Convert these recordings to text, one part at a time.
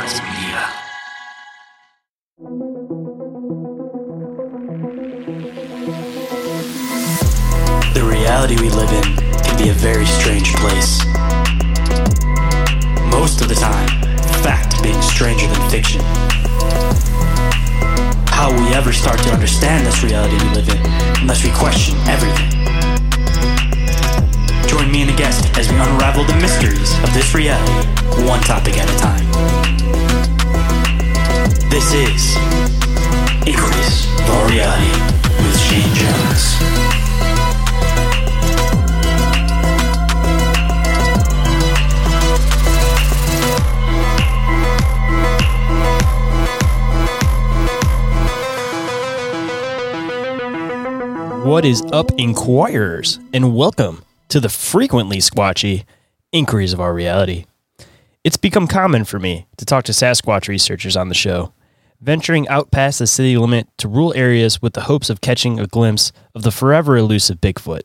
Media. The reality we live in can be a very strange place. Most of the time, fact being stranger than fiction. How we ever start to understand this reality we live in unless we question everything? Join me and a guest as we unravel the mysteries of this reality, one topic at a time. This is of Our Reality with Shayn Jones. What is up, Inquirers, and welcome to the frequently squatchy Inquiries of Our Reality. It's become common for me to talk to Sasquatch researchers on the show, venturing out past the city limit to rural areas with the hopes of catching a glimpse of the forever elusive Bigfoot.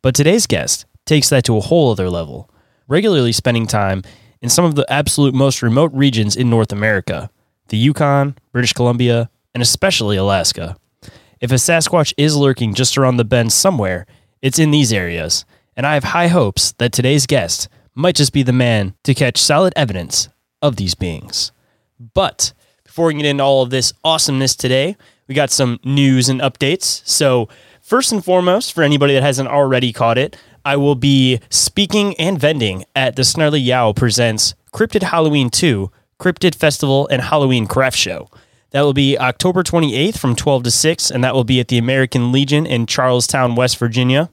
But today's guest takes that to a whole other level, regularly spending time in some of the absolute most remote regions in North America the Yukon, British Columbia, and especially Alaska. If a Sasquatch is lurking just around the bend somewhere, it's in these areas, and I have high hopes that today's guest might just be the man to catch solid evidence of these beings. But before we get into all of this awesomeness today, we got some news and updates. So, first and foremost, for anybody that hasn't already caught it, I will be speaking and vending at the Snarly Yow Presents Cryptid Halloween 2 Cryptid Festival and Halloween Craft Show. That will be October 28th from 12 to 6, and that will be at the American Legion in Charles Town, West Virginia.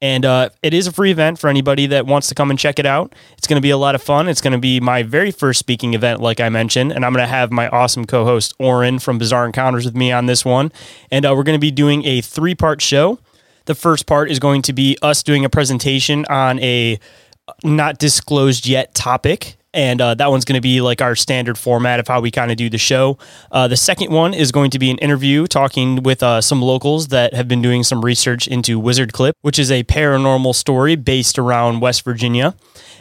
And uh, it is a free event for anybody that wants to come and check it out. It's going to be a lot of fun. It's going to be my very first speaking event, like I mentioned. And I'm going to have my awesome co host, Orin from Bizarre Encounters, with me on this one. And uh, we're going to be doing a three part show. The first part is going to be us doing a presentation on a not disclosed yet topic and uh, that one's going to be like our standard format of how we kind of do the show. Uh, the second one is going to be an interview talking with uh, some locals that have been doing some research into Wizard Clip, which is a paranormal story based around West Virginia.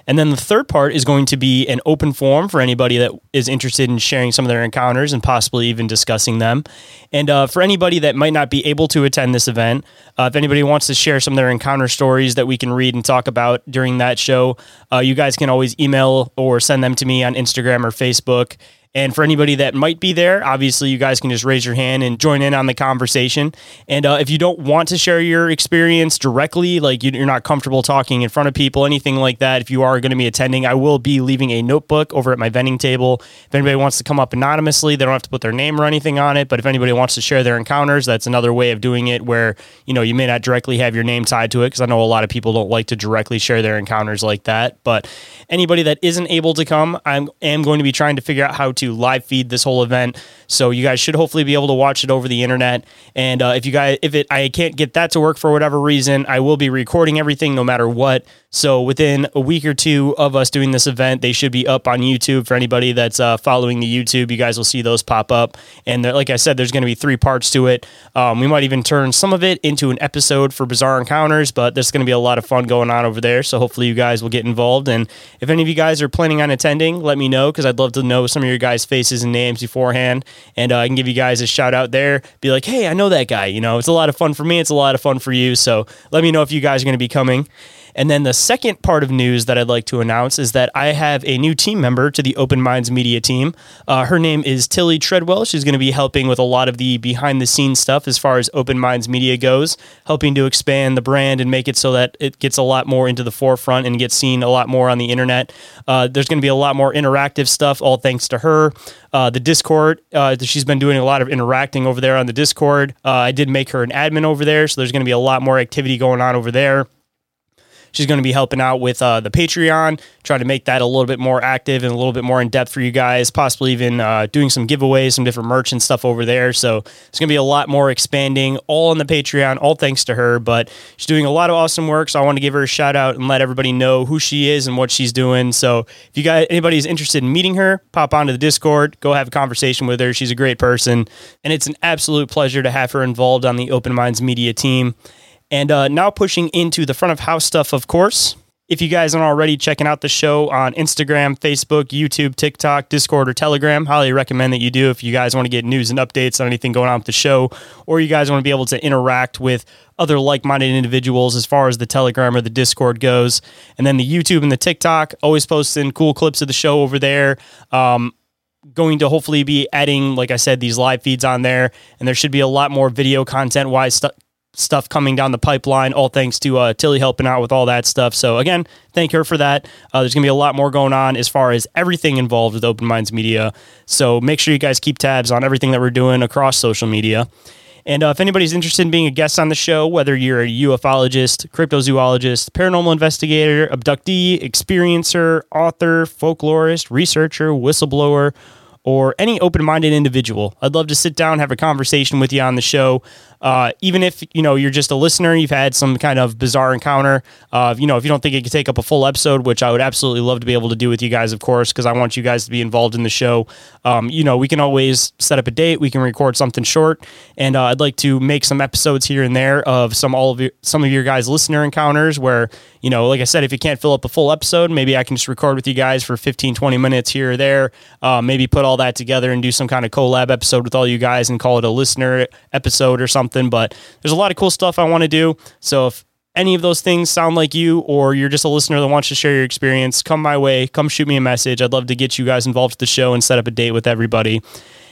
And then the third part is going to be an open forum for anybody that is interested in sharing some of their encounters and possibly even discussing them. And uh, for anybody that might not be able to attend this event, uh, if anybody wants to share some of their encounter stories that we can read and talk about during that show, uh, you guys can always email or send them to me on Instagram or Facebook. And for anybody that might be there, obviously you guys can just raise your hand and join in on the conversation. And uh, if you don't want to share your experience directly, like you- you're not comfortable talking in front of people, anything like that, if you are going to be attending, I will be leaving a notebook over at my vending table. If anybody wants to come up anonymously, they don't have to put their name or anything on it. But if anybody wants to share their encounters, that's another way of doing it where, you know, you may not directly have your name tied to it because I know a lot of people don't like to directly share their encounters like that. But anybody that isn't able to come, I am going to be trying to figure out how to live feed this whole event. So you guys should hopefully be able to watch it over the internet. And uh, if you guys, if it, I can't get that to work for whatever reason, I will be recording everything no matter what. So within a week or two of us doing this event, they should be up on YouTube for anybody that's uh, following the YouTube. You guys will see those pop up. And like I said, there's going to be three parts to it. Um, we might even turn some of it into an episode for Bizarre Encounters, but there's going to be a lot of fun going on over there. So hopefully you guys will get involved. And if any of you guys are planning on attending, let me know because I'd love to know some of your guys' faces and names beforehand. And uh, I can give you guys a shout out there. Be like, hey, I know that guy. You know, it's a lot of fun for me. It's a lot of fun for you. So let me know if you guys are going to be coming. And then the second part of news that I'd like to announce is that I have a new team member to the Open Minds Media team. Uh, her name is Tilly Treadwell. She's going to be helping with a lot of the behind the scenes stuff as far as Open Minds Media goes, helping to expand the brand and make it so that it gets a lot more into the forefront and gets seen a lot more on the internet. Uh, there's going to be a lot more interactive stuff, all thanks to her. Uh, the Discord, uh, she's been doing a lot of interacting over there on the Discord. Uh, I did make her an admin over there, so there's going to be a lot more activity going on over there. She's going to be helping out with uh, the Patreon, trying to make that a little bit more active and a little bit more in depth for you guys, possibly even uh, doing some giveaways, some different merch and stuff over there. So it's going to be a lot more expanding, all on the Patreon, all thanks to her. But she's doing a lot of awesome work. So I want to give her a shout out and let everybody know who she is and what she's doing. So if you guys, anybody is interested in meeting her, pop onto the Discord, go have a conversation with her. She's a great person. And it's an absolute pleasure to have her involved on the Open Minds Media team. And uh, now pushing into the front of house stuff, of course. If you guys aren't already checking out the show on Instagram, Facebook, YouTube, TikTok, Discord, or Telegram, highly recommend that you do if you guys want to get news and updates on anything going on with the show, or you guys want to be able to interact with other like minded individuals as far as the Telegram or the Discord goes. And then the YouTube and the TikTok, always posting cool clips of the show over there. Um, going to hopefully be adding, like I said, these live feeds on there, and there should be a lot more video content wise stuff stuff coming down the pipeline, all thanks to uh, Tilly helping out with all that stuff. So, again, thank her for that. Uh, there's going to be a lot more going on as far as everything involved with Open Minds Media. So, make sure you guys keep tabs on everything that we're doing across social media. And uh, if anybody's interested in being a guest on the show, whether you're a ufologist, cryptozoologist, paranormal investigator, abductee, experiencer, author, folklorist, researcher, whistleblower, or any open-minded individual. I'd love to sit down, have a conversation with you on the show. Uh, even if you know you're just a listener, you've had some kind of bizarre encounter. Uh, you know, if you don't think it could take up a full episode, which I would absolutely love to be able to do with you guys, of course, because I want you guys to be involved in the show. Um, you know, we can always set up a date. We can record something short, and uh, I'd like to make some episodes here and there of some all of your, some of your guys' listener encounters where you know, like I said, if you can't fill up a full episode, maybe I can just record with you guys for 15, 20 minutes here or there. Uh, maybe put all that together and do some kind of collab episode with all you guys and call it a listener episode or something. But there's a lot of cool stuff I want to do. So if any of those things sound like you or you're just a listener that wants to share your experience, come my way. Come shoot me a message. I'd love to get you guys involved with the show and set up a date with everybody.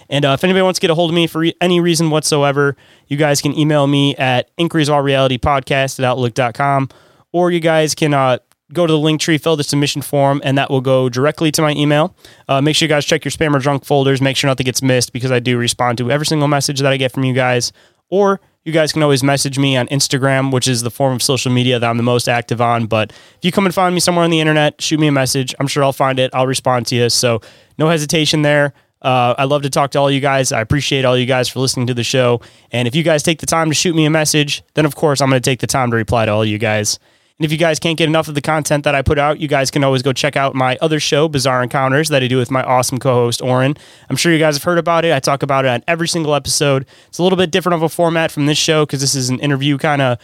And uh, if anybody wants to get a hold of me for re- any reason whatsoever, you guys can email me at inquiriesofrealitypodcast at outlook.com or you guys can uh, go to the link tree, fill the submission form, and that will go directly to my email. Uh, make sure you guys check your spam or junk folders. Make sure nothing gets missed because I do respond to every single message that I get from you guys. Or you guys can always message me on Instagram, which is the form of social media that I'm the most active on. But if you come and find me somewhere on the internet, shoot me a message. I'm sure I'll find it. I'll respond to you. So no hesitation there. Uh, I love to talk to all you guys. I appreciate all you guys for listening to the show. And if you guys take the time to shoot me a message, then of course I'm going to take the time to reply to all you guys. And if you guys can't get enough of the content that I put out, you guys can always go check out my other show, Bizarre Encounters, that I do with my awesome co host, Orin. I'm sure you guys have heard about it. I talk about it on every single episode. It's a little bit different of a format from this show because this is an interview kind of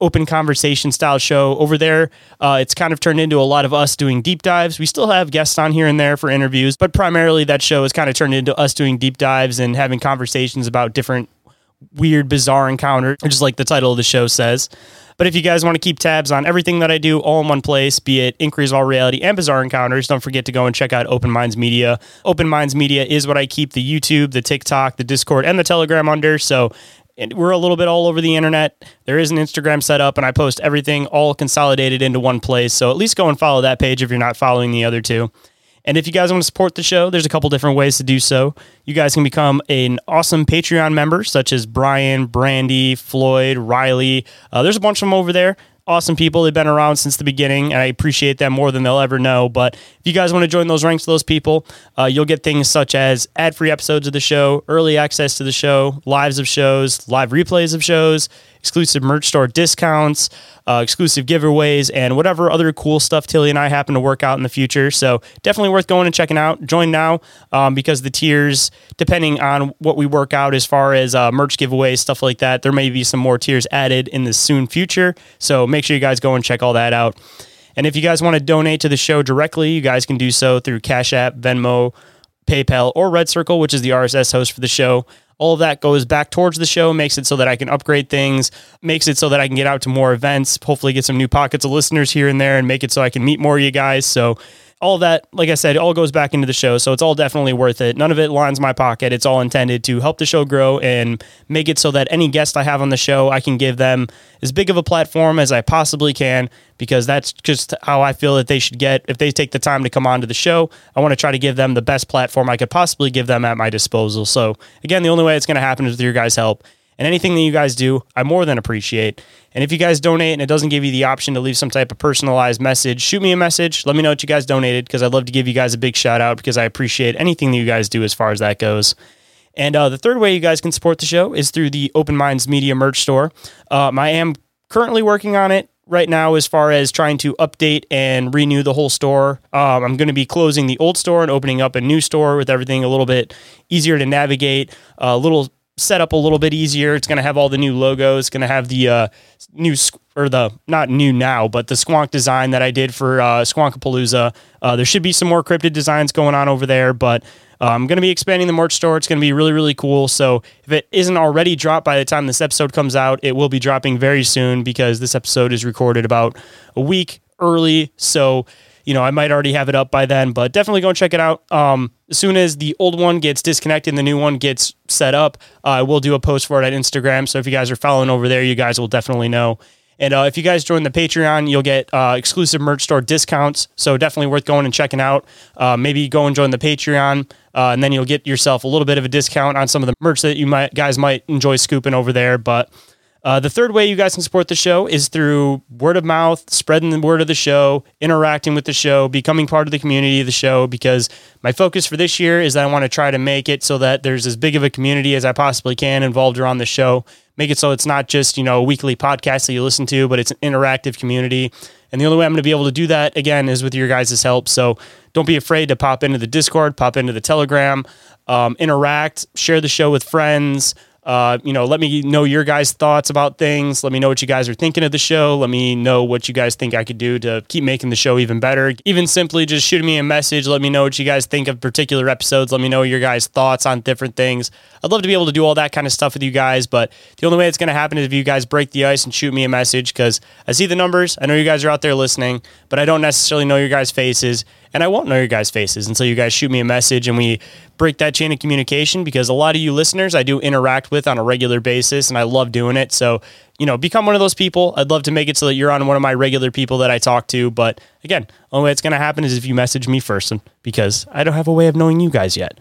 open conversation style show. Over there, uh, it's kind of turned into a lot of us doing deep dives. We still have guests on here and there for interviews, but primarily that show has kind of turned into us doing deep dives and having conversations about different weird, bizarre encounters, just like the title of the show says. But if you guys want to keep tabs on everything that I do all in one place, be it Inquiries of Our Reality and Bizarre Encounters, don't forget to go and check out Open Minds Media. Open Minds Media is what I keep the YouTube, the TikTok, the Discord, and the Telegram under. So and we're a little bit all over the internet. There is an Instagram set up, and I post everything all consolidated into one place. So at least go and follow that page if you're not following the other two. And if you guys want to support the show, there's a couple different ways to do so. You guys can become an awesome Patreon member, such as Brian, Brandy, Floyd, Riley. Uh, there's a bunch of them over there awesome people. They've been around since the beginning, and I appreciate them more than they'll ever know. But if you guys want to join those ranks of those people, uh, you'll get things such as ad free episodes of the show, early access to the show, lives of shows, live replays of shows, exclusive merch store discounts, uh, exclusive giveaways, and whatever other cool stuff Tilly and I happen to work out in the future. So definitely worth going and checking out. Join now um, because the tiers, depending on what we work out as far as uh, merch giveaways, stuff like that, there may be some more tiers added in the soon future. So make sure you guys go and check all that out. And if you guys want to donate to the show directly, you guys can do so through Cash App, Venmo, PayPal, or Red Circle, which is the RSS host for the show. All of that goes back towards the show, makes it so that I can upgrade things, makes it so that I can get out to more events, hopefully get some new pockets of listeners here and there, and make it so I can meet more of you guys. So all that, like I said, all goes back into the show. So it's all definitely worth it. None of it lines my pocket. It's all intended to help the show grow and make it so that any guest I have on the show, I can give them as big of a platform as I possibly can because that's just how I feel that they should get. If they take the time to come onto the show, I want to try to give them the best platform I could possibly give them at my disposal. So again, the only way it's going to happen is with your guys' help. And anything that you guys do, I more than appreciate. And if you guys donate and it doesn't give you the option to leave some type of personalized message, shoot me a message. Let me know what you guys donated because I'd love to give you guys a big shout out because I appreciate anything that you guys do as far as that goes. And uh, the third way you guys can support the show is through the Open Minds Media merch store. Um, I am currently working on it right now as far as trying to update and renew the whole store. Um, I'm going to be closing the old store and opening up a new store with everything a little bit easier to navigate, a little set up a little bit easier. It's going to have all the new logos. It's going to have the uh, new or the not new now, but the Squonk design that I did for uh, Squonkapalooza. Uh, there should be some more cryptid designs going on over there, but uh, I'm going to be expanding the merch store. It's going to be really, really cool. So if it isn't already dropped by the time this episode comes out, it will be dropping very soon because this episode is recorded about a week early. So, you know, I might already have it up by then, but definitely go and check it out. Um, as soon as the old one gets disconnected and the new one gets set up, uh, I will do a post for it at Instagram. So if you guys are following over there, you guys will definitely know. And uh, if you guys join the Patreon, you'll get uh, exclusive merch store discounts. So definitely worth going and checking out. Uh, maybe go and join the Patreon, uh, and then you'll get yourself a little bit of a discount on some of the merch that you might guys might enjoy scooping over there. But uh, the third way you guys can support the show is through word of mouth, spreading the word of the show, interacting with the show, becoming part of the community of the show. Because my focus for this year is that I want to try to make it so that there's as big of a community as I possibly can involved around the show. Make it so it's not just you know a weekly podcast that you listen to, but it's an interactive community. And the only way I'm going to be able to do that again is with your guys' help. So don't be afraid to pop into the Discord, pop into the Telegram, um, interact, share the show with friends. Uh, you know, let me know your guys' thoughts about things. Let me know what you guys are thinking of the show. Let me know what you guys think I could do to keep making the show even better. Even simply just shooting me a message. Let me know what you guys think of particular episodes. Let me know your guys' thoughts on different things. I'd love to be able to do all that kind of stuff with you guys, but the only way it's going to happen is if you guys break the ice and shoot me a message because I see the numbers. I know you guys are out there listening, but I don't necessarily know your guys' faces and I won't know your guys' faces until you guys shoot me a message and we break that chain of communication because a lot of you listeners I do interact with on a regular basis and I love doing it. So, you know, become one of those people. I'd love to make it so that you're on one of my regular people that I talk to. But again, only way it's going to happen is if you message me first because I don't have a way of knowing you guys yet.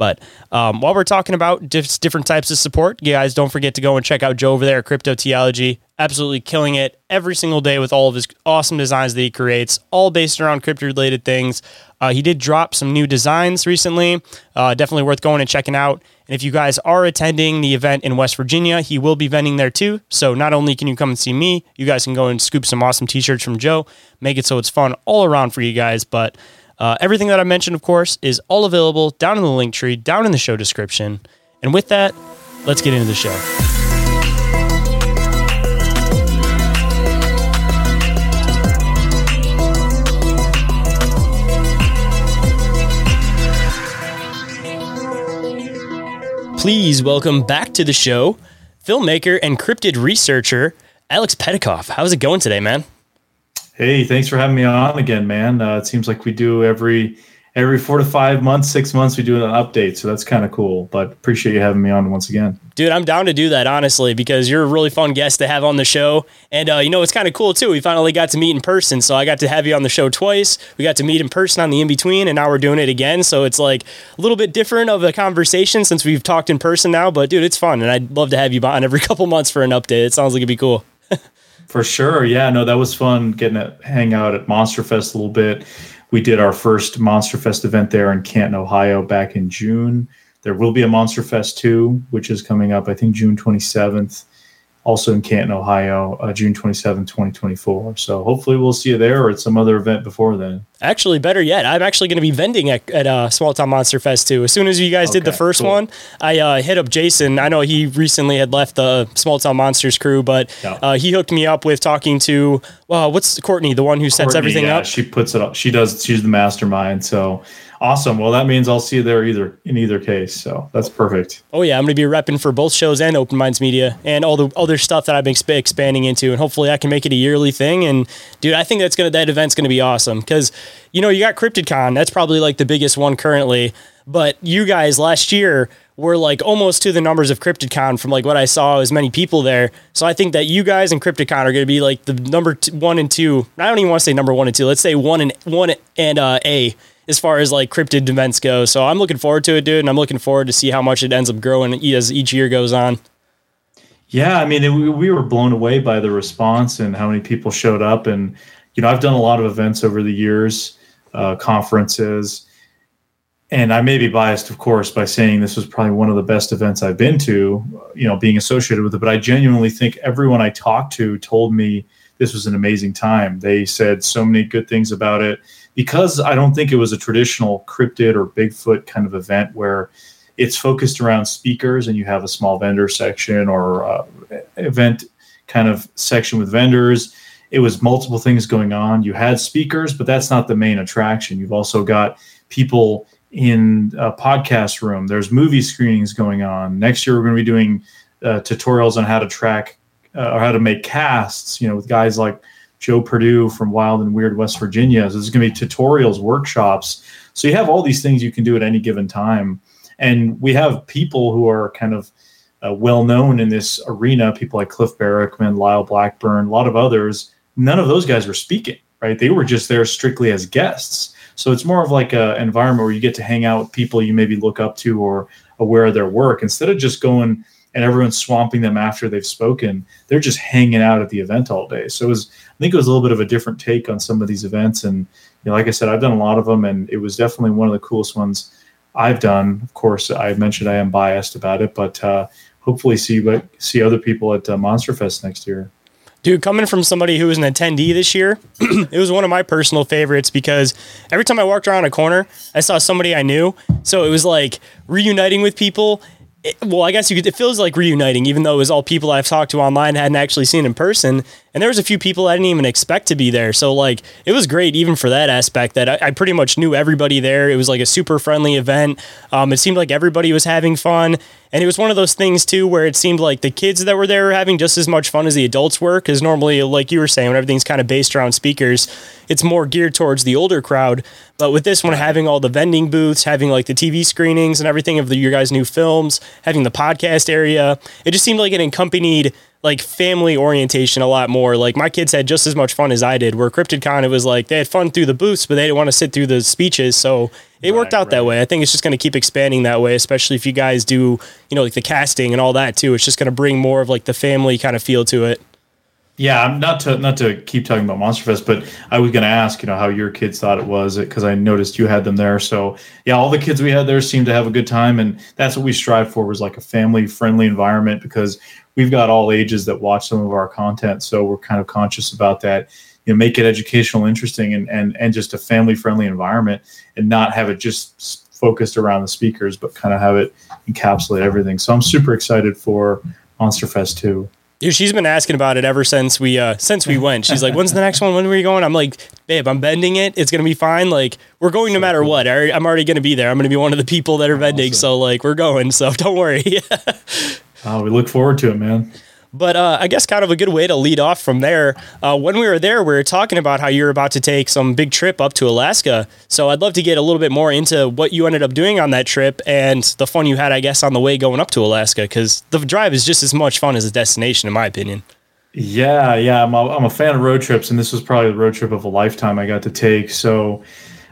But um, while we're talking about diff- different types of support, you guys don't forget to go and check out Joe over there at Crypto Theology. Absolutely killing it every single day with all of his awesome designs that he creates, all based around crypto related things. Uh, he did drop some new designs recently. Uh, definitely worth going and checking out. And if you guys are attending the event in West Virginia, he will be vending there too. So not only can you come and see me, you guys can go and scoop some awesome t shirts from Joe, make it so it's fun all around for you guys. But uh, everything that I mentioned, of course, is all available down in the link tree, down in the show description. And with that, let's get into the show. Please welcome back to the show, filmmaker and cryptid researcher Aleks Petakov. How's it going today, man? Hey, thanks for having me on again, man. Uh, it seems like we do every every four to five months, six months, we do an update. So that's kind of cool. But appreciate you having me on once again. Dude, I'm down to do that, honestly, because you're a really fun guest to have on the show. And, uh, you know, it's kind of cool, too. We finally got to meet in person. So I got to have you on the show twice. We got to meet in person on the in between, and now we're doing it again. So it's like a little bit different of a conversation since we've talked in person now. But, dude, it's fun. And I'd love to have you on every couple months for an update. It sounds like it'd be cool. For sure. Yeah, no, that was fun getting to hang out at Monster Fest a little bit. We did our first Monster Fest event there in Canton, Ohio back in June. There will be a Monster Fest 2, which is coming up, I think, June 27th also in Canton, Ohio, uh, June 27, 2024. So hopefully we'll see you there or at some other event before then. Actually, better yet, I'm actually going to be vending at, at uh, Small Town Monster Fest too. As soon as you guys okay, did the first cool. one, I uh, hit up Jason. I know he recently had left the Small Town Monsters crew, but yeah. uh, he hooked me up with talking to, well, what's Courtney, the one who sets Courtney, everything yeah, up? She puts it up. She does, she's the mastermind. So Awesome. Well, that means I'll see you there either in either case. So that's perfect. Oh yeah, I'm going to be repping for both shows and Open Minds Media and all the other stuff that I've been exp- expanding into, and hopefully I can make it a yearly thing. And dude, I think that's gonna that event's gonna be awesome because you know you got CryptidCon, that's probably like the biggest one currently. But you guys last year were like almost to the numbers of CryptidCon from like what I saw as many people there. So I think that you guys and CryptidCon are going to be like the number two, one and two. I don't even want to say number one and two. Let's say one and one and uh, A as far as like cryptid events go. So I'm looking forward to it, dude, and I'm looking forward to see how much it ends up growing as each year goes on. Yeah, I mean, it, we were blown away by the response and how many people showed up. And you know, I've done a lot of events over the years, uh, conferences, and I may be biased, of course, by saying this was probably one of the best events I've been to. You know, being associated with it, but I genuinely think everyone I talked to told me this was an amazing time. They said so many good things about it because I don't think it was a traditional cryptid or Bigfoot kind of event where it's focused around speakers and you have a small vendor section or uh, event kind of section with vendors it was multiple things going on. You had speakers but that's not the main attraction. You've also got people in a podcast room. There's movie screenings going on. Next year we're going to be doing uh, tutorials on how to track uh, or how to make casts you know with guys like joe purdue from wild and weird west virginia so there's going to be tutorials workshops so you have all these things you can do at any given time and we have people who are kind of uh, well known in this arena, people like Cliff Barackman, Lyle Blackburn, a lot of others. None of those guys were speaking, right? They were just there strictly as guests. So it's more of like an environment where you get to hang out with people you maybe look up to or aware of their work instead of just going and everyone's swamping them after they've spoken. They're just hanging out at the event all day. So it was, think it was a little bit of a different take on some of these events. And you know, like I said, I've done a lot of them, and it was definitely one of the coolest ones I've done. Of course, I mentioned I am biased about it, but uh, hopefully see see other people at uh, Monster Fest next year. Dude, coming from somebody who was an attendee this year, it was one of my personal favorites because every time I walked around a corner, I saw somebody I knew. So it was like reuniting with people it, well, I guess you could, it feels like reuniting, even though it was all people I've talked to online, hadn't actually seen in person. And there was a few people I didn't even expect to be there. So like, it was great even for that aspect that I, I pretty much knew everybody there. It was like a super friendly event. Um, it seemed like everybody was having fun. And it was one of those things too, where it seemed like the kids that were there were having just as much fun as the adults were. Cause normally, like you were saying, when everything's kind of based around speakers, it's more geared towards the older crowd. But with this one, having all the vending booths, having like the TV screenings and everything of the, your guys' new films, having the podcast area, it just seemed like it accompanied like family orientation a lot more. Like my kids had just as much fun as I did. Where CryptidCon, it was like they had fun through the booths, but they didn't want to sit through the speeches. So it right, worked out right. that way. I think it's just going to keep expanding that way, especially if you guys do, you know, like the casting and all that too. It's just going to bring more of like the family kind of feel to it. Yeah, not to not to keep talking about Monsterfest, but I was going to ask, you know, how your kids thought it was because I noticed you had them there. So yeah, all the kids we had there seemed to have a good time, and that's what we strive for was like a family friendly environment because we've got all ages that watch some of our content, so we're kind of conscious about that. You know, make it educational, interesting, and and and just a family friendly environment, and not have it just focused around the speakers, but kind of have it encapsulate everything. So I'm super excited for Monster Fest 2. Dude, she's been asking about it ever since we uh since we went. She's like, "When's the next one? When are we going?" I'm like, "Babe, I'm bending it. It's gonna be fine. Like, we're going no matter what. I'm already gonna be there. I'm gonna be one of the people that are vending. So like, we're going. So don't worry." Oh, we look forward to it, man. But uh, I guess kind of a good way to lead off from there. Uh, when we were there, we were talking about how you're about to take some big trip up to Alaska. So I'd love to get a little bit more into what you ended up doing on that trip and the fun you had, I guess, on the way going up to Alaska, because the drive is just as much fun as the destination, in my opinion. Yeah, yeah, I'm a, I'm a fan of road trips, and this was probably the road trip of a lifetime I got to take. So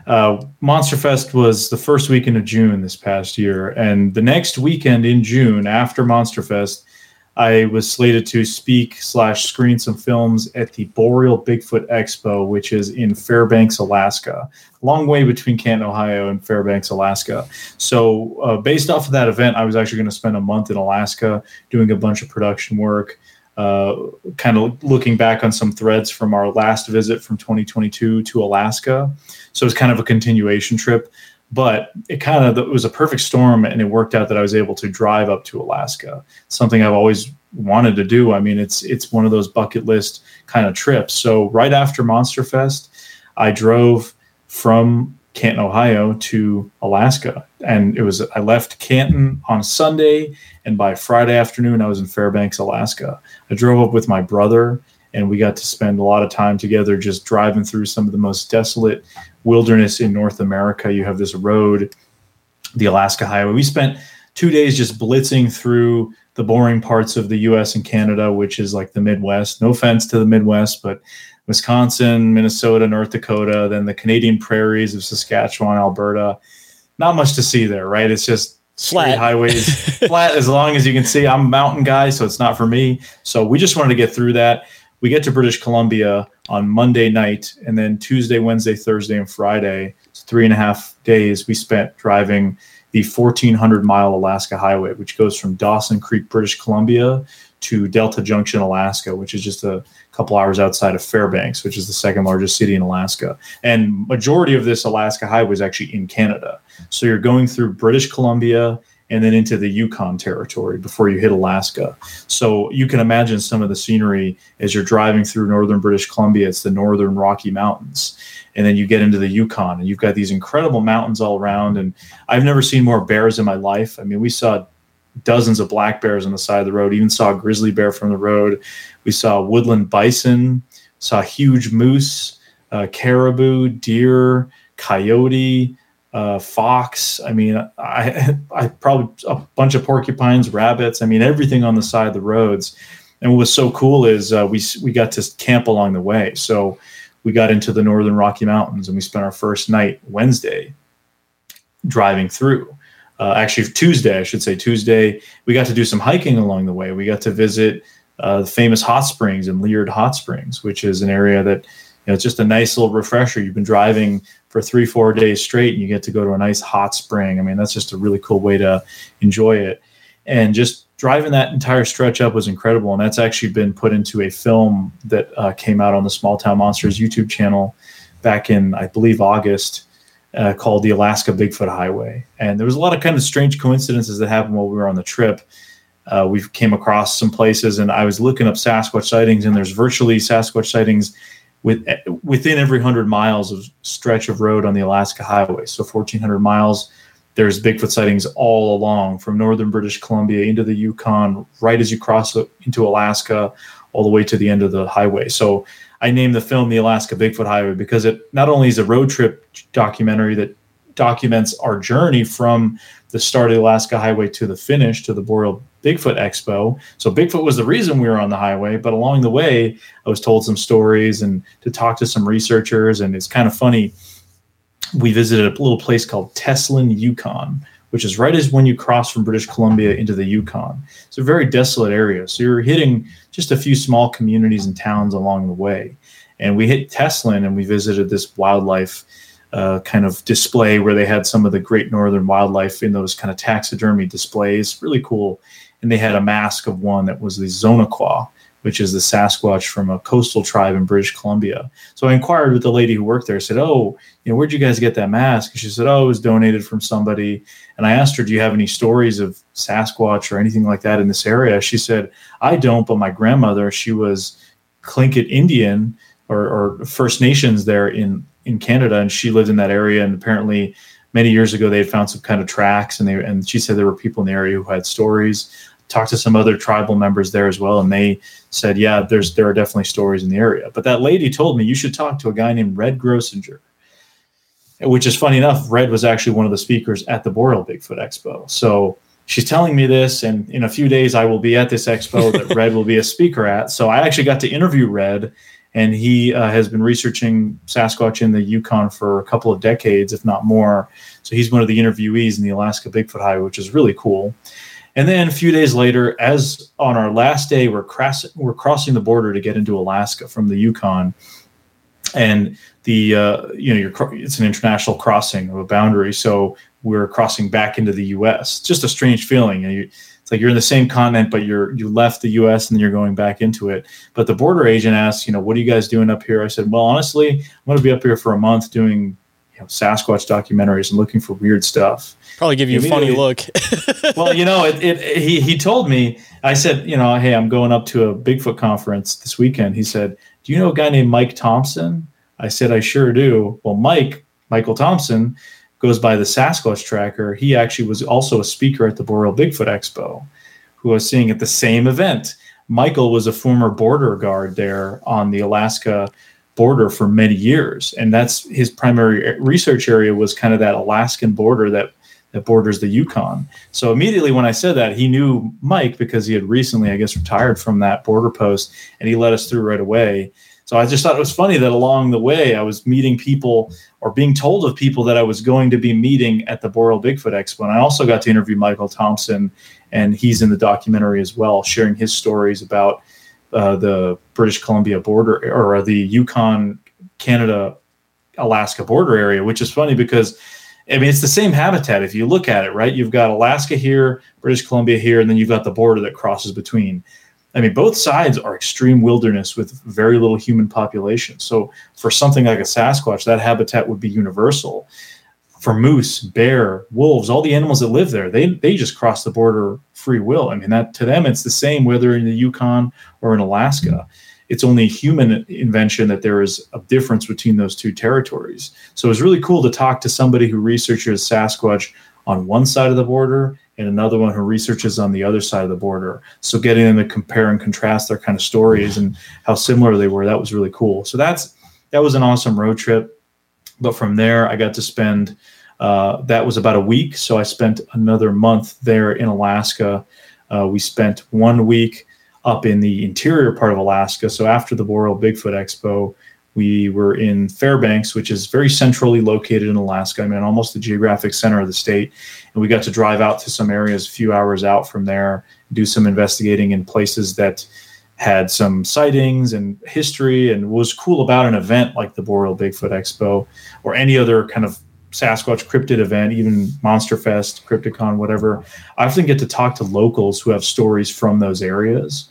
uh, Monster Fest was the first weekend of June this past year, and the next weekend in June after Monster Fest, I was slated to speak slash screen some films at the Boreal Bigfoot Expo, which is in Fairbanks, Alaska. Long way between Canton, Ohio, and Fairbanks, Alaska. So, uh, based off of that event, I was actually going to spend a month in Alaska doing a bunch of production work. Uh, kind of looking back on some threads from our last visit from 2022 to Alaska. So it was kind of a continuation trip, but it kind of it was a perfect storm, and it worked out that I was able to drive up to Alaska. Something I've always wanted to do. I mean, it's it's one of those bucket list kind of trips. So right after Monster Fest, I drove from Canton, Ohio to Alaska. And it was I left Canton on Sunday and by Friday afternoon I was in Fairbanks, Alaska. I drove up with my brother and we got to spend a lot of time together just driving through some of the most desolate wilderness in North America. You have this road, the Alaska Highway. We spent 2 days just blitzing through the boring parts of the US and Canada, which is like the Midwest. No offense to the Midwest, but Wisconsin, Minnesota, North Dakota, then the Canadian prairies of Saskatchewan, Alberta. Not much to see there, right? It's just Flat. highways, flat as long as you can see. I'm a mountain guy, so it's not for me. So we just wanted to get through that. We get to British Columbia on Monday night, and then Tuesday, Wednesday, Thursday, and Friday, three and a half days we spent driving the 1400 mile Alaska Highway, which goes from Dawson Creek, British Columbia to Delta Junction, Alaska, which is just a couple hours outside of Fairbanks, which is the second largest city in Alaska. And majority of this Alaska highway is actually in Canada. So you're going through British Columbia and then into the Yukon territory before you hit Alaska. So you can imagine some of the scenery as you're driving through northern British Columbia. It's the northern Rocky Mountains. And then you get into the Yukon and you've got these incredible mountains all around. And I've never seen more bears in my life. I mean, we saw dozens of black bears on the side of the road, even saw a grizzly bear from the road. We saw woodland bison, saw huge moose, uh, caribou, deer, coyote, uh, fox. I mean, I, I probably a bunch of porcupines, rabbits. I mean, everything on the side of the roads. And what was so cool is uh, we we got to camp along the way. So we got into the northern Rocky Mountains and we spent our first night Wednesday driving through. Uh, actually, Tuesday, I should say Tuesday, we got to do some hiking along the way. We got to visit uh, the famous hot springs in Liard Hot Springs, which is an area that know it's just a nice little refresher. You've been driving for three, four days straight, and you get to go to a nice hot spring. I mean, that's just a really cool way to enjoy it. And just driving that entire stretch up was incredible. And that's actually been put into a film that uh, came out on the Small Town Monsters YouTube channel back in, I believe, August. Uh, called the Alaska Bigfoot Highway, and there was a lot of kind of strange coincidences that happened while we were on the trip. Uh, we came across some places, and I was looking up Sasquatch sightings, and there's virtually Sasquatch sightings with within every hundred miles of stretch of road on the Alaska Highway. So 1,400 miles. There's Bigfoot sightings all along from northern British Columbia into the Yukon, right as you cross into Alaska, all the way to the end of the highway. So I named the film the Alaska Bigfoot Highway because it not only is a road trip documentary that documents our journey from the start of the Alaska Highway to the finish to the Boreal Bigfoot Expo. So Bigfoot was the reason we were on the highway, but along the way, I was told some stories and to talk to some researchers. And it's kind of funny. We visited a little place called Teslin, Yukon, which is right as when you cross from British Columbia into the Yukon. It's a very desolate area. So you're hitting just a few small communities and towns along the way. And we hit Teslin and we visited this wildlife uh, kind of display where they had some of the great northern wildlife in those kind of taxidermy displays. Really cool. And they had a mask of one that was the Zonaquah, which is the Sasquatch from a coastal tribe in British Columbia. So I inquired with the lady who worked there. I said, "Oh, you know, where'd you guys get that mask?" And she said, "Oh, it was donated from somebody." And I asked her, "Do you have any stories of Sasquatch or anything like that in this area?" She said, "I don't, but my grandmother, she was Tlingit Indian or, or First Nations there in in Canada, and she lived in that area. And apparently, many years ago, they had found some kind of tracks, and they and she said there were people in the area who had stories." talked to some other tribal members there as well, and they said, "Yeah, there's there are definitely stories in the area." But that lady told me you should talk to a guy named Red Grossinger, which is funny enough. Red was actually one of the speakers at the Boreal Bigfoot Expo. So she's telling me this, and in a few days I will be at this expo that Red will be a speaker at. So I actually got to interview Red, and he uh, has been researching Sasquatch in the Yukon for a couple of decades, if not more. So he's one of the interviewees in the Alaska Bigfoot Highway, which is really cool. And then a few days later, as on our last day, we're, cross- we're crossing the border to get into Alaska from the Yukon, and the uh, you know you're, it's an international crossing of a boundary, so we're crossing back into the U.S. It's Just a strange feeling. You know, you, it's like you're in the same continent, but you're you left the U.S. and then you're going back into it. But the border agent asked, you know, what are you guys doing up here? I said, well, honestly, I'm going to be up here for a month doing you know, Sasquatch documentaries and looking for weird stuff. Probably give you a funny look. well, you know, it, it, he, he told me, I said, you know, hey, I'm going up to a Bigfoot conference this weekend. He said, do you know a guy named Mike Thompson? I said, I sure do. Well, Mike, Michael Thompson, goes by the Sasquatch Tracker. He actually was also a speaker at the Boreal Bigfoot Expo, who was seeing at the same event. Michael was a former border guard there on the Alaska border for many years, and that's his primary research area was kind of that Alaskan border that that borders the Yukon. So immediately when I said that, he knew Mike because he had recently, I guess, retired from that border post, and he let us through right away. So I just thought it was funny that along the way I was meeting people or being told of people that I was going to be meeting at the Boreal Bigfoot Expo. And I also got to interview Michael Thompson, and he's in the documentary as well, sharing his stories about uh, the British Columbia border or the Yukon, Canada, Alaska border area, which is funny because I mean, it's the same habitat if you look at it, right? You've got Alaska here, British Columbia here, and then you've got the border that crosses between. I mean, both sides are extreme wilderness with very little human population. So, for something like a Sasquatch, that habitat would be universal. For moose, bear, wolves, all the animals that live there, they they just cross the border free will. I mean, that to them, it's the same whether in the Yukon or in Alaska it's only human invention that there is a difference between those two territories. So it's really cool to talk to somebody who researches Sasquatch on one side of the border and another one who researches on the other side of the border. So getting them to compare and contrast their kind of stories and how similar they were, that was really cool. So that's that was an awesome road trip. But from there, I got to spend uh, that was about a week. So I spent another month there in Alaska. Uh, we spent one week up in the interior part of Alaska. So after the Boreal Bigfoot Expo, we were in Fairbanks, which is very centrally located in Alaska. I mean, almost the geographic center of the state. And we got to drive out to some areas a few hours out from there, do some investigating in places that had some sightings and history. And was cool about an event like the Boreal Bigfoot Expo or any other kind of Sasquatch cryptid event, even Monster Fest, Crypticon, whatever, I often get to talk to locals who have stories from those areas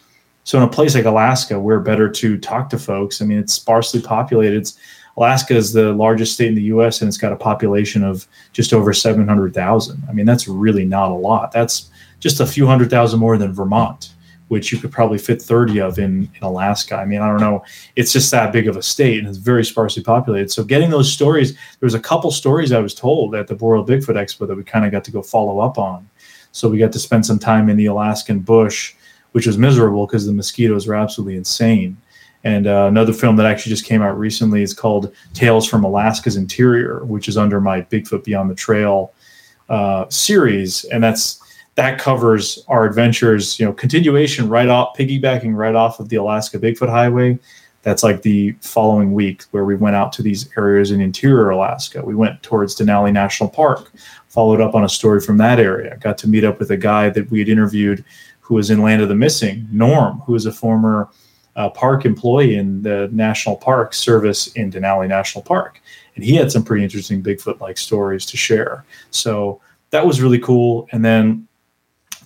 so in a place like Alaska, we're better to talk to folks. I mean, it's sparsely populated. It's, Alaska is the largest state in the U.S. and it's got a population of just over 700,000. I mean, that's really not a lot. That's just a few hundred thousand more than Vermont, which you could probably fit 30 of in, in Alaska. I mean, I don't know. It's just that big of a state and it's very sparsely populated. So getting those stories, there was a couple stories I was told at the Boreal Bigfoot Expo that we kind of got to go follow up on. So we got to spend some time in the Alaskan bush which was miserable because the mosquitoes were absolutely insane. And uh, another film that actually just came out recently is called Tales from Alaska's Interior, which is under my Bigfoot Beyond the Trail uh, series, and that's that covers our adventures. You know, continuation right off, piggybacking right off of the Alaska Bigfoot Highway. That's like the following week where we went out to these areas in interior Alaska. We went towards Denali National Park, followed up on a story from that area. Got to meet up with a guy that we had interviewed who was in Land of the Missing, Norm, who is a former uh, park employee in the National Park Service in Denali National Park. And he had some pretty interesting Bigfoot like stories to share. So that was really cool. And then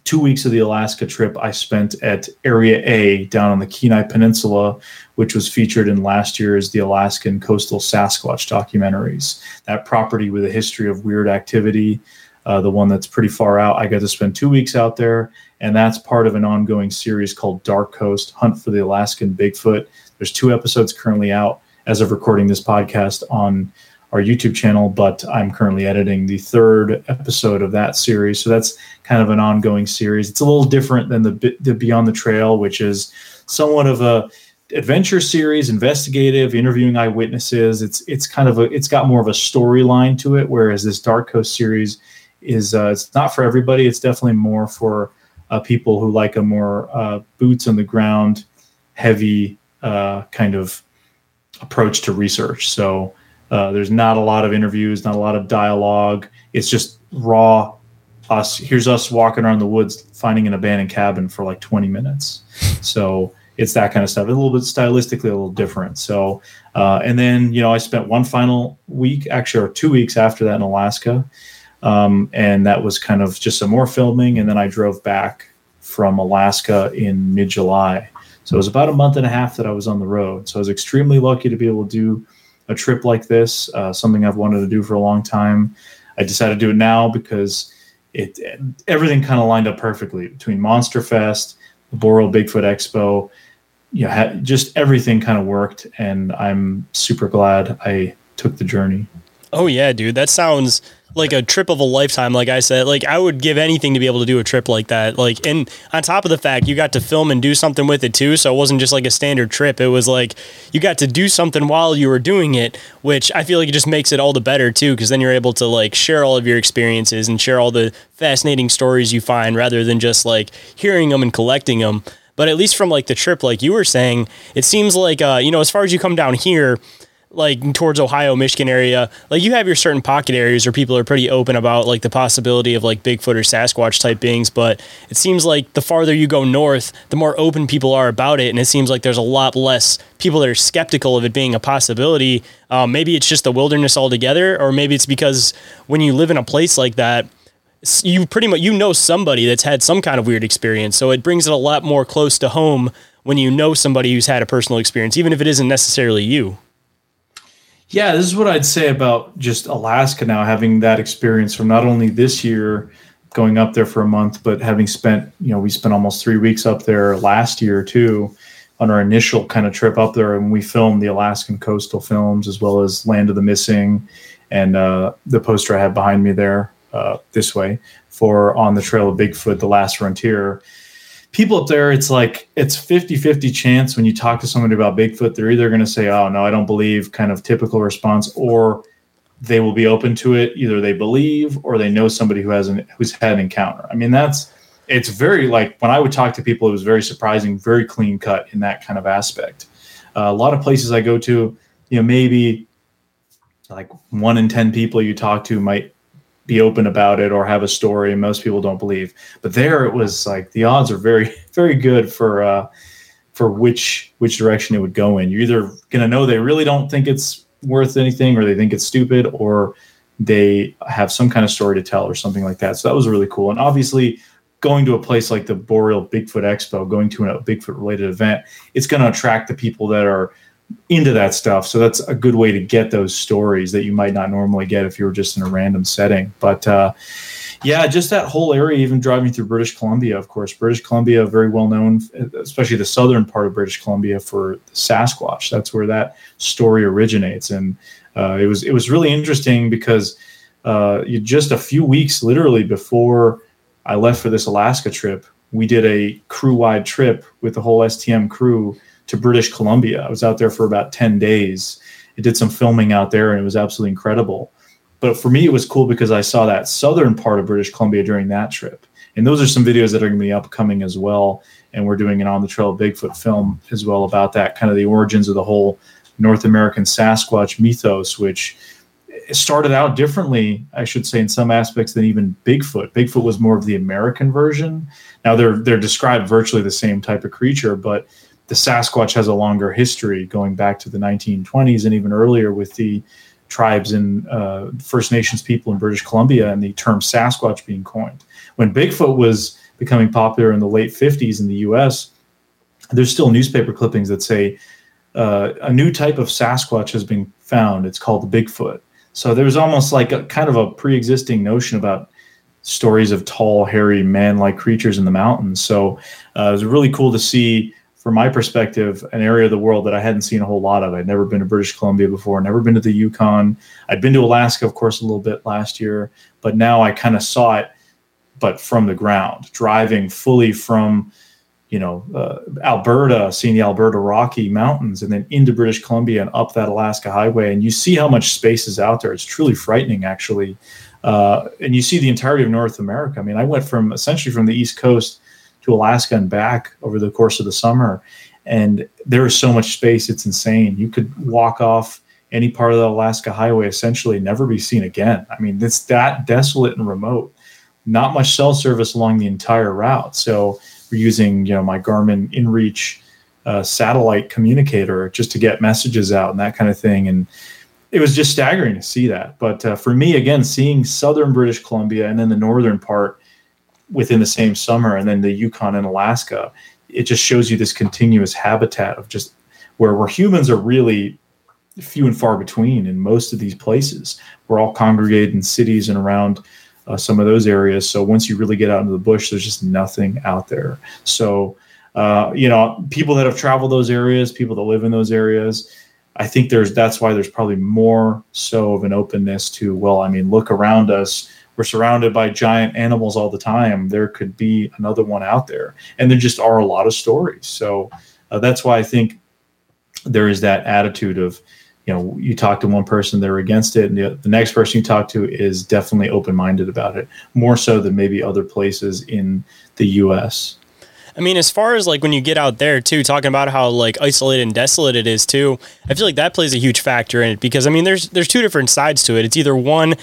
two weeks of the Alaska trip I spent at Area A down on the Kenai Peninsula, which was featured in last year's The Alaskan Coastal Sasquatch documentaries. That property with a history of weird activity, uh, the one that's pretty far out. I got to spend two weeks out there and that's part of an ongoing series called Dark Coast Hunt for the Alaskan Bigfoot. There's two episodes currently out as of recording this podcast on our YouTube channel, but I'm currently editing the third episode of that series. So that's kind of an ongoing series. It's a little different than the, the Beyond the Trail, which is somewhat of a adventure series, investigative, interviewing eyewitnesses. It's it's kind of a it's got more of a storyline to it, whereas this Dark Coast series is uh, it's not for everybody. It's definitely more for uh, people who like a more uh, boots on the ground, heavy uh, kind of approach to research. So uh, there's not a lot of interviews, not a lot of dialogue. It's just raw. Us here's us walking around the woods, finding an abandoned cabin for like 20 minutes. So it's that kind of stuff. A little bit stylistically a little different. So uh, and then you know I spent one final week, actually, or two weeks after that in Alaska. Um, and that was kind of just some more filming. And then I drove back from Alaska in mid July. So it was about a month and a half that I was on the road. So I was extremely lucky to be able to do a trip like this, uh, something I've wanted to do for a long time. I decided to do it now because it everything kind of lined up perfectly between Monster Fest, the Boreal Bigfoot Expo. You know, just everything kind of worked, and I'm super glad I took the journey. Oh yeah, dude, that sounds like a trip of a lifetime. Like I said, like I would give anything to be able to do a trip like that. Like, and on top of the fact, you got to film and do something with it too. So it wasn't just like a standard trip. It was like you got to do something while you were doing it, which I feel like it just makes it all the better too. Cause then you're able to like share all of your experiences and share all the fascinating stories you find rather than just like hearing them and collecting them. But at least from like the trip, like you were saying, it seems like uh, you know, as far as you come down here, like towards Ohio, Michigan area, like you have your certain pocket areas where people are pretty open about like the possibility of like Bigfoot or Sasquatch type beings. But it seems like the farther you go north, the more open people are about it, and it seems like there's a lot less people that are skeptical of it being a possibility. Um, maybe it's just the wilderness altogether, or maybe it's because when you live in a place like that. You pretty much you know somebody that's had some kind of weird experience, so it brings it a lot more close to home when you know somebody who's had a personal experience, even if it isn't necessarily you. Yeah, this is what I'd say about just Alaska now, having that experience from not only this year going up there for a month, but having spent, you know, we spent almost three weeks up there last year too on our initial kind of trip up there. And we filmed the Alaskan coastal films as well as Land of the Missing and uh, the poster I have behind me there uh, this way for On the Trail of Bigfoot, The Last Frontier people up there, it's like it's 50 50 chance when you talk to somebody about Bigfoot, they're either going to say, Oh, no, I don't believe, kind of typical response, or they will be open to it. Either they believe or they know somebody who hasn't, who's had an encounter. I mean, that's, it's very like when I would talk to people, it was very surprising, very clean cut in that kind of aspect. Uh, a lot of places I go to, you know, maybe like one in 10 people you talk to might be open about it or have a story and most people don't believe. But there it was like the odds are very very good for uh for which which direction it would go in. You're either to know they really don't think it's worth anything or they think it's stupid or they have some kind of story to tell or something like that. So that was really cool. And obviously going to a place like the boreal bigfoot expo going to a bigfoot related event it's going to attract the people that are into that stuff. So that's a good way to get those stories that you might not normally get if you were just in a random setting. But uh, yeah, just that whole area, even driving through British Columbia, of course, British Columbia, very well known, especially the southern part of British Columbia for Sasquatch. That's where that story originates. And uh, it was, it was really interesting because uh, you, just a few weeks literally before I left for this Alaska trip, we did a crew wide trip with the whole STM crew to British Columbia. I was out there for about 10 days. I did some filming out there and it was absolutely incredible. But for me, it was cool because I saw that southern part of British Columbia during that trip. And those are some videos that are going to be upcoming as well. And we're doing an On the Trail Bigfoot film as well about that, kind of the origins of the whole North American Sasquatch mythos, which started out differently, I should say, in some aspects than even Bigfoot. Bigfoot was more of the American version. Now they're they're described virtually the same type of creature, but the Sasquatch has a longer history going back to the 1920s and even earlier with the tribes and uh, First Nations people in British Columbia and the term Sasquatch being coined. When Bigfoot was becoming popular in the late 50s in the US, there's still newspaper clippings that say uh, a new type of Sasquatch has been found. It's called the Bigfoot. So there's almost like a kind of a pre-existing notion about stories of tall, hairy, man-like creatures in the mountains. So uh, it was really cool to see from my perspective, an area of the world that I hadn't seen a whole lot of. I'd never been to British Columbia before, never been to the Yukon. I'd been to Alaska, of course, a little bit last year, but now I kind of saw it, but from the ground, driving fully from, you know, uh, Alberta, seeing the Alberta Rocky Mountains, and then into British Columbia and up that Alaska Highway, and you see how much space is out there. It's truly frightening, actually. Uh, and you see the entirety of North America. I mean, I went from essentially from the East Coast to Alaska and back over the course of the summer. And there is so much space, it's insane. You could walk off any part of the Alaska highway, essentially never be seen again. I mean, it's that desolate and remote. Not much cell service along the entire route. So we're using, you know, my Garmin InReach uh, satellite communicator just to get messages out and that kind of thing. And it was just staggering to see that. But uh, for me, again, seeing southern British Columbia and then the northern part within the same summer, and then the Yukon and Alaska. It just shows you this continuous habitat of just where where humans are really few and far between in most of these places. We're all congregated in cities and around uh, some of those areas. So once you really get out into the bush, there's just nothing out there. So uh, you know, people that have traveled those areas, people that live in those areas, I think there's that's why there's probably more so of an openness to well, I mean, look around us we're surrounded by giant animals all the time. There could be another one out there, and there just are a lot of stories. So uh, that's why I think there is that attitude of, you know, you talk to one person, they're against it, and the, the next person you talk to is definitely open minded about it, more so than maybe other places in the U.S. I mean, as far as like when you get out there too, talking about how like isolated and desolate it is too, I feel like that plays a huge factor in it because I mean, there's there's two different sides to it. It's either one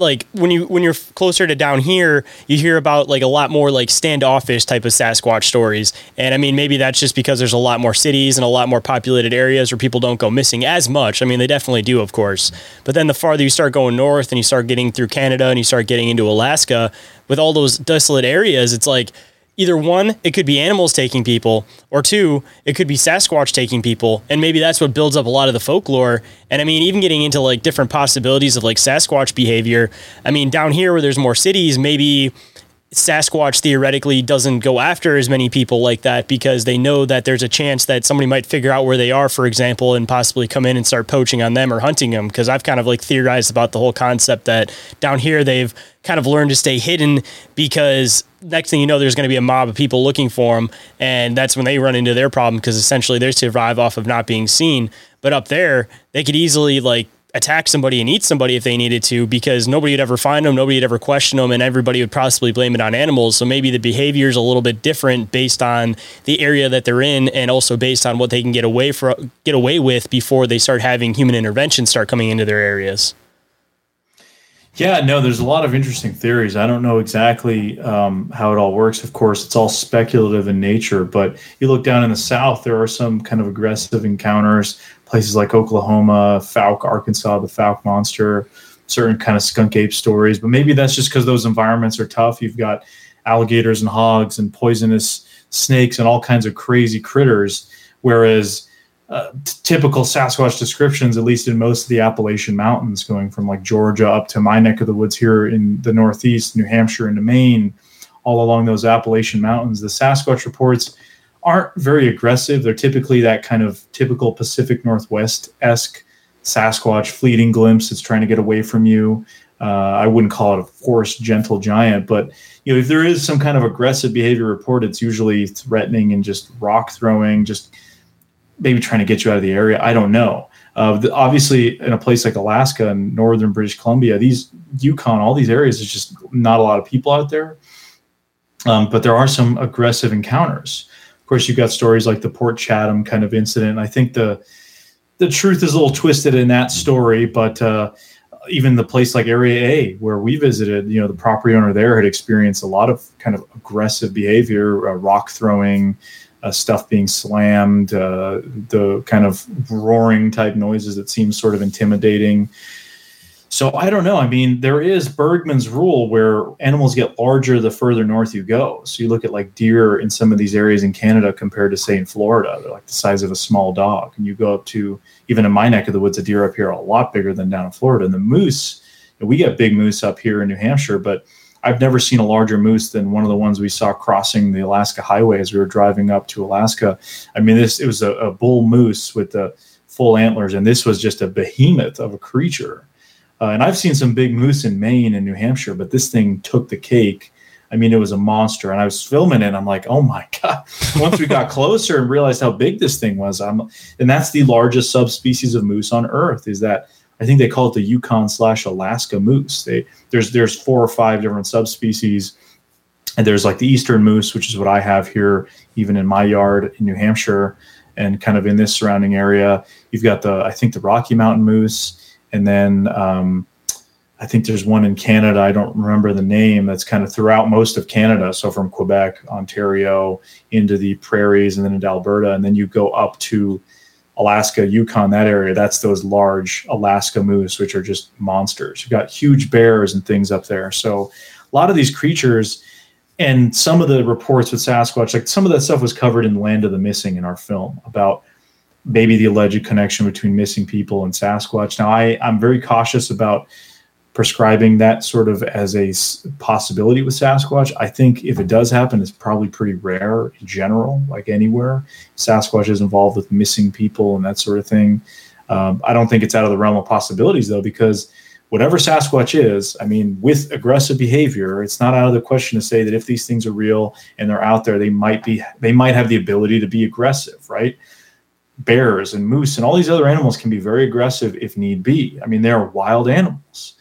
like when you when you're closer to down here, you hear about like a lot more like standoffish type of Sasquatch stories. And I mean, maybe that's just because there's a lot more cities and a lot more populated areas where people don't go missing as much. I mean, they definitely do, of course. But then the farther you start going north and you start getting through Canada and you start getting into Alaska, with all those desolate areas, it's like either one, it could be animals taking people, or two, it could be Sasquatch taking people. And maybe that's what builds up a lot of the folklore. And I mean, even getting into like different possibilities of like Sasquatch behavior. I mean, down here where there's more cities, maybe Sasquatch theoretically doesn't go after as many people like that because they know that there's a chance that somebody might figure out where they are, for example, and possibly come in and start poaching on them or hunting them. Because I've kind of like theorized about the whole concept that down here they've kind of learned to stay hidden because next thing you know, there's going to be a mob of people looking for them, and that's when they run into their problem because essentially they survive off of not being seen. But up there, they could easily like attack somebody and eat somebody if they needed to because nobody would ever find them, nobody would ever question them, and everybody would possibly blame it on animals. So maybe the behavior is a little bit different based on the area that they're in, and also based on what they can get away for get away with before they start having human intervention start coming into their areas. Yeah, no, there's a lot of interesting theories. I don't know exactly um, how it all works. Of course, it's all speculative in nature, but you look down in the South, there are some kind of aggressive encounters. Places like Oklahoma, Fouke, Arkansas, the Fouke monster, certain kind of skunk ape stories. But maybe that's just because those environments are tough. You've got alligators and hogs and poisonous snakes and all kinds of crazy critters. Whereas uh, t- typical Sasquatch descriptions, at least in most of the Appalachian Mountains, going from like Georgia up to my neck of the woods here in the Northeast, New Hampshire into Maine, all along those Appalachian Mountains. The Sasquatch reports aren't very aggressive. They're typically that kind of typical Pacific Northwest esque Sasquatch fleeting glimpse that's trying to get away from you. Uh, I wouldn't call it a forced, gentle giant, but you know, if there is some kind of aggressive behavior report, it's usually threatening and just rock throwing, just maybe trying to get you out of the area. I don't know. Uh, the, obviously, in a place like Alaska and northern British Columbia, these Yukon, all these areas, there's just not a lot of people out there. Um, but there are some aggressive encounters. Course, you've got stories like the Port Chatham kind of incident. I think the the truth is a little twisted in that story, but uh, even the place like Area A, where we visited, you know, the property owner there had experienced a lot of kind of aggressive behavior, uh, rock throwing, uh, stuff being slammed, uh, the kind of roaring type noises that seems sort of intimidating. So I don't know. I mean, there is Bergman's rule where animals get larger the further north you go. So you look at like deer in some of these areas in Canada compared to say in Florida, they're like the size of a small dog. And you go up to even in my neck of the woods, a deer up here are a lot bigger than down in Florida. And the moose, we get big moose up here in New Hampshire, but I've never seen a larger moose than one of the ones we saw crossing the Alaska Highway as we were driving up to Alaska. I mean, this it was a, a bull moose with the full antlers, and this was just a behemoth of a creature. Uh, and I've seen some big moose in Maine and New Hampshire, but this thing took the cake. I mean, it was a monster, and I was filming it. I'm like, oh my god! Once we got closer and realized how big this thing was, I'm, and that's the largest subspecies of moose on Earth. Is that I think they call it the Yukon slash Alaska moose. They there's there's four or five different subspecies, and there's like the eastern moose, which is what I have here, even in my yard in New Hampshire, and kind of in this surrounding area. You've got the I think the Rocky Mountain moose, and then um, I think there's one in Canada. I don't remember the name. That's kind of throughout most of Canada. So from Quebec, Ontario, into the prairies, and then into Alberta, and then you go up to Alaska, Yukon, that area, that's those large Alaska moose, which are just monsters. You've got huge bears and things up there. So a lot of these creatures and some of the reports with Sasquatch, like some of that stuff was covered in Land of the Missing in our film about maybe the alleged connection between missing people and Sasquatch. Now, I, I'm very cautious about prescribing that sort of as a possibility with Sasquatch. I think if it does happen, it's probably pretty rare in general, like anywhere. Sasquatch is involved with missing people and that sort of thing. Um, I don't think it's out of the realm of possibilities though, because whatever Sasquatch is, I mean, with aggressive behavior, it's not out of the question to say that if these things are real and they're out there, they might be, they might have the ability to be aggressive, right? Bears and moose and all these other animals can be very aggressive if need be. I mean, they are wild animals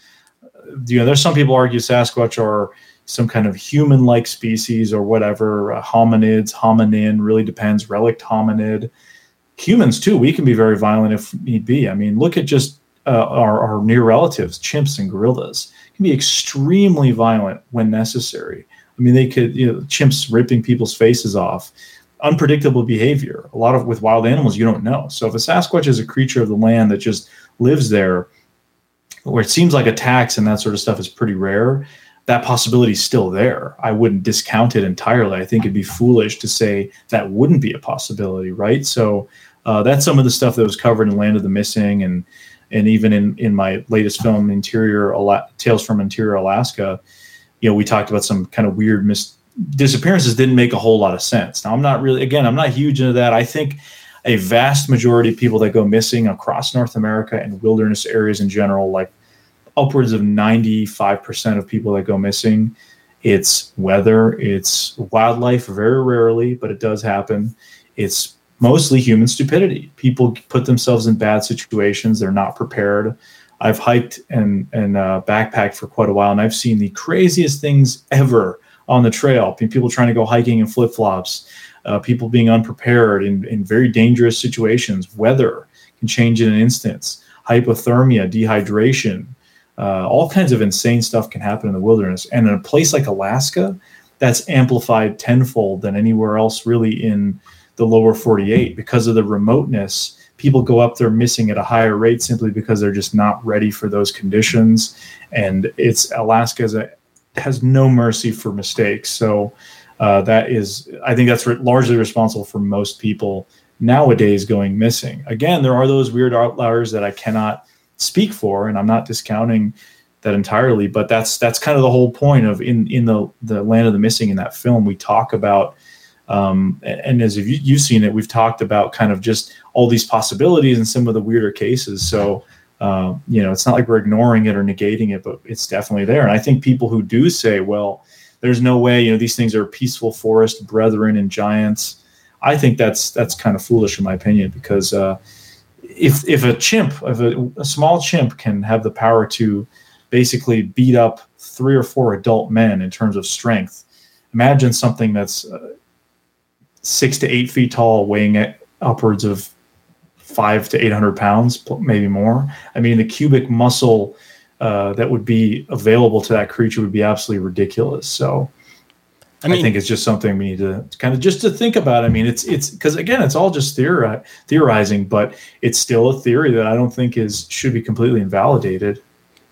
you know, there's some people argue Sasquatch are, some kind of human-like species or whatever, uh, hominids, hominin, really depends, relict hominid. Humans too, we can be very violent if need be. I mean, look at just uh, our, our near relatives, chimps and gorillas, can be extremely violent when necessary. I mean, they could, you know, chimps ripping people's faces off, unpredictable behavior. A lot of with wild animals, you don't know. So if a Sasquatch is a creature of the land that just lives there, where it seems like attacks and that sort of stuff is pretty rare, that possibility is still there. I wouldn't discount it entirely. I think it'd be foolish to say that wouldn't be a possibility, right? So uh, that's some of the stuff that was covered in Land of the Missing and and even in in my latest film interior Ala- tales from interior alaska you know we talked about some kind of weird mis- disappearances didn't make a whole lot of sense now i'm not really again i'm not huge into that i think a vast majority of people that go missing across north america and wilderness areas in general like upwards of 95% of people that go missing it's weather it's wildlife very rarely but it does happen it's mostly human stupidity. People put themselves in bad situations. They're not prepared. I've hiked and and uh, backpacked for quite a while, and I've seen the craziest things ever on the trail. People trying to go hiking in flip flops, uh, people being unprepared in, in very dangerous situations. Weather can change in an instant. Hypothermia, dehydration, uh, all kinds of insane stuff can happen in the wilderness. And in a place like Alaska, that's amplified tenfold than anywhere else really in the lower 48 because of the remoteness people go up there missing at a higher rate simply because they're just not ready for those conditions and it's alaska a, has no mercy for mistakes. So uh, that is i think that's re- largely responsible for most people nowadays going missing. Again there are those weird outliers that i cannot speak for and i'm not discounting that entirely but that's that's kind of the whole point of in in the the land of the missing in that film. We talk about um, and as you, you've seen it, we've talked about kind of just all these possibilities and some of the weirder cases. So, uh, you know, it's not like we're ignoring it or negating it, but it's definitely there. And I think people who do say, well, there's no way, you know, these things are peaceful forest brethren and giants. I think that's that's kind of foolish in my opinion because uh, if if a chimp, if a, a small chimp can have the power to basically beat up three or four adult men in terms of strength, imagine something that's uh, six to eight feet tall, weighing upwards of five to eight hundred pounds, maybe more. I mean, the cubic muscle uh, that would be available to that creature would be absolutely ridiculous. So. I, mean, I think it's just something we need to kind of just to think about. I mean, it's it's because again, it's all just theori- theorizing, but it's still a theory that I don't think is should be completely invalidated.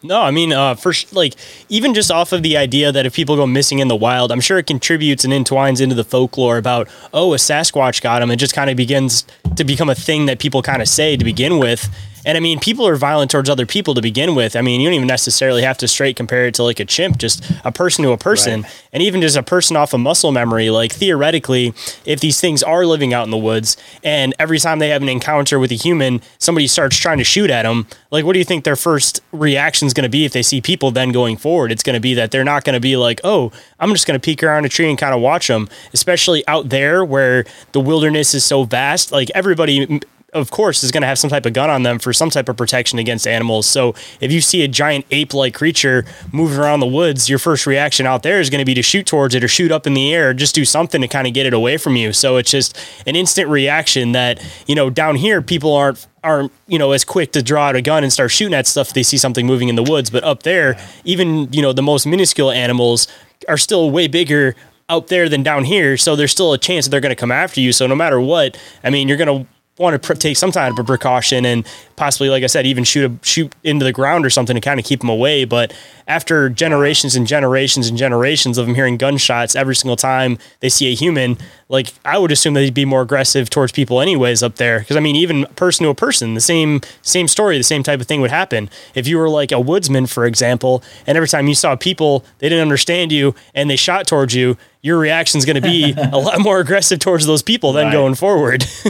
No, I mean, uh, like even just off of the idea that if people go missing in the wild, I'm sure it contributes and entwines into the folklore about oh, a Sasquatch got him. It just kind of begins to become a thing that people kind of say to begin with. And I mean, people are violent towards other people to begin with. I mean, you don't even necessarily have to straight compare it to like a chimp, just a person to a person. Right. And even just a person off of muscle memory, like theoretically, if these things are living out in the woods and every time they have an encounter with a human, somebody starts trying to shoot at them, like what do you think their first reaction is going to be if they see people then going forward? It's going to be that they're not going to be like, oh, I'm just going to peek around a tree and kind of watch them, especially out there where the wilderness is so vast. Like everybody of course, is going to have some type of gun on them for some type of protection against animals. So if you see a giant ape like creature moving around the woods, your first reaction out there is going to be to shoot towards it or shoot up in the air, just do something to kind of get it away from you. So it's just an instant reaction that, you know, down here, people aren't aren't you know as quick to draw out a gun and start shooting at stuff if they see something moving in the woods but up there even you know the most minuscule animals are still way bigger out there than down here so there's still a chance that they're going to come after you so no matter what i mean you're going to want to take some type of precaution and possibly, like I said, even shoot a, shoot into the ground or something to kind of keep them away. But after generations and generations and generations of them hearing gunshots every single time they see a human, like I would assume he'd be more aggressive towards people anyways up there. Because I mean, even person to a person, the same same story, the same type of thing would happen. If you were like a woodsman, for example, and every time you saw people, they didn't understand you and they shot towards you, your reaction is going to be a lot more aggressive towards those people than right. going forward.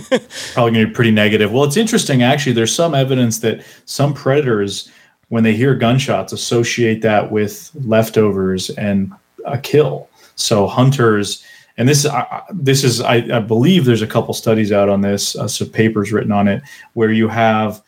Probably going to be pretty negative. Well, it's interesting actually. There's some evidence that some predators, when they hear gunshots, associate that with leftovers and a kill. So hunters, and this this is I, I, believe there's a couple studies out on this, uh, some papers written on it, where you have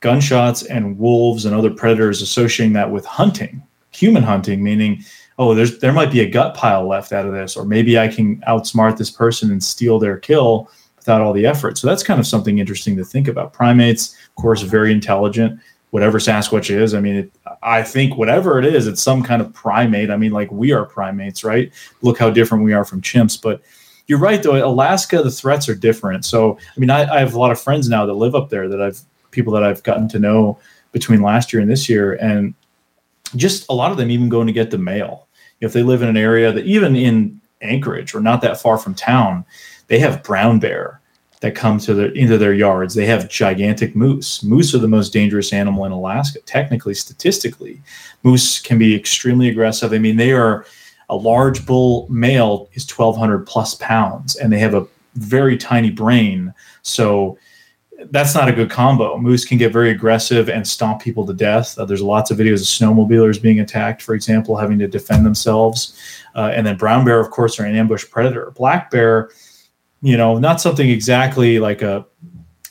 gunshots and wolves and other predators associating that with hunting, human hunting, meaning oh, there's there might be a gut pile left out of this, or maybe I can outsmart this person and steal their kill without all the effort. So that's kind of something interesting to think about. Primates, of course, very intelligent. Whatever Sasquatch is, I mean, it, I think whatever it is, it's some kind of primate. I mean, like we are primates, right? Look how different we are from chimps. But you're right, though. Alaska, the threats are different. So, I mean, I, I have a lot of friends now that live up there that I've people that I've gotten to know between last year and this year, and just a lot of them even going to get the mail. If they live in an area that even in Anchorage or not that far from town, they have brown bear that come to their into their yards. They have gigantic moose. Moose are the most dangerous animal in Alaska. Technically, statistically, moose can be extremely aggressive. I mean, they are a large bull male is 1200 plus pounds and they have a very tiny brain. So that's not a good combo. Moose can get very aggressive and stomp people to death. Uh, there's lots of videos of snowmobilers being attacked, for example, having to defend themselves. Uh, and then brown bear, of course, are an ambush predator. Black bear, you know, not something exactly like a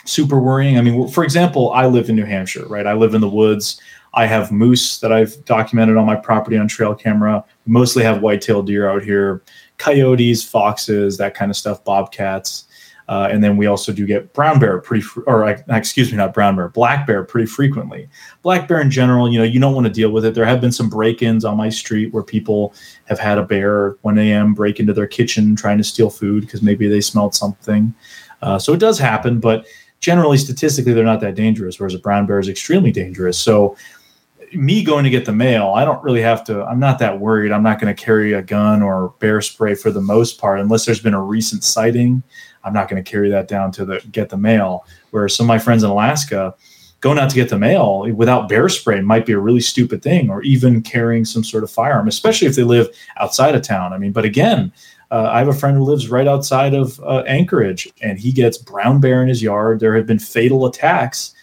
super worrying. I mean, for example, I live in New Hampshire, right? I live in the woods. I have moose that I've documented on my property on trail camera. Mostly have white-tailed deer out here, coyotes, foxes, that kind of stuff, bobcats. Uh, and then we also do get brown bear pretty, fr- or excuse me, not brown bear, black bear pretty frequently. Black bear in general, you know, you don't want to deal with it. There have been some break-ins on my street where people have had a bear 1 a.m. break into their kitchen trying to steal food because maybe they smelled something. Uh, so it does happen, but generally, statistically, they're not that dangerous. Whereas a brown bear is extremely dangerous. So me going to get the mail, I don't really have to. I'm not that worried. I'm not going to carry a gun or bear spray for the most part, unless there's been a recent sighting. I'm not going to carry that down to the get the mail. Where some of my friends in Alaska, going out to get the mail without bear spray might be a really stupid thing, or even carrying some sort of firearm, especially if they live outside of town. I mean, but again, uh, I have a friend who lives right outside of uh, Anchorage, and he gets brown bear in his yard. There have been fatal attacks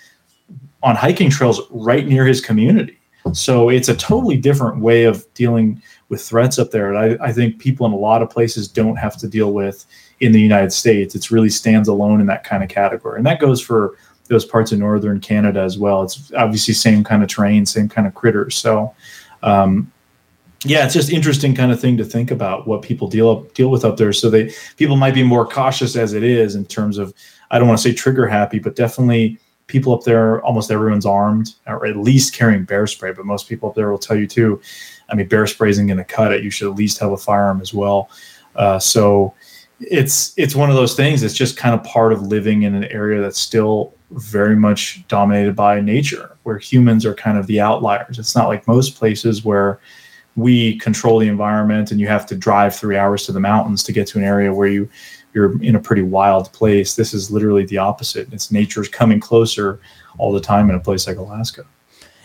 on hiking trails right near his community. So it's a totally different way of dealing with threats up there. And I, I think people in a lot of places don't have to deal with in the United States. It really stands alone in that kind of category. And that goes for those parts of northern Canada as well. It's obviously same kind of terrain, same kind of critters. So um, yeah, it's just interesting kind of thing to think about what people deal up, deal with up there. So they people might be more cautious as it is in terms of I don't want to say trigger happy, but definitely people up there almost everyone's armed or at least carrying bear spray. But most people up there will tell you too. I mean, bear spray isn't going to cut it. You should at least have a firearm as well. Uh, so it's it's one of those things it's just kind of part of living in an area that's still very much dominated by nature where humans are kind of the outliers it's not like most places where we control the environment and you have to drive three hours to the mountains to get to an area where you you're in a pretty wild place this is literally the opposite it's nature's coming closer all the time in a place like alaska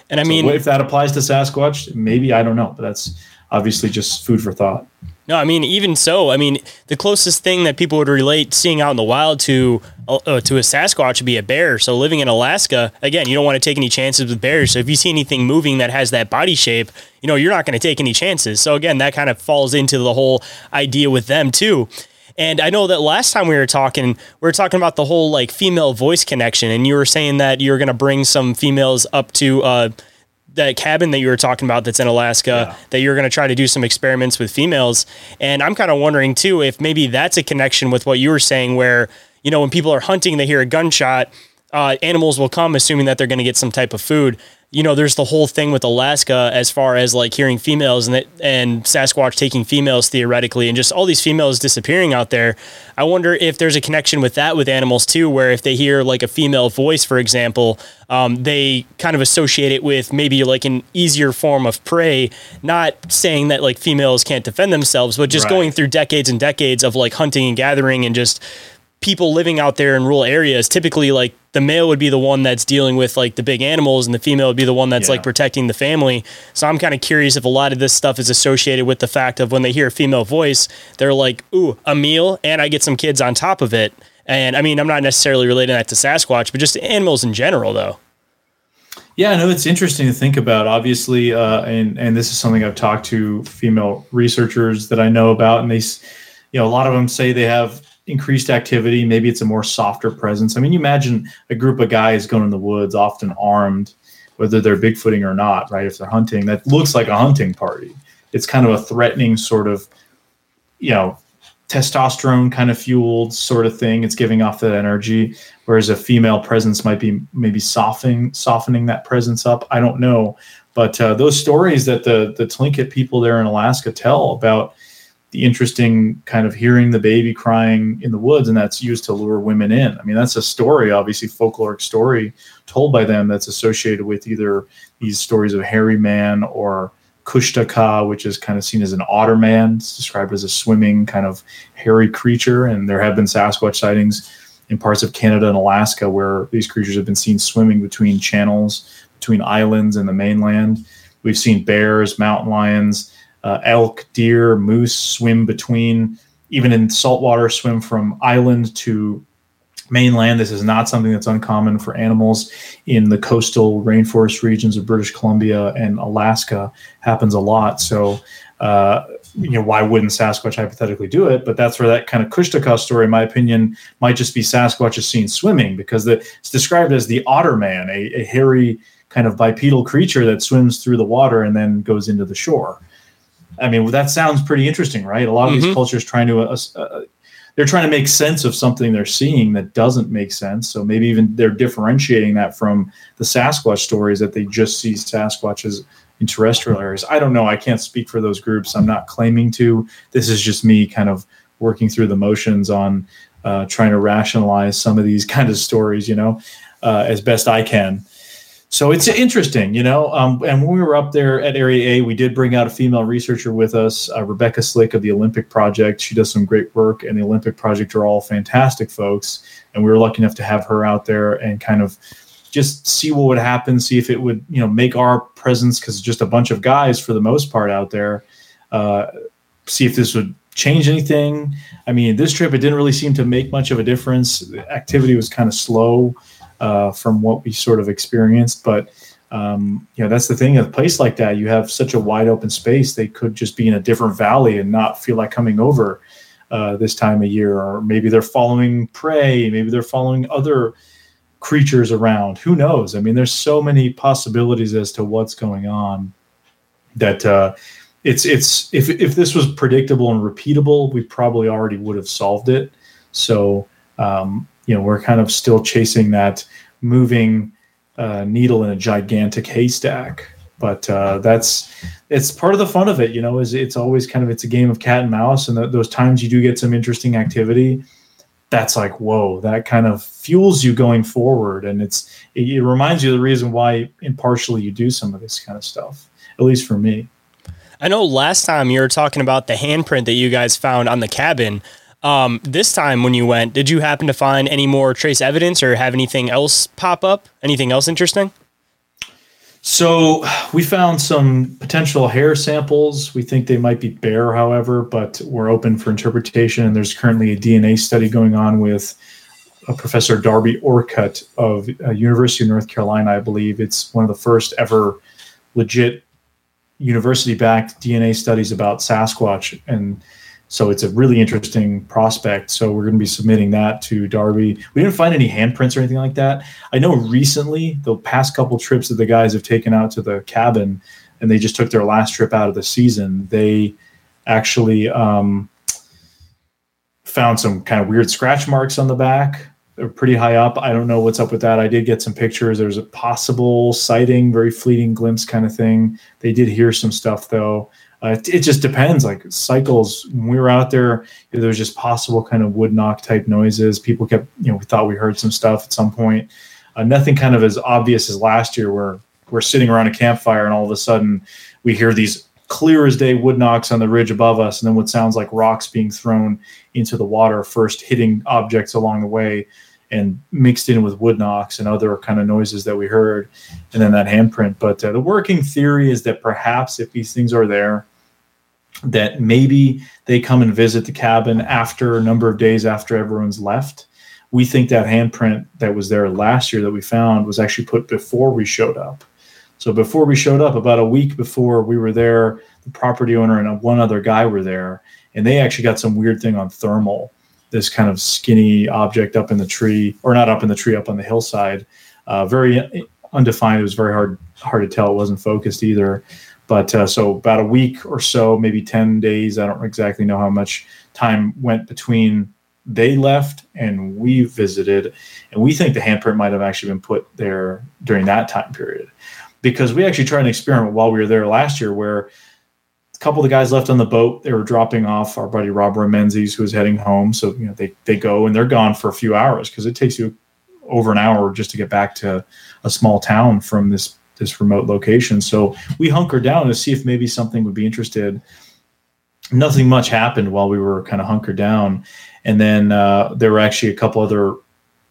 And I mean, what if that applies to sasquatch maybe i don't know but that's obviously just food for thought No, I mean even so. I mean the closest thing that people would relate seeing out in the wild to uh, to a Sasquatch would be a bear. So living in Alaska, again, you don't want to take any chances with bears. So if you see anything moving that has that body shape, you know you're not going to take any chances. So again, that kind of falls into the whole idea with them too. And I know that last time we were talking, we were talking about the whole like female voice connection, and you were saying that you were going to bring some females up to. Uh, that cabin that you were talking about that's in Alaska Yeah. that you're going to try to do some experiments with females. And I'm kind of wondering too if maybe that's a connection with what you were saying, where, you know, when people are hunting, they hear a gunshot, uh, animals will come assuming that they're going to get some type of food. You know, there's the whole thing with Alaska as far as like hearing females and that, and Sasquatch taking females theoretically, and just all these females disappearing out there. I wonder if there's a connection with that with animals too, where if they hear like a female voice, for example, um, they kind of associate it with maybe like an easier form of prey. Not saying that like females can't defend themselves, but just Right. going through decades and decades of like hunting and gathering and just people living out there in rural areas. Typically, like the male would be the one that's dealing with like the big animals, and the female would be the one that's Yeah. like protecting the family. So I'm kind of curious if a lot of this stuff is associated with the fact of when they hear a female voice, they're like, "Ooh, a meal, and I get some kids on top of it." And I mean, I'm not necessarily relating that to Sasquatch, but just animals in general, though. Yeah, no, it's interesting to think about. Obviously, uh, and and this is something I've talked to female researchers that I know about, and they, you know, a lot of them say they have increased activity. Maybe it's a more softer presence. I mean, you imagine a group of guys going in the woods, often armed, whether they're bigfooting or not, right? If they're hunting, that looks like a hunting party. it's kind of a threatening sort of, you know, testosterone kind of fueled sort of thing. It's giving off that energy, whereas a female presence might be maybe softening softening that presence up. I don't know, but uh, those stories that the the Tlingit people there in Alaska tell about the interesting kind of hearing the baby crying in the woods, and that's used to lure women in. I mean, that's a story, obviously folkloric story told by them that's associated with either these stories of hairy man or Kushtaka, which is kind of seen as an otter man. It's described as a swimming kind of hairy creature. And there have been Sasquatch sightings in parts of Canada and Alaska where these creatures have been seen swimming between channels, between islands and the mainland. We've seen bears, mountain lions, uh, elk, deer, moose swim between, even in saltwater, swim from island to mainland. This is not something that's uncommon for animals in the coastal rainforest regions of British Columbia and Alaska. Happens a lot. So, uh, you know, why wouldn't Sasquatch hypothetically do it? But that's where that kind of Kushtaka story, in my opinion, might just be Sasquatch is seen swimming because the, it's described as the otter man, a, a hairy kind of bipedal creature that swims through the water and then goes into the shore. I mean, that sounds pretty interesting, right? A lot of mm-hmm. these cultures trying to uh, uh, they're trying to make sense of something they're seeing that doesn't make sense. So maybe even they're differentiating that from the Sasquatch stories that they just see Sasquatches in terrestrial areas. I don't know. I can't speak for those groups. I'm not claiming to. This is just me kind of working through the motions on uh, trying to rationalize some of these kind of stories, you know, uh, as best I can so it's interesting, you know. Um, and when we were up there at Area A, we did bring out a female researcher with us, uh, Rebecca Slick of the Olympic Project. She does some great work, and the Olympic Project are all fantastic folks. And we were lucky enough to have her out there and kind of just see what would happen, see if it would, you know, make our presence because just a bunch of guys for the most part out there. Uh, see if this would change anything. I mean, this trip it didn't really seem to make much of a difference. The activity was kind of slow uh, from what we sort of experienced. But um, you know, that's the thing. A place like that, you have such a wide open space. They could just be in a different valley and not feel like coming over uh, this time of year, or maybe they're following prey. Maybe they're following other creatures around. Who knows? I mean, there's so many possibilities as to what's going on that uh, it's it's if if this was predictable and repeatable, we probably already would have solved it. So um, you know we're kind of still chasing that moving uh, needle in a gigantic haystack but uh, that's it's part of the fun of it you know is it's always kind of it's a game of cat and mouse and those times you do get some interesting activity that's like whoa that kind of fuels you going forward and it's it, it reminds you of the reason why impartially you do some of this kind of stuff at least for me I know last time you were talking about the handprint that you guys found on the cabin. Um, this time when you went, did you happen to find any more trace evidence or have anything else pop up? Anything else interesting? So we found some potential hair samples. We think they might be bear, however, but we're open for interpretation. And there's currently a DNA study going on with a Professor Darby Orcutt of uh, University of North Carolina, I believe. It's one of the first ever legit university-backed DNA studies about Sasquatch, and so it's a really interesting prospect. So we're going to be submitting that to Darby. We didn't find any handprints or anything like that. I know recently, the past couple trips that the guys have taken out to the cabin, and they just took their last trip out of the season, they actually um, found some kind of weird scratch marks on the back. They're pretty high up. I don't know what's up with that. I did get some pictures. There's a possible sighting, very fleeting glimpse kind of thing. They did hear some stuff though. Uh, it, it, just depends. Like cycles, when we were out there, there was just possible kind of wood knock type noises. People kept, you know, we thought we heard some stuff at some point. Uh, nothing kind of as obvious as last year, where we're sitting around a campfire and all of a sudden we hear these clear as day wood knocks on the ridge above us, and then what sounds like rocks being thrown into the water, first hitting objects along the way and mixed in with wood knocks and other kind of noises that we heard, and then that handprint. But uh, the working theory is that perhaps if these things are there, that maybe they come and visit the cabin after a number of days after everyone's left. We think that handprint that was there last year that we found was actually put before we showed up. So before we showed up, about a week before we were there, the property owner and one other guy were there, and they actually got some weird thing on thermal. This kind of skinny object up in the tree, or not up in the tree, up on the hillside. Uh, very undefined. It was very hard hard to tell. It wasn't focused either But uh, so about a week or so, maybe 10 days, I don't exactly know how much time went between they left and we visited. And we think the handprint might have actually been put there during that time period because we actually tried an experiment while we were there last year where a couple of the guys left on the boat. They were dropping off our buddy Robert Menzies, who was heading home. So, you know, they, they go and they're gone for a few hours because it takes you over an hour just to get back to a small town from this this remote location. So we hunkered down to see if maybe something would be interested. Nothing much happened while we were kind of hunkered down, and then uh, there were actually a couple other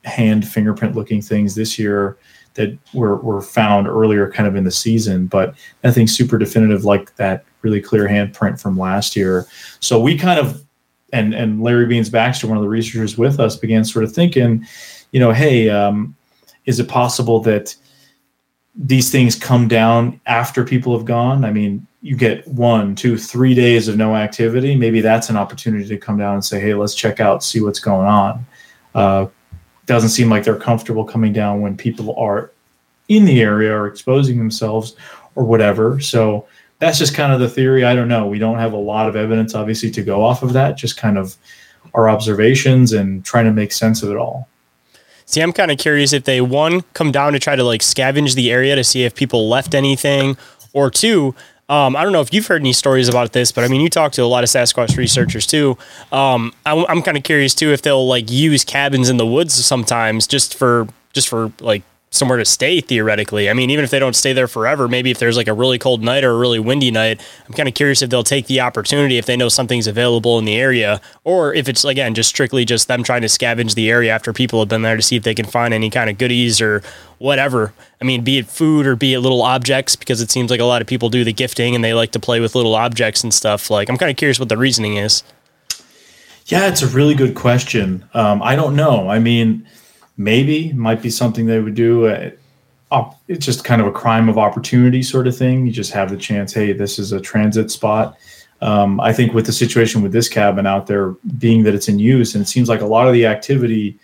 hand fingerprint looking things this year that were, were found earlier kind of in the season, but nothing super definitive like that really clear handprint from last year. So we kind of and and Larry Beans Baxter, one of the researchers with us, began sort of thinking, you know, hey, um, is it possible that these things come down after people have gone? I mean, you get one, two, three days of no activity. Maybe that's an opportunity to come down and say, hey, let's check out, see what's going on. Uh, doesn't seem like they're comfortable coming down when people are in the area or exposing themselves or whatever. So that's just kind of the theory. I don't know. We don't have a lot of evidence, obviously, to go off of that. Just kind of our observations and trying to make sense of it all. See, I'm kind of curious if they one come down to try to like scavenge the area to see if people left anything, or two, um, I don't know if you've heard any stories about this, but I mean, you talk to a lot of Sasquatch researchers too. Um, I, I'm kind of curious too if they'll like use cabins in the woods sometimes just for just for like somewhere to stay theoretically. I mean, even if they don't stay there forever, maybe if there's like a really cold night or a really windy night, I'm kind of curious if they'll take the opportunity if they know something's available in the area or if it's again just strictly just them trying to scavenge the area after people have been there to see if they can find any kind of goodies or whatever. I mean, be it food or be it little objects because it seems like a lot of people do the gifting and they like to play with little objects and stuff. Like I'm kind of curious what the reasoning is. Yeah, it's a really good question. Um, I don't know. I mean, maybe might be something they would do. Uh, it's just kind of a crime of opportunity sort of thing. You just have the chance. Hey, this is a transit spot. Um, I think with the situation with this cabin out there, being that it's in use, and it seems like a lot of the activity,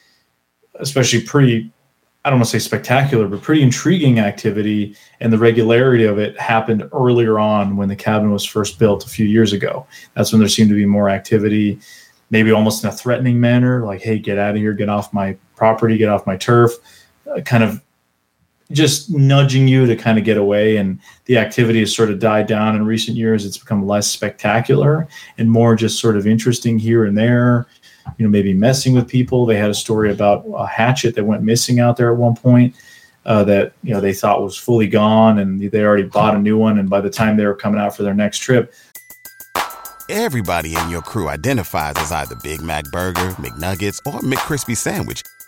especially pretty, I don't want to say spectacular, but pretty intriguing activity, and the regularity of it happened earlier on when the cabin was first built a few years ago. That's when there seemed to be more activity maybe almost in a threatening manner, like, hey, get out of here, get off my property, get off my turf, uh, kind of just nudging you to kind of get away. And the activity has sort of died down in recent years. It's become less spectacular and more just sort of interesting here and there. You know, maybe messing with people. They had a story about a hatchet that went missing out there at one point. Uh, that you know they thought was fully gone, and they already bought a new one. And by the time they were coming out for their next trip, Everybody in your crew identifies as either Big Mac Burger, McNuggets, or McCrispy Sandwich.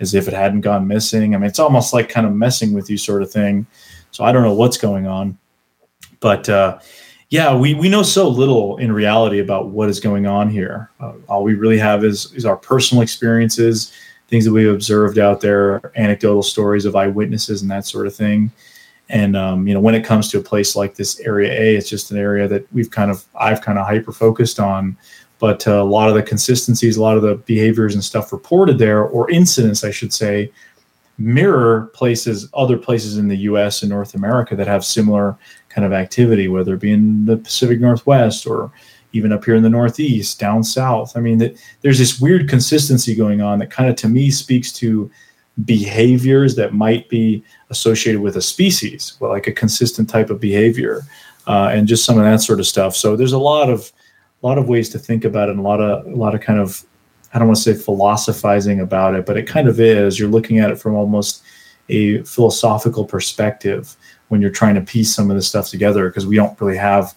as if it hadn't gone missing. I mean, it's almost like kind of messing with you, sort of thing. So I don't know what's going on, but uh, yeah, we we know so little in reality about what is going on here. Uh, all we really have is is our personal experiences, things that we've observed out there, anecdotal stories of eyewitnesses, and that sort of thing. And um, you know, when it comes to a place like this area A, it's just an area that we've kind of I've kind of hyper focused on but uh, a lot of the consistencies, a lot of the behaviors and stuff reported there, or incidents, I should say, mirror places, other places in the U.S. and North America that have similar kind of activity, whether it be in the Pacific Northwest or even up here in the Northeast, down south. I mean, that there's this weird consistency going on that kind of, to me, speaks to behaviors that might be associated with a species, well, like a consistent type of behavior, uh, and just some of that sort of stuff. So there's a lot of a lot of ways to think about it and a lot of a lot of kind of I don't want to say philosophizing about it, but it kind of is. You're looking at it from almost a philosophical perspective when you're trying to piece some of this stuff together because we don't really have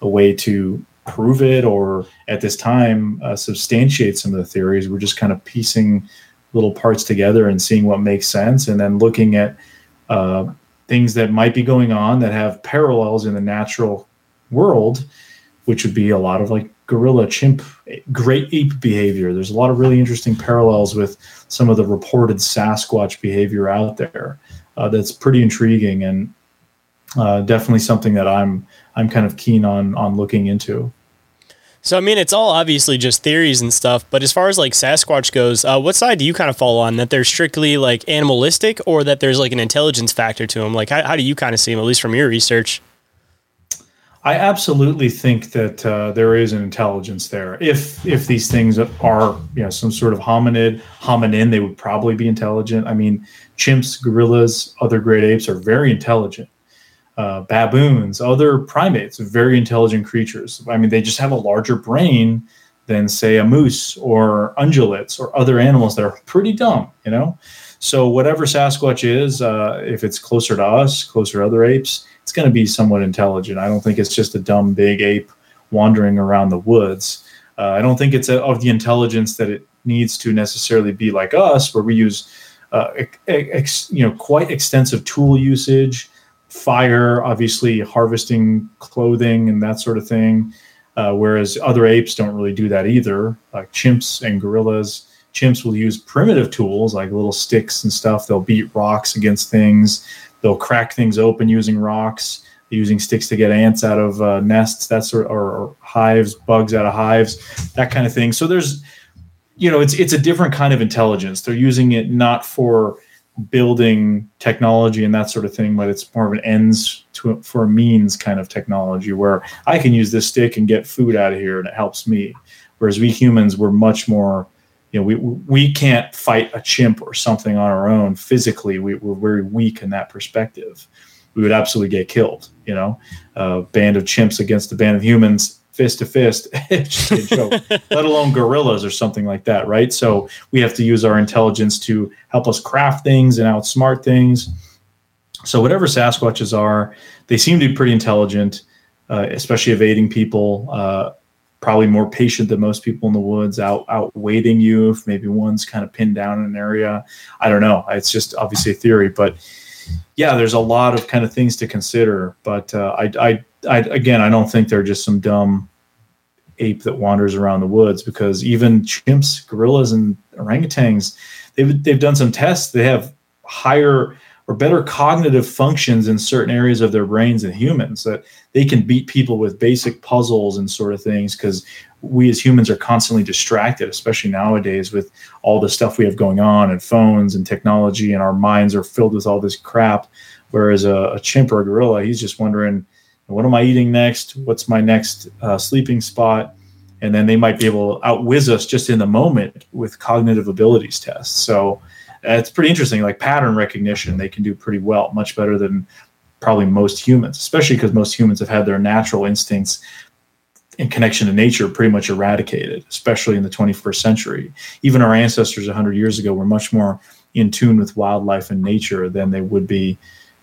a way to prove it or at this time uh, substantiate some of the theories. We're just kind of piecing little parts together and seeing what makes sense and then looking at uh, things that might be going on that have parallels in the natural world which would be a lot of like gorilla, chimp, great ape behavior. There's a lot of really interesting parallels with some of the reported Sasquatch behavior out there. Uh, that's pretty intriguing and uh, definitely something that I'm I'm kind of keen on on looking into. So I mean, it's all obviously just theories and stuff. But as far as like Sasquatch goes, uh, what side do you kind of fall on? That they're strictly like animalistic, or that there's like an intelligence factor to them? Like, how, how do you kind of see them, at least from your research? I absolutely think that uh, there is an intelligence there. If if these things are you know some sort of hominid hominin, they would probably be intelligent. I mean, chimps, gorillas, other great apes are very intelligent uh, baboons, other primates, very intelligent creatures. I mean, they just have a larger brain than, say, a moose or ungulates or other animals that are pretty dumb, you know? So, whatever Sasquatch is, uh, if it's closer to us, closer to other apes, it's going to be somewhat intelligent. I don't think it's just a dumb, big ape wandering around the woods. Uh, I don't think it's a, of the intelligence that it needs to necessarily be like us, where we use, uh, ex, you know, quite extensive tool usage fire, obviously harvesting clothing and that sort of thing. Uh, whereas other apes don't really do that either, like chimps and gorillas. Chimps will use primitive tools like little sticks and stuff. They'll beat rocks against things. They'll crack things open using rocks, using sticks to get ants out of uh, nests, that sort, of, or, or hives, bugs out of hives, that kind of thing. So there's, you know, it's it's a different kind of intelligence. They're using it not for building technology and that sort of thing, but it's more of an ends to for a means kind of technology where I can use this stick and get food out of here and it helps me. Whereas we humans were much more, you know, we we can't fight a chimp or something on our own physically. We, we're very weak in that perspective. We would absolutely get killed. You know, a band of chimps against a band of humans fist to fist, let alone gorillas or something like that, right? So we have to use our intelligence to help us craft things and outsmart things. So whatever Sasquatches are, they seem to be pretty intelligent, uh, especially evading people. Uh, probably more patient than most people in the woods, out out waiting you if maybe one's kind of pinned down in an area. I don't know. It's just obviously a theory, but yeah, there's a lot of kind of things to consider. But uh, I, I, I, again, I don't think they're just some dumb ape that wanders around the woods because even chimps, gorillas, and orangutans, they've they've done some tests. They have higher or better cognitive functions in certain areas of their brains than humans that they can beat people with basic puzzles and sort of things because we as humans are constantly distracted especially nowadays with all the stuff we have going on and phones and technology and our minds are filled with all this crap whereas a, a chimp or a gorilla he's just wondering what am I eating next? What's my next uh, sleeping spot? And then they might be able to outwizz us just in the moment with cognitive abilities tests. So uh, it's pretty interesting. Like pattern recognition, they can do pretty well, much better than probably most humans, especially because most humans have had their natural instincts in connection to nature pretty much eradicated, especially in the 21st century. Even our ancestors 100 years ago were much more in tune with wildlife and nature than they would be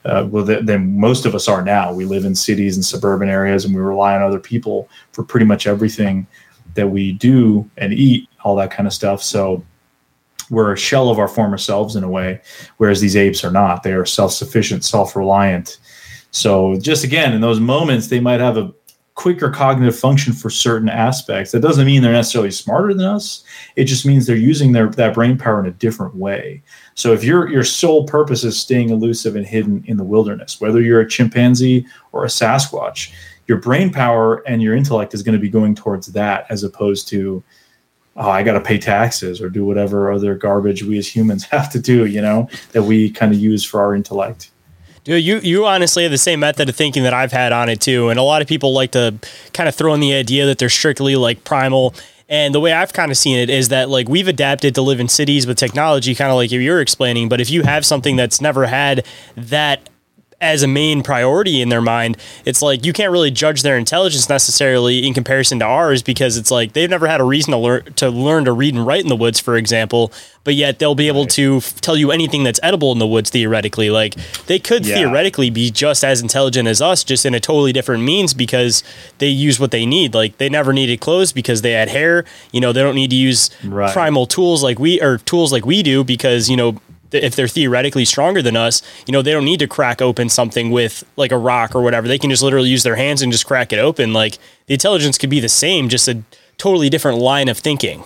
uh, well, th- than most of us are now. We live in cities and suburban areas, and we rely on other people for pretty much everything that we do and eat, all that kind of stuff. So we're a shell of our former selves in a way, whereas these apes are not. They are self-sufficient, self-reliant. So just again, in those moments, they might have a quicker cognitive function for certain aspects. That doesn't mean they're necessarily smarter than us. It just means they're using their that brain power in a different way. So if your your sole purpose is staying elusive and hidden in the wilderness, whether you're a chimpanzee or a Sasquatch, your brain power and your intellect is going to be going towards that as opposed to oh, I got to pay taxes or do whatever other garbage we as humans have to do, you know, that we kind of use for our intellect. Dude, you you honestly have the same method of thinking that I've had on it too, and a lot of people like to kind of throw in the idea that they're strictly like primal and the way I've kind of seen it is that like we've adapted to live in cities with technology, kind of like you're explaining. But if you have something that's never had that as a main priority in their mind, it's like you can't really judge their intelligence necessarily in comparison to ours because it's like they've never had a reason to learn to learn to read and write in the woods, for example. But yet they'll be able right. to f- tell you anything that's edible in the woods theoretically. Like they could yeah. theoretically be just as intelligent as us, just in a totally different means because they use what they need. Like they never needed clothes because they had hair. You know, they don't need to use right. primal tools like we or tools like we do because you know if they're theoretically stronger than us, you know, they don't need to crack open something with like a rock or whatever. They can just literally use their hands and just crack it open. Like the intelligence could be the same, just a totally different line of thinking.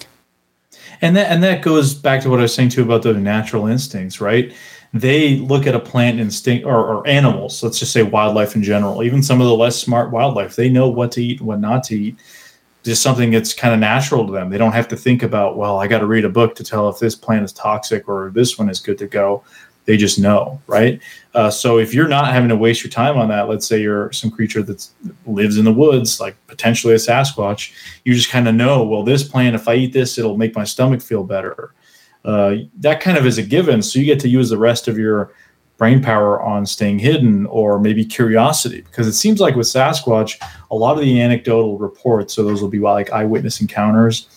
And that and that goes back to what I was saying too about the natural instincts, right? They look at a plant instinct or, or animals, let's just say wildlife in general, even some of the less smart wildlife, they know what to eat and what not to eat. Just something that's kind of natural to them. They don't have to think about, well, I got to read a book to tell if this plant is toxic or this one is good to go. They just know, right? Uh, so if you're not having to waste your time on that, let's say you're some creature that lives in the woods, like potentially a Sasquatch, you just kind of know, well, this plant, if I eat this, it'll make my stomach feel better. Uh, that kind of is a given. So you get to use the rest of your brain power on staying hidden or maybe curiosity because it seems like with Sasquatch, a lot of the anecdotal reports, so those will be like eyewitness encounters,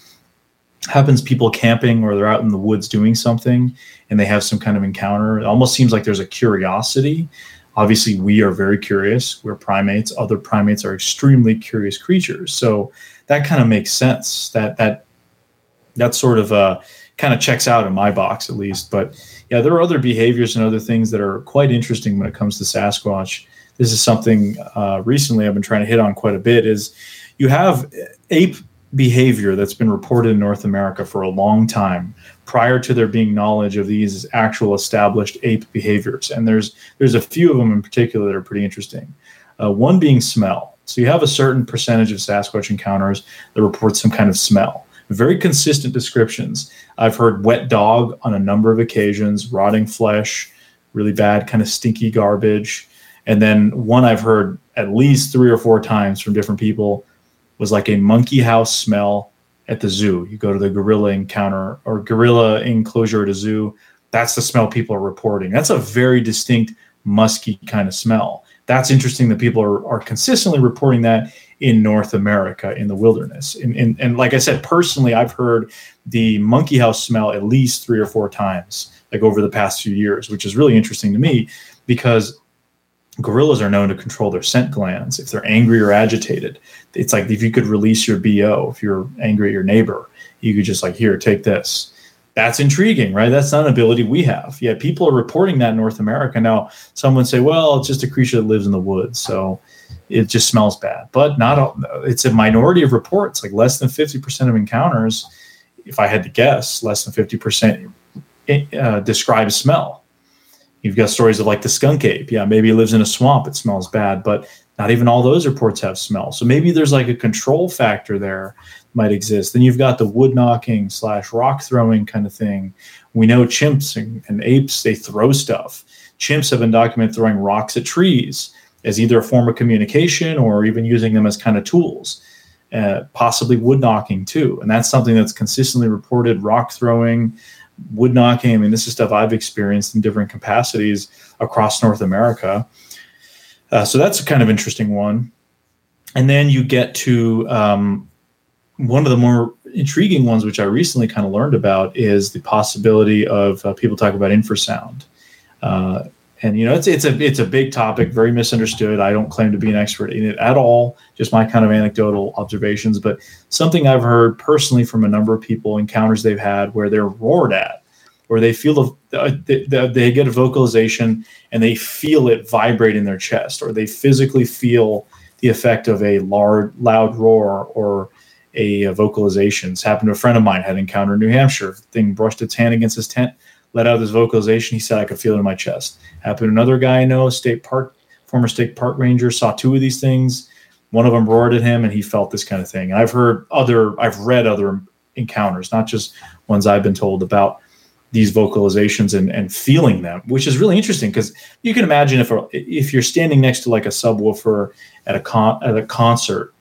happens people camping or they're out in the woods doing something and they have some kind of encounter. It almost seems like there's a curiosity. Obviously, we are very curious. We're primates. Other primates are extremely curious creatures. So that kind of makes sense. That that that sort of uh, kind of checks out in my box at least. But yeah, there are other behaviors and other things that are quite interesting when it comes to Sasquatch. This is something uh, recently I've been trying to hit on quite a bit. Is you have ape behavior that's been reported in North America for a long time prior to there being knowledge of these actual established ape behaviors. And there's there's a few of them in particular that are pretty interesting. Uh, one being smell. So you have a certain percentage of Sasquatch encounters that report some kind of smell. Very consistent descriptions. I've heard wet dog on a number of occasions, rotting flesh, really bad, kind of stinky garbage. And then one I've heard at least three or four times from different people was like a monkey house smell at the zoo. You go to the gorilla encounter or gorilla enclosure at a zoo. That's the smell people are reporting. That's a very distinct musky kind of smell. That's interesting that people are, are consistently reporting that in North America in the wilderness. And, and, and like I said, personally, I've heard the monkey house smell at least three or four times, like over the past few years, which is really interesting to me because gorillas are known to control their scent glands. If they're angry or agitated it's like if you could release your bo if you're angry at your neighbor you could just like here take this. That's intriguing right? That's not an ability we have. Yet people are reporting that in north america. Now someone say well it's just a creature that lives in the woods. So it just smells bad but not all, it's a minority of reports like less than 50% of encounters if i had to guess less than 50% uh, describe smell You've got stories of like the skunk ape. Yeah, maybe it lives in a swamp. It smells bad, but not even all those reports have smell. So maybe there's like a control factor there might exist. Then you've got the wood knocking slash rock throwing kind of thing. We know chimps and, and apes, they throw stuff. Chimps have been documented throwing rocks at trees as either a form of communication or even using them as kind of tools. Uh, possibly wood knocking too. And that's something that's consistently reported rock throwing, wood knocking. I mean, this is stuff I've experienced in different capacities across North America. Uh, so that's a kind of interesting one. And then you get to um, one of the more intriguing ones, which I recently kind of learned about, is the possibility of uh, people talk about infrasound. Uh, and you know it's it's a it's a big topic very misunderstood i don't claim to be an expert in it at all just my kind of anecdotal observations but something i've heard personally from a number of people encounters they've had where they're roared at where they feel the, the, uh, they get a vocalization and they feel it vibrate in their chest or they physically feel the effect of a large loud roar or a, a vocalization. It's happened to a friend of mine had encountered in New Hampshire. Thing brushed its hand against his tent, let out this vocalization. He said, I could feel it in my chest. Happened to another guy I know, state park, former state park ranger, saw two of these things. One of them roared at him and he felt this kind of thing. I've heard other, I've read other encounters, not just ones I've been told about these vocalizations and, and feeling them, which is really interesting because you can imagine if if you're standing next to like a subwoofer at a con at a concert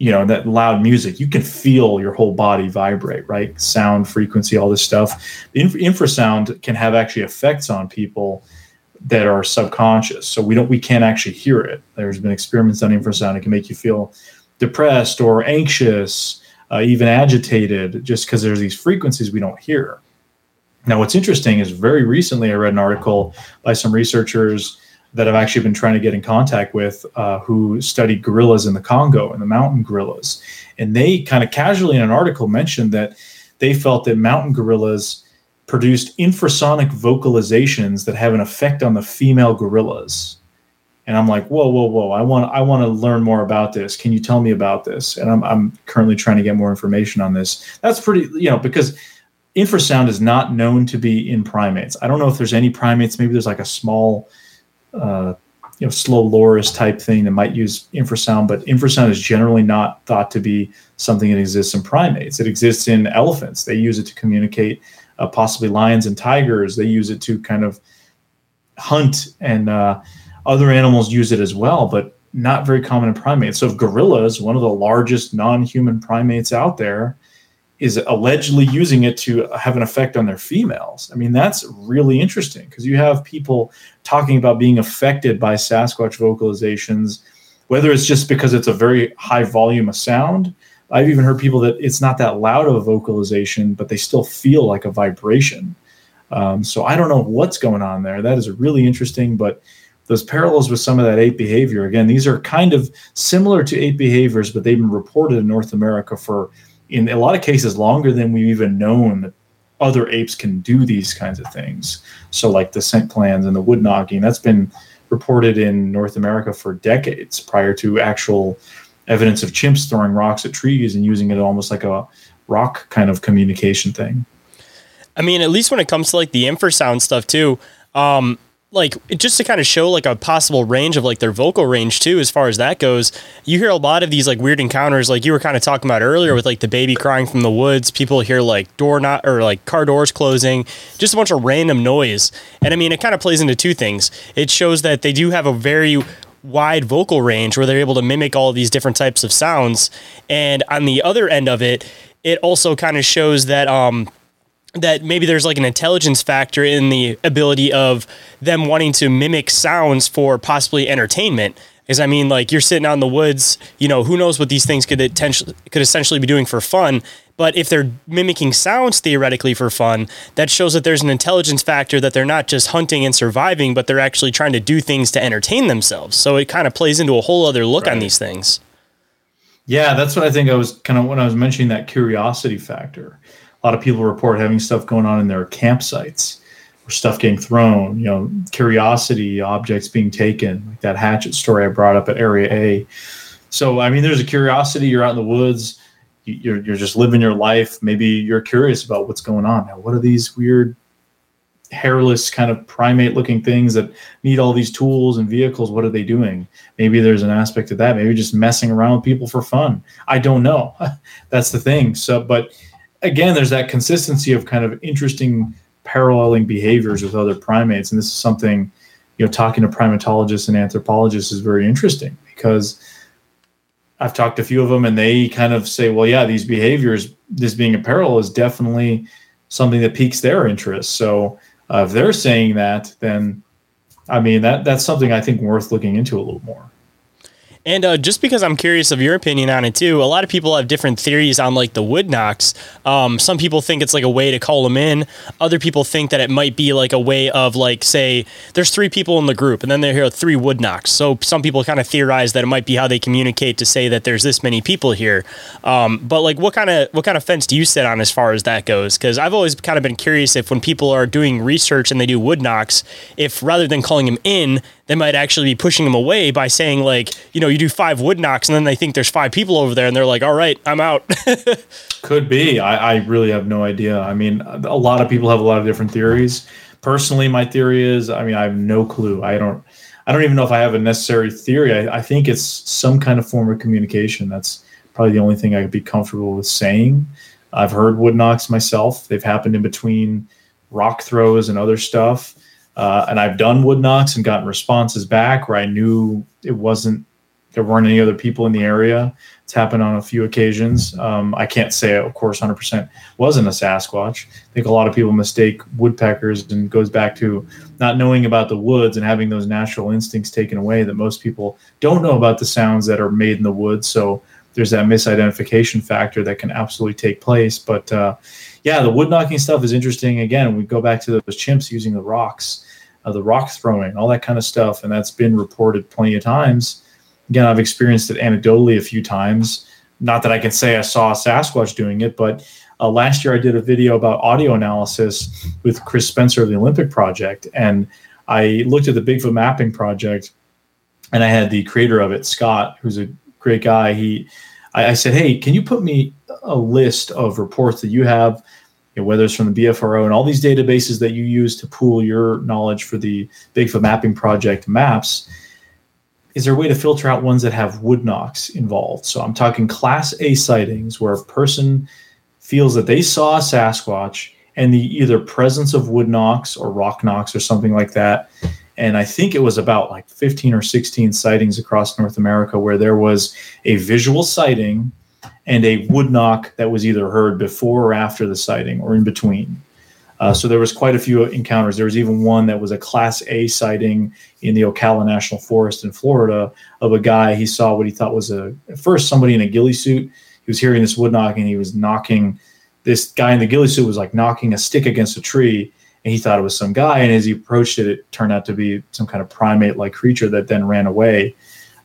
you know that loud music you can feel your whole body vibrate right? Sound frequency all this stuff. The inf- infrasound can have actually effects on people that are subconscious. So we don't we can't actually hear it. There's been experiments on infrasound. It can make you feel depressed or anxious uh, even agitated just because there's these frequencies we don't hear. Now what's interesting is very recently i read an article by some researchers that I've actually been trying to get in contact with uh, who studied gorillas in the Congo and the mountain gorillas. And they kind of casually in an article mentioned that they felt that mountain gorillas produced infrasonic vocalizations that have an effect on the female gorillas. And I'm like, whoa, whoa, whoa! I want, I want to learn more about this. Can you tell me about this? And I'm, I'm currently trying to get more information on this. That's pretty, you know, because infrasound is not known to be in primates. I don't know if there's any primates. Maybe there's like a small, uh, you know, slow loris type thing that might use infrasound, but infrasound is generally not thought to be something that exists in primates. It exists in elephants. They use it to communicate. Uh, possibly lions and tigers. They use it to kind of hunt and. Uh, other animals use it as well, but not very common in primates. So if gorillas, one of the largest non-human primates out there, is allegedly using it to have an effect on their females. I mean, that's really interesting because you have people talking about being affected by Sasquatch vocalizations, whether it's just because it's a very high volume of sound. I've even heard people that it's not that loud of a vocalization, but they still feel like a vibration. Um, so I don't know what's going on there. That is really interesting, but those parallels with some of that ape behavior. Again, these are kind of similar to ape behaviors, but they've been reported in North America for, in a lot of cases, longer than we've even known that other apes can do these kinds of things. So, like the scent glands and the wood knocking, that's been reported in North America for decades prior to actual evidence of chimps throwing rocks at trees and using it almost like a rock kind of communication thing. I mean, at least when it comes to like the infrasound stuff too, um, like just to kind of show like a possible range of like their vocal range too as far as that goes you hear a lot of these like weird encounters like you were kind of talking about earlier with like the baby crying from the woods people hear like door not or like car doors closing just a bunch of random noise and i mean it kind of plays into two things it shows that they do have a very wide vocal range where they're able to mimic all these different types of sounds and on the other end of it it also kind of shows that um that maybe there's like an intelligence factor in the ability of them wanting to mimic sounds for possibly entertainment. Because I mean, like you're sitting out in the woods, you know, who knows what these things could potentially could essentially be doing for fun. But if they're mimicking sounds theoretically for fun, that shows that there's an intelligence factor that they're not just hunting and surviving, but they're actually trying to do things to entertain themselves. So it kind of plays into a whole other look right. on these things. Yeah, that's what I think I was kind of when I was mentioning that curiosity factor a lot of people report having stuff going on in their campsites or stuff getting thrown, you know, curiosity, objects being taken, like that hatchet story I brought up at Area A. So, I mean, there's a curiosity. You're out in the woods, you're, you're just living your life. Maybe you're curious about what's going on. Now, what are these weird, hairless, kind of primate looking things that need all these tools and vehicles? What are they doing? Maybe there's an aspect of that. Maybe just messing around with people for fun. I don't know. That's the thing. So, but again, there's that consistency of kind of interesting paralleling behaviors with other primates, and this is something you know talking to primatologists and anthropologists is very interesting because I've talked to a few of them, and they kind of say, well, yeah, these behaviors, this being a parallel, is definitely something that piques their interest. So uh, if they're saying that, then I mean that that's something I think worth looking into a little more. And uh, just because I'm curious of your opinion on it too, a lot of people have different theories on like the wood knocks. Um, some people think it's like a way to call them in. Other people think that it might be like a way of like say there's three people in the group and then they hear three wood knocks. So some people kind of theorize that it might be how they communicate to say that there's this many people here. Um, but like what kind of what kind of fence do you sit on as far as that goes? Because I've always kind of been curious if when people are doing research and they do wood knocks, if rather than calling them in, they might actually be pushing them away by saying like, you know, you do five wood knocks and then they think there's five people over there and they're like, all right, I'm out. Could be. I, I really have no idea. I mean, a lot of people have a lot of different theories. Personally, my theory is, I mean, I have no clue. I don't, I don't even know if I have a necessary theory. I, I think it's some kind of form of communication. That's probably the only thing I could be comfortable with saying. I've heard wood knocks myself. They've happened in between rock throws and other stuff. Uh, and I've done wood knocks and gotten responses back where I knew it wasn't there weren't any other people in the area. It's happened on a few occasions. Um, I can't say, of course, 100% wasn't a Sasquatch. I think a lot of people mistake woodpeckers and goes back to not knowing about the woods and having those natural instincts taken away that most people don't know about the sounds that are made in the woods. So there's that misidentification factor that can absolutely take place. But uh, yeah, the wood knocking stuff is interesting. Again, we go back to those chimps using the rocks, uh, the rock throwing, all that kind of stuff, and that's been reported plenty of times. Again, I've experienced it anecdotally a few times. Not that I can say I saw Sasquatch doing it, but uh, last year I did a video about audio analysis with Chris Spencer of the Olympic Project, and I looked at the Bigfoot mapping project, and I had the creator of it, Scott, who's a great guy. He, I, I said, hey, can you put me a list of reports that you have? You know, whether it's from the BFRO and all these databases that you use to pool your knowledge for the Bigfoot mapping project maps, is there a way to filter out ones that have wood knocks involved? So I'm talking class A sightings where a person feels that they saw a Sasquatch and the either presence of wood knocks or rock knocks or something like that. And I think it was about like 15 or 16 sightings across North America where there was a visual sighting and a wood knock that was either heard before or after the sighting or in between. Uh, so there was quite a few encounters. There was even one that was a Class A sighting in the Ocala National Forest in Florida of a guy. He saw what he thought was a first somebody in a ghillie suit. He was hearing this wood knocking. And he was knocking. This guy in the ghillie suit was like knocking a stick against a tree, and he thought it was some guy. And as he approached it, it turned out to be some kind of primate-like creature that then ran away.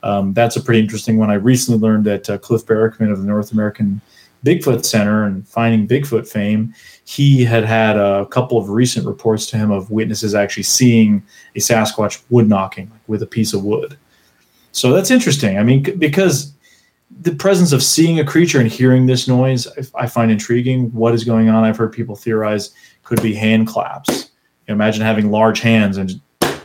Um, that's a pretty interesting one. I recently learned that uh, Cliff Barackman of the North American Bigfoot Center and Finding Bigfoot fame, he had had a couple of recent reports to him of witnesses actually seeing a Sasquatch wood knocking with a piece of wood. So that's interesting. I mean, because the presence of seeing a creature and hearing this noise, I, find intriguing. What is going on? I've heard people theorize could be hand claps. Imagine having large hands and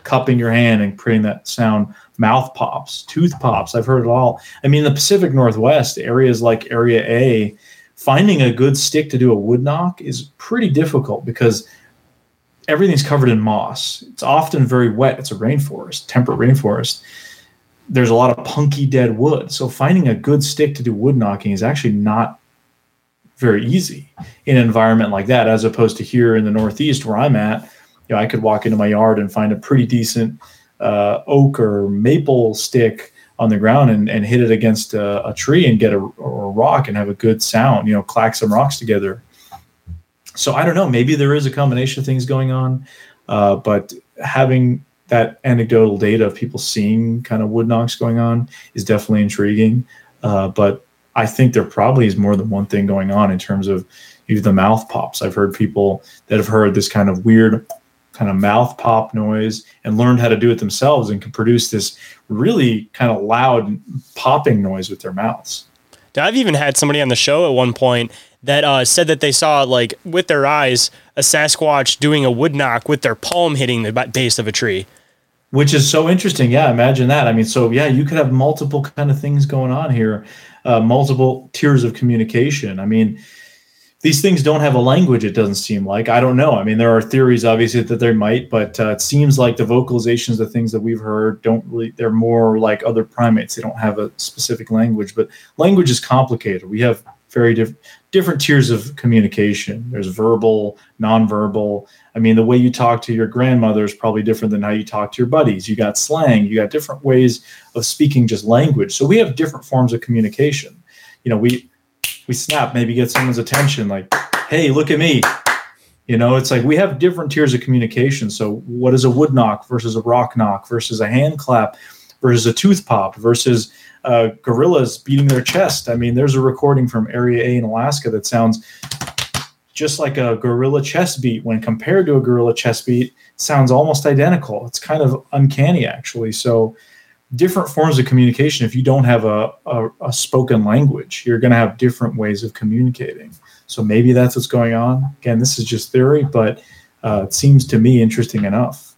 cupping your hand and creating that sound. Mouth pops, tooth pops. I've heard it all. I mean, the Pacific Northwest areas like Area A, finding a good stick to do a wood knock is pretty difficult because everything's covered in moss. It's often very wet. It's a rainforest, temperate rainforest. There's a lot of punky dead wood. So finding a good stick to do wood knocking is actually not very easy in an environment like that, as opposed to here in the Northeast where I'm at. You know, I could walk into my yard and find a pretty decent uh, oak or maple stick on the ground and, and hit it against a, a tree and get a, or a rock and have a good sound, you know, clack some rocks together. So I don't know, maybe there is a combination of things going on, uh, but having that anecdotal data of people seeing kind of wood knocks going on is definitely intriguing. Uh, but I think there probably is more than one thing going on in terms of the mouth pops. I've heard people that have heard this kind of weird kind of mouth pop noise and learned how to do it themselves and can produce this really kind of loud popping noise with their mouths. Now, I've even had somebody on the show at one point that uh, said that they saw, like, with their eyes, a Sasquatch doing a wood knock with their palm hitting the base of a tree. Which is so interesting. Yeah, imagine that. I mean, so yeah, you could have multiple kind of things going on here, uh, multiple tiers of communication. I mean, these things don't have a language it doesn't seem like. I don't know. I mean there are theories obviously that they might but uh, it seems like the vocalizations the things that we've heard don't really they're more like other primates. They don't have a specific language but language is complicated. We have very diff- different tiers of communication. There's verbal nonverbal. I mean the way you talk to your grandmother is probably different than how you talk to your buddies. You got slang you got different ways of speaking just language. So we have different forms of communication. You know we we snap, maybe get someone's attention, like, hey, look at me. You know, it's like we have different tiers of communication. So, what is a wood knock versus a rock knock versus a hand clap versus a tooth pop versus uh, gorillas beating their chest? I mean, there's a recording from Area A in Alaska that sounds just like a gorilla chest beat when compared to a gorilla chest beat sounds almost identical it's kind of uncanny actually so different forms of communication if you don't have a, a, a spoken language you're going to have different ways of communicating so maybe that's what's going on again this is just theory but uh, it seems to me interesting enough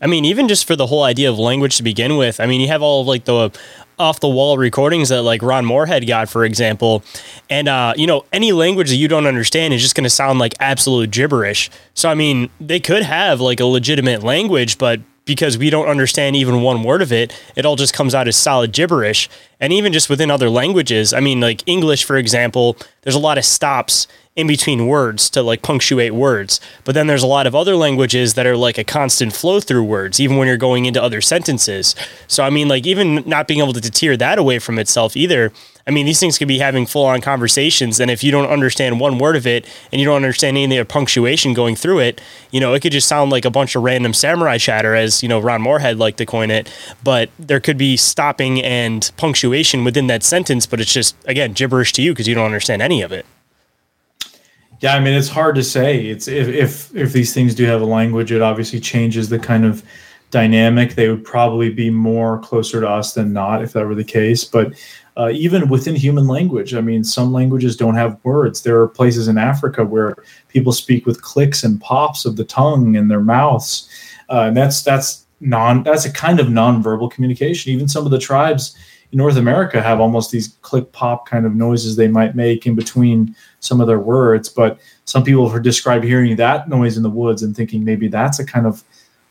I mean, even just for the whole idea of language to begin with, I mean, you have all of like the off the wall recordings that like Ron Morehead got, for example. And, uh, you know, any language that you don't understand is just going to sound like absolute gibberish. So, I mean, they could have like a legitimate language, but because we don't understand even one word of it, it all just comes out as solid gibberish. And even just within other languages, I mean, like English, for example, there's a lot of stops in between words to like punctuate words. But then there's a lot of other languages that are like a constant flow through words, even when you're going into other sentences. So, I mean, like, even not being able to tear that away from itself either. I mean, these things could be having full on conversations. And if you don't understand one word of it and you don't understand any of the punctuation going through it, you know, it could just sound like a bunch of random samurai chatter, as, you know, Ron Morehead liked to coin it. But there could be stopping and punctuation within that sentence, but it's just, again, gibberish to you because you don't understand any of it. Yeah, I mean it's hard to say. It's if if if these things do have a language, it obviously changes the kind of dynamic. They would probably be more closer to us than not if that were the case. But uh, even within human language, I mean, some languages don't have words. There are places in Africa where people speak with clicks and pops of the tongue in their mouths, uh, and that's that's non that's a kind of nonverbal communication. Even some of the tribes in North America have almost these click pop kind of noises they might make in between some of their words. But some people have described hearing that noise in the woods and thinking maybe that's a kind of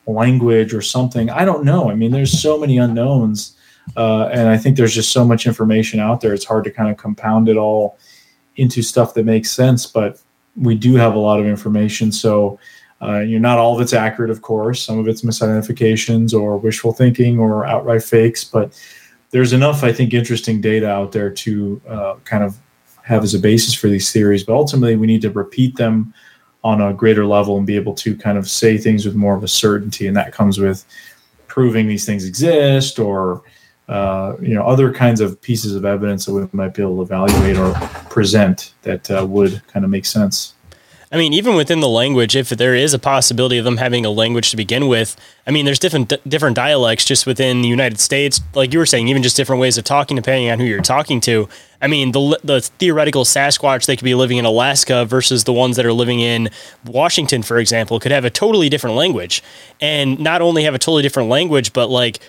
language or something. I don't know. I mean, there's so many unknowns. Uh, and I think there's just so much information out there. It's hard to kind of compound it all into stuff that makes sense. But we do have a lot of information. So, uh, you're not all of it's accurate, of course. Some of it's misidentifications or wishful thinking or outright fakes. But there's enough, I think, interesting data out there to uh, kind of have as a basis for these theories. But ultimately, we need to repeat them on a greater level and be able to kind of say things with more of a certainty. And that comes with proving these things exist or uh, you know other kinds of pieces of evidence that we might be able to evaluate or present that uh, would kind of make sense. I mean, even within the language, if there is a possibility of them having a language to begin with, I mean, there's different different dialects just within the United States. Like you were saying, even just different ways of talking depending on who you're talking to. I mean, the the theoretical Sasquatch they could be living in Alaska versus the ones that are living in Washington, for example, could have a totally different language, and not only have a totally different language, but like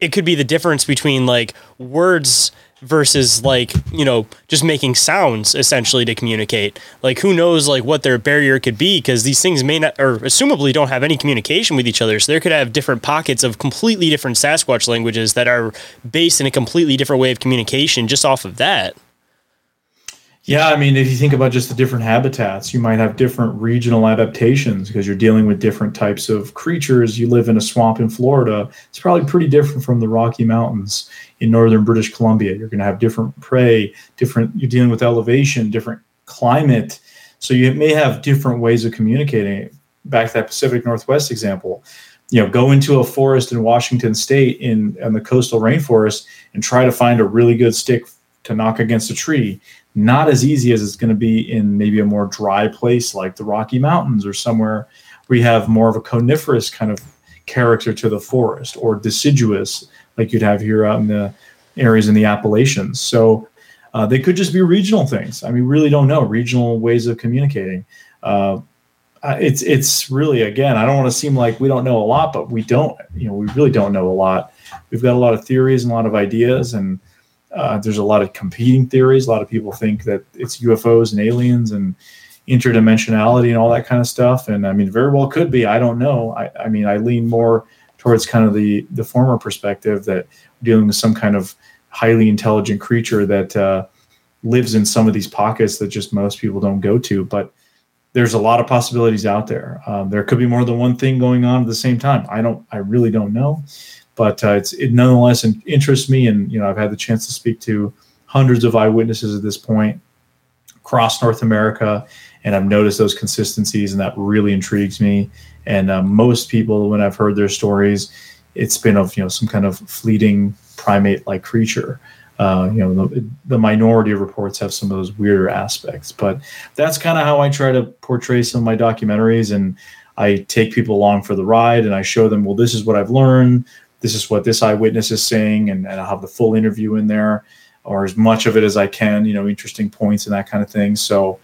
it could be the difference between like words versus like you know just making sounds essentially to communicate. Like who knows like what their barrier could be because these things may not or assumably don't have any communication with each other. So there could have different pockets of completely different sasquatch languages that are based in a completely different way of communication just off of that yeah, I mean, if you think about just the different habitats, you might have different regional adaptations because you're dealing with different types of creatures. You live in a swamp in Florida, it's probably pretty different from the Rocky Mountains in northern British Columbia. You're going to have different prey, different, you're dealing with elevation, different climate. So you may have different ways of communicating. Back to that Pacific Northwest example, you know, go into a forest in Washington State in, in the coastal rainforest and try to find a really good stick to knock against a tree not as easy as it's going to be in maybe a more dry place like the Rocky Mountains or somewhere where you have more of a coniferous kind of character to the forest or deciduous like you'd have here out in the areas in the Appalachians. So uh, they could just be regional things. I mean, really don't know regional ways of communicating. Uh, it's it's really again, I don't want to seem like we don't know a lot, but we don't. You know, we really don't know a lot. We've got a lot of theories and a lot of ideas, and uh, there's a lot of competing theories. A lot of people think that it's UFOs and aliens and interdimensionality and all that kind of stuff. And I mean, very well could be. I don't know. I, I mean, I lean more towards kind of the the former perspective that dealing with some kind of highly intelligent creature that uh, lives in some of these pockets that just most people don't go to. But there's a lot of possibilities out there. Um, there could be more than one thing going on at the same time. I don't. I really don't know but uh, it's it nonetheless interests me, and you know I've had the chance to speak to hundreds of eyewitnesses at this point across North America, and I've noticed those consistencies, and that really intrigues me. And uh, most people, when I've heard their stories, it's been of you know some kind of fleeting primate-like creature. Uh, you know, the, the, minority of reports have some of those weirder aspects, but that's kind of how I try to portray some of my documentaries. And I take people along for the ride and I show them, well, this is what I've learned this is what this eyewitness is saying, and, and I'll have the full interview in there, or as much of it as I can, you know, interesting points and that kind of thing. So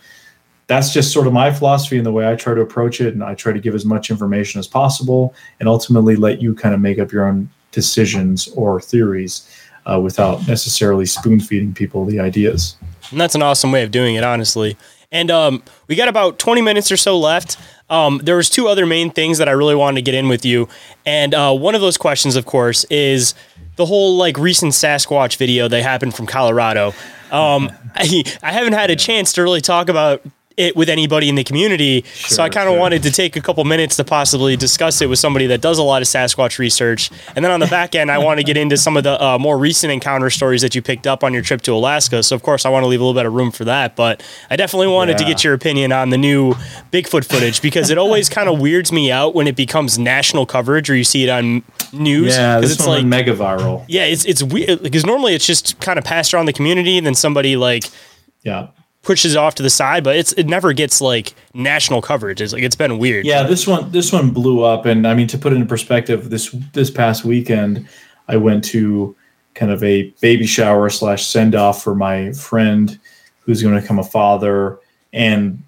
that's just sort of my philosophy and the way I try to approach it. And I try to give as much information as possible and ultimately let you kind of make up your own decisions or theories uh, without necessarily spoon feeding people the ideas. And that's an awesome way of doing it, honestly. And um, we got about 20 minutes or so left. Um, there was two other main things that I really wanted to get in with you, and uh, one of those questions, of course, is the whole like recent Sasquatch video that happened from Colorado. Um, I, I haven't had a chance to really talk about it with anybody in the community. Sure, so I kind of sure. wanted to take a couple minutes to possibly discuss it with somebody that does a lot of Sasquatch research. And then on the back end, I want to get into some of the uh, more recent encounter stories that you picked up on your trip to Alaska. So of course, I want to leave a little bit of room for that. But I definitely wanted yeah. to get your opinion on the new Bigfoot footage because it always kind of weirds me out when it becomes national coverage or you see it on news. Yeah, this it's like mega viral. Yeah, it's it's weird because normally it's just kind of passed around the community and then somebody like yeah pushes off to the side, but it's it never gets like national coverage. It's like it's been weird. Yeah, this one this one blew up, and I mean to put it in perspective, this this past weekend, I went to kind of a baby shower slash send off for my friend who's going to become a father, and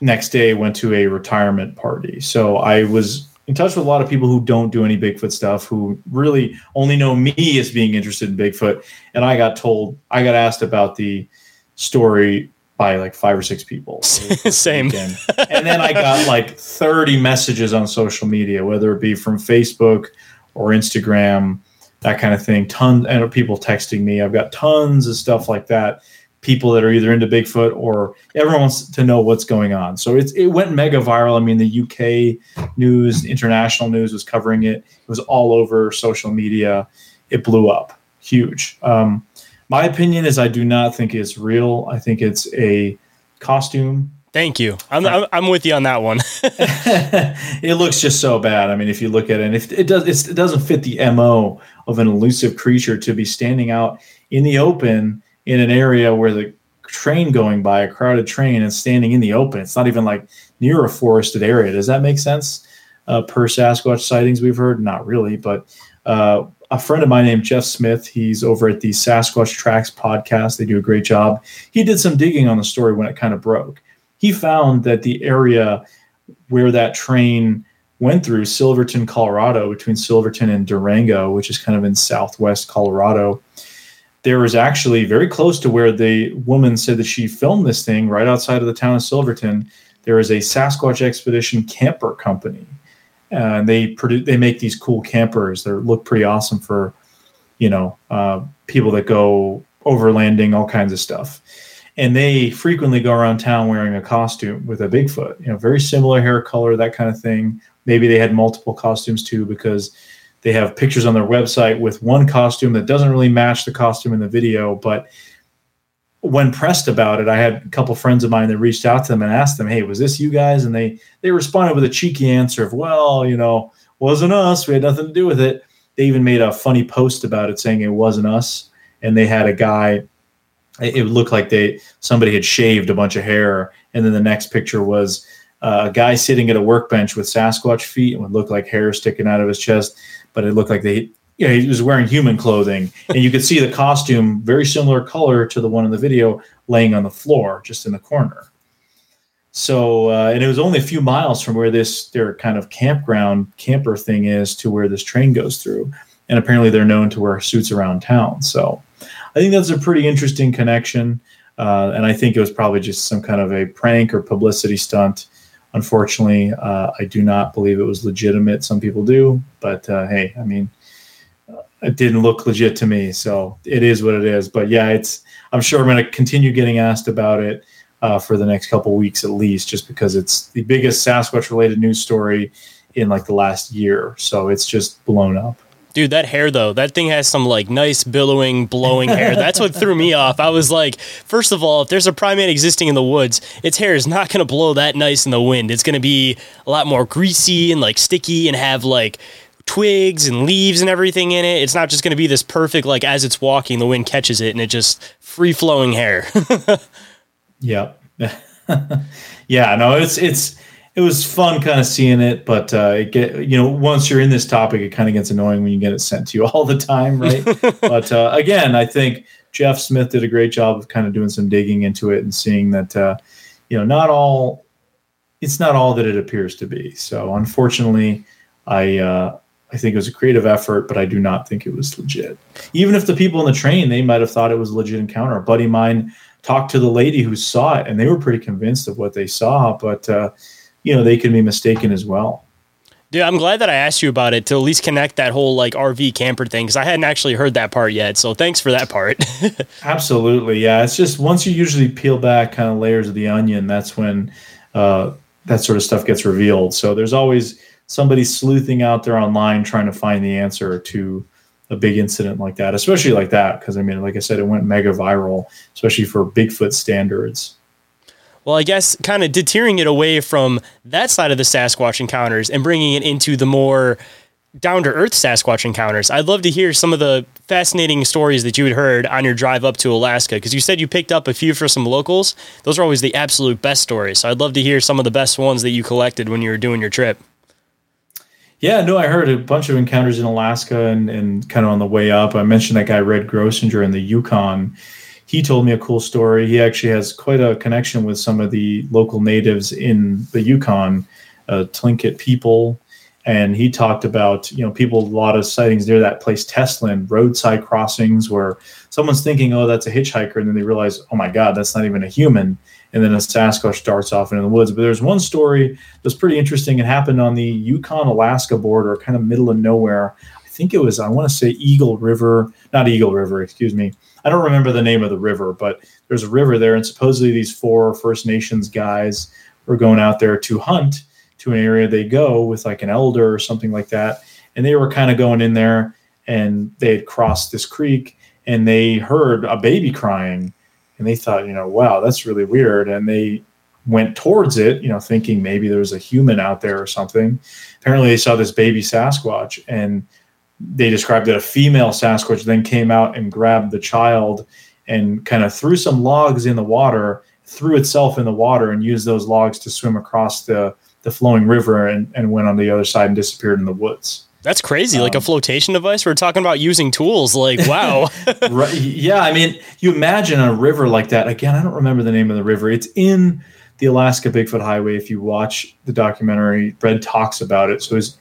next day went to a retirement party. So I was in touch with a lot of people who don't do any Bigfoot stuff, who really only know me as being interested in Bigfoot, and I got told I got asked about the story by like five or six people. Same. weekend. and then I got like 30 messages on social media, whether it be from Facebook or Instagram, that kind of thing. Tons and people texting me. I've got tons of stuff like that. People that are either into Bigfoot or everyone wants to know what's going on. So it's it went mega viral. I mean, the UK news, international news was covering it. It was all over social media. It blew up, huge. Um, my opinion is I do not think it's real. I think it's a costume Thank you. I'm, I'm, I'm with you on that one. it looks just so bad. I mean, if you look at it, and if it does, it's, it doesn't fit the mo of an elusive creature to be standing out in the open in an area where the train going by, a crowded train, and standing in the open. It's not even like near a forested area. Does that make sense? Uh, per Sasquatch sightings we've heard, not really, but uh, a friend of mine named Jeff Smith, he's over at the Sasquatch Tracks podcast. They do a great job. He did some digging on the story when it kind of broke he found that the area where that train went through Silverton, Colorado, between Silverton and Durango, which is kind of in southwest Colorado, there was actually very close to where the woman said that she filmed this thing right outside of the town of Silverton. There is a Sasquatch Expedition camper company. And they produce they make these cool campers that look pretty awesome for you know uh, people that go overlanding all kinds of stuff and they frequently go around town wearing a costume with a Bigfoot, you know, very similar hair color, that kind of thing. Maybe they had multiple costumes too because they have pictures on their website with one costume that doesn't really match the costume in the video, but when pressed about it, I had a couple friends of mine that reached out to them and asked them, "Hey, was this you guys?" And they they responded with a cheeky answer of, "Well, you know, wasn't us. We had nothing to do with it." They even made a funny post about it saying it wasn't us, and they had a guy it looked like they somebody had shaved a bunch of hair and then the next picture was uh, a guy sitting at a workbench with sasquatch feet and would look like hair sticking out of his chest but it looked like they you know, he was wearing human clothing and you could see the costume very similar color to the one in the video laying on the floor just in the corner so uh, and it was only a few miles from where this their kind of campground camper thing is to where this train goes through and apparently they're known to wear suits around town so I think that's a pretty interesting connection. Uh, and I think it was probably just some kind of a prank or publicity stunt. Unfortunately, uh, I do not believe it was legitimate. Some people do, but uh, hey, I mean, it didn't look legit to me, so it is what it is. But yeah, it's. I'm sure I'm going to continue getting asked about it uh, for the next couple weeks at least, just because it's the biggest Sasquatch-related news story in like the last year. So it's just blown up. Dude, that hair though, that thing has some like nice billowing, blowing hair. That's what threw me off. I was like, first of all, if there's a primate existing in the woods, its hair is not going to blow that nice in the wind. It's going to be a lot more greasy and like sticky and have like twigs and leaves and everything in it. It's not just going to be this perfect like as it's walking, the wind catches it and it just free flowing hair. yeah. yeah, no, it's it's it was fun kind of seeing it, but uh, it get you know once you're in this topic, it kind of gets annoying when you get it sent to you all the time, right? but uh, again, I think Jeff Smith did a great job of kind of doing some digging into it and seeing that uh, you know not all it's not all that it appears to be. So unfortunately, I uh, I think it was a creative effort, but I do not think it was legit. Even if the people in the train they might have thought it was a legit encounter. A buddy of mine talked to the lady who saw it, and they were pretty convinced of what they saw, but uh, you know they can be mistaken as well. Dude, I'm glad that I asked you about it to at least connect that whole like RV camper thing because I hadn't actually heard that part yet. So thanks for that part. Absolutely, yeah. It's just once you usually peel back kind of layers of the onion, that's when uh, that sort of stuff gets revealed. So there's always somebody sleuthing out there online trying to find the answer to a big incident like that, especially like that because I mean, like I said, it went mega viral, especially for Bigfoot standards. Well, I guess kind of deterring it away from that side of the Sasquatch encounters and bringing it into the more down to earth Sasquatch encounters. I'd love to hear some of the fascinating stories that you had heard on your drive up to Alaska because you said you picked up a few for some locals. Those are always the absolute best stories. So I'd love to hear some of the best ones that you collected when you were doing your trip. Yeah, no, I heard a bunch of encounters in Alaska and, and kind of on the way up. I mentioned that guy Red Grossinger in the Yukon. He told me a cool story. He actually has quite a connection with some of the local natives in the Yukon, uh, Tlingit people and he talked about you know people a lot of sightings near that place Teslin roadside crossings where someone's thinking oh that's a hitchhiker and then they realize oh my god that's not even a human and then a Sasquatch starts off into the woods. But there's one story that's pretty interesting. It happened on the Yukon Alaska border kind of middle of nowhere. I think it was I want to say Eagle River not Eagle River excuse me. I don't remember the name of the river but there's a river there and supposedly these four First Nations guys were going out there to hunt to an area they go with like an elder or something like that. And they were kind of going in there and they had crossed this creek and they heard a baby crying and they thought, you know, wow, that's really weird. And they went towards it, you know, thinking maybe there was a human out there or something. Apparently they saw this baby Sasquatch and they described that a female Sasquatch then came out and grabbed the child and kind of threw some logs in the water, threw itself in the water and used those logs to swim across the the flowing river and, and went on the other side and disappeared in the woods. That's crazy. Um, like a um, flotation device. We're talking about using tools. Like, wow. right. Yeah. I mean, you imagine a river like that. Again, I don't remember the name of the river. It's in the Alaska Bigfoot Highway. If you watch the documentary, Red talks about it. So his,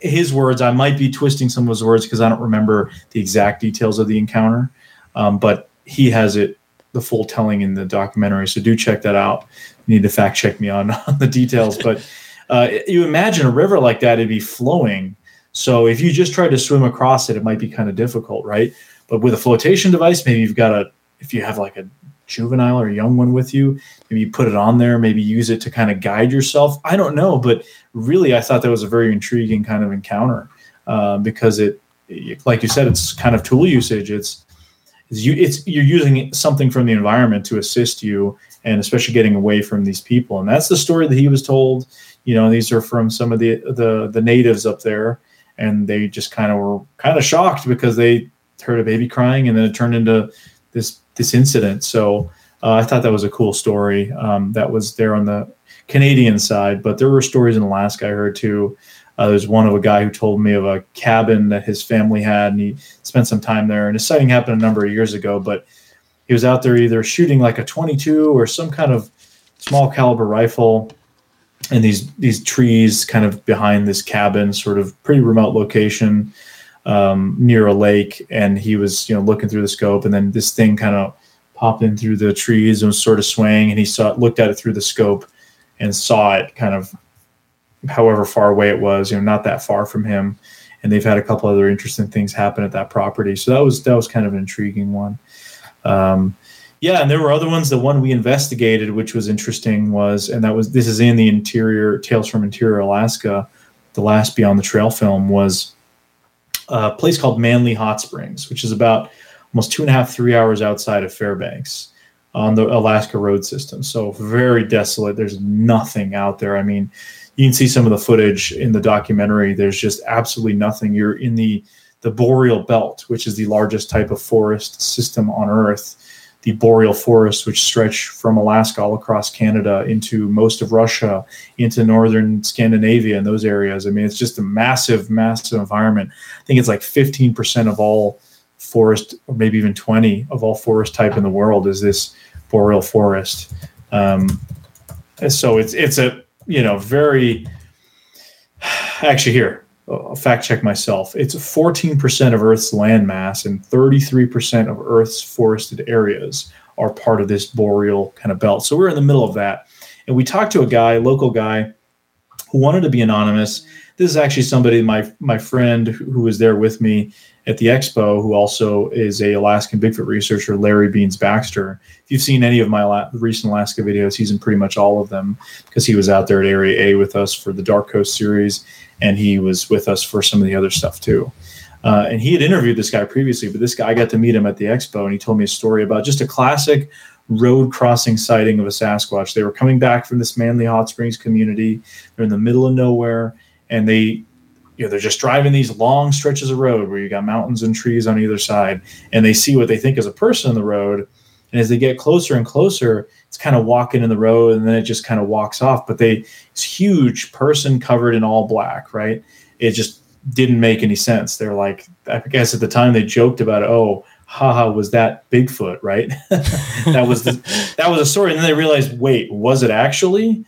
his words, I might be twisting some of his words because I don't remember the exact details of the encounter. Um, but he has it, the full telling in the documentary. So do check that out. You need to fact check me on, on the details. But uh, you imagine a river like that, it'd be flowing. So if you just try to swim across it, it might be kind of difficult, right? But with a flotation device, maybe you've got a, if you have like a juvenile or young one with you, maybe you put it on there, maybe use it to kind of guide yourself. I don't know, but really, I thought that was a very intriguing kind of encounter uh, because it, like you said, it's kind of tool usage. It's, it's you, it's you're using something from the environment to assist you, and especially getting away from these people. And that's the story that he was told you know these are from some of the the the natives up there and they just kind of were kind of shocked because they heard a baby crying and then it turned into this this incident. So uh, i thought that was a cool story um, that was there on the canadian side but there were stories in alaska i heard too. Uh, there's one of a guy who told me of a cabin that his family had and he spent some time there and his sighting happened a number of years ago but he was out there either shooting like a 22 or some kind of small caliber rifle and these these trees kind of behind this cabin, sort of pretty remote location um, near a lake. And he was you know looking through the scope, and then this thing kind of popped in through the trees and was sort of swaying. And he saw looked at it through the scope and saw it kind of however far away it was, you know, not that far from him. And they've had a couple other interesting things happen at that property. So that was that was kind of an intriguing one. Um, yeah, and there were other ones. The one we investigated, which was interesting, was and that was this is in the interior Tales from Interior Alaska. The last Beyond the Trail film was a place called Manley Hot Springs, which is about almost two and a half, three hours outside of Fairbanks on the Alaska road system. So very desolate. There's nothing out there. I mean, you can see some of the footage in the documentary. There's just absolutely nothing. You're in the the boreal belt, which is the largest type of forest system on Earth the boreal forests, which stretch from Alaska all across Canada into most of Russia, into northern Scandinavia and those areas. I mean, it's just a massive, massive environment. I think it's like 15% of all forest, or maybe even 20 of all forest type in the world is this boreal forest. Um, so it's it's a you know very actually here uh, fact check myself. It's 14% of Earth's landmass and 33% of Earth's forested areas are part of this boreal kind of belt. So we're in the middle of that. And we talked to a guy, local guy, who wanted to be anonymous. This is actually somebody, my my friend who was there with me at the expo, who also is a Alaskan Bigfoot researcher, Larry Beans Baxter. If you've seen any of my recent Alaska videos, he's in pretty much all of them because he was out there at Area A with us for the Dark Coast series and he was with us for some of the other stuff too. Uh, and he had interviewed this guy previously, but this guy I got to meet him at the expo, and he told me a story about just a classic road crossing sighting of a Sasquatch. They were coming back from this Manley Hot Springs community. They're in the middle of nowhere, and they you know they're just driving these long stretches of road where you got mountains and trees on either side, and they see what they think is a person in the road, and as they get closer and closer, it's kind of walking in the road, and then it just kind of walks off. But they this huge person covered in all black, right? It just didn't make any sense. They're like, I guess at the time they joked about, it, oh, haha, was that Bigfoot, right? that was the, that was a story, and then they realized, wait, was it actually?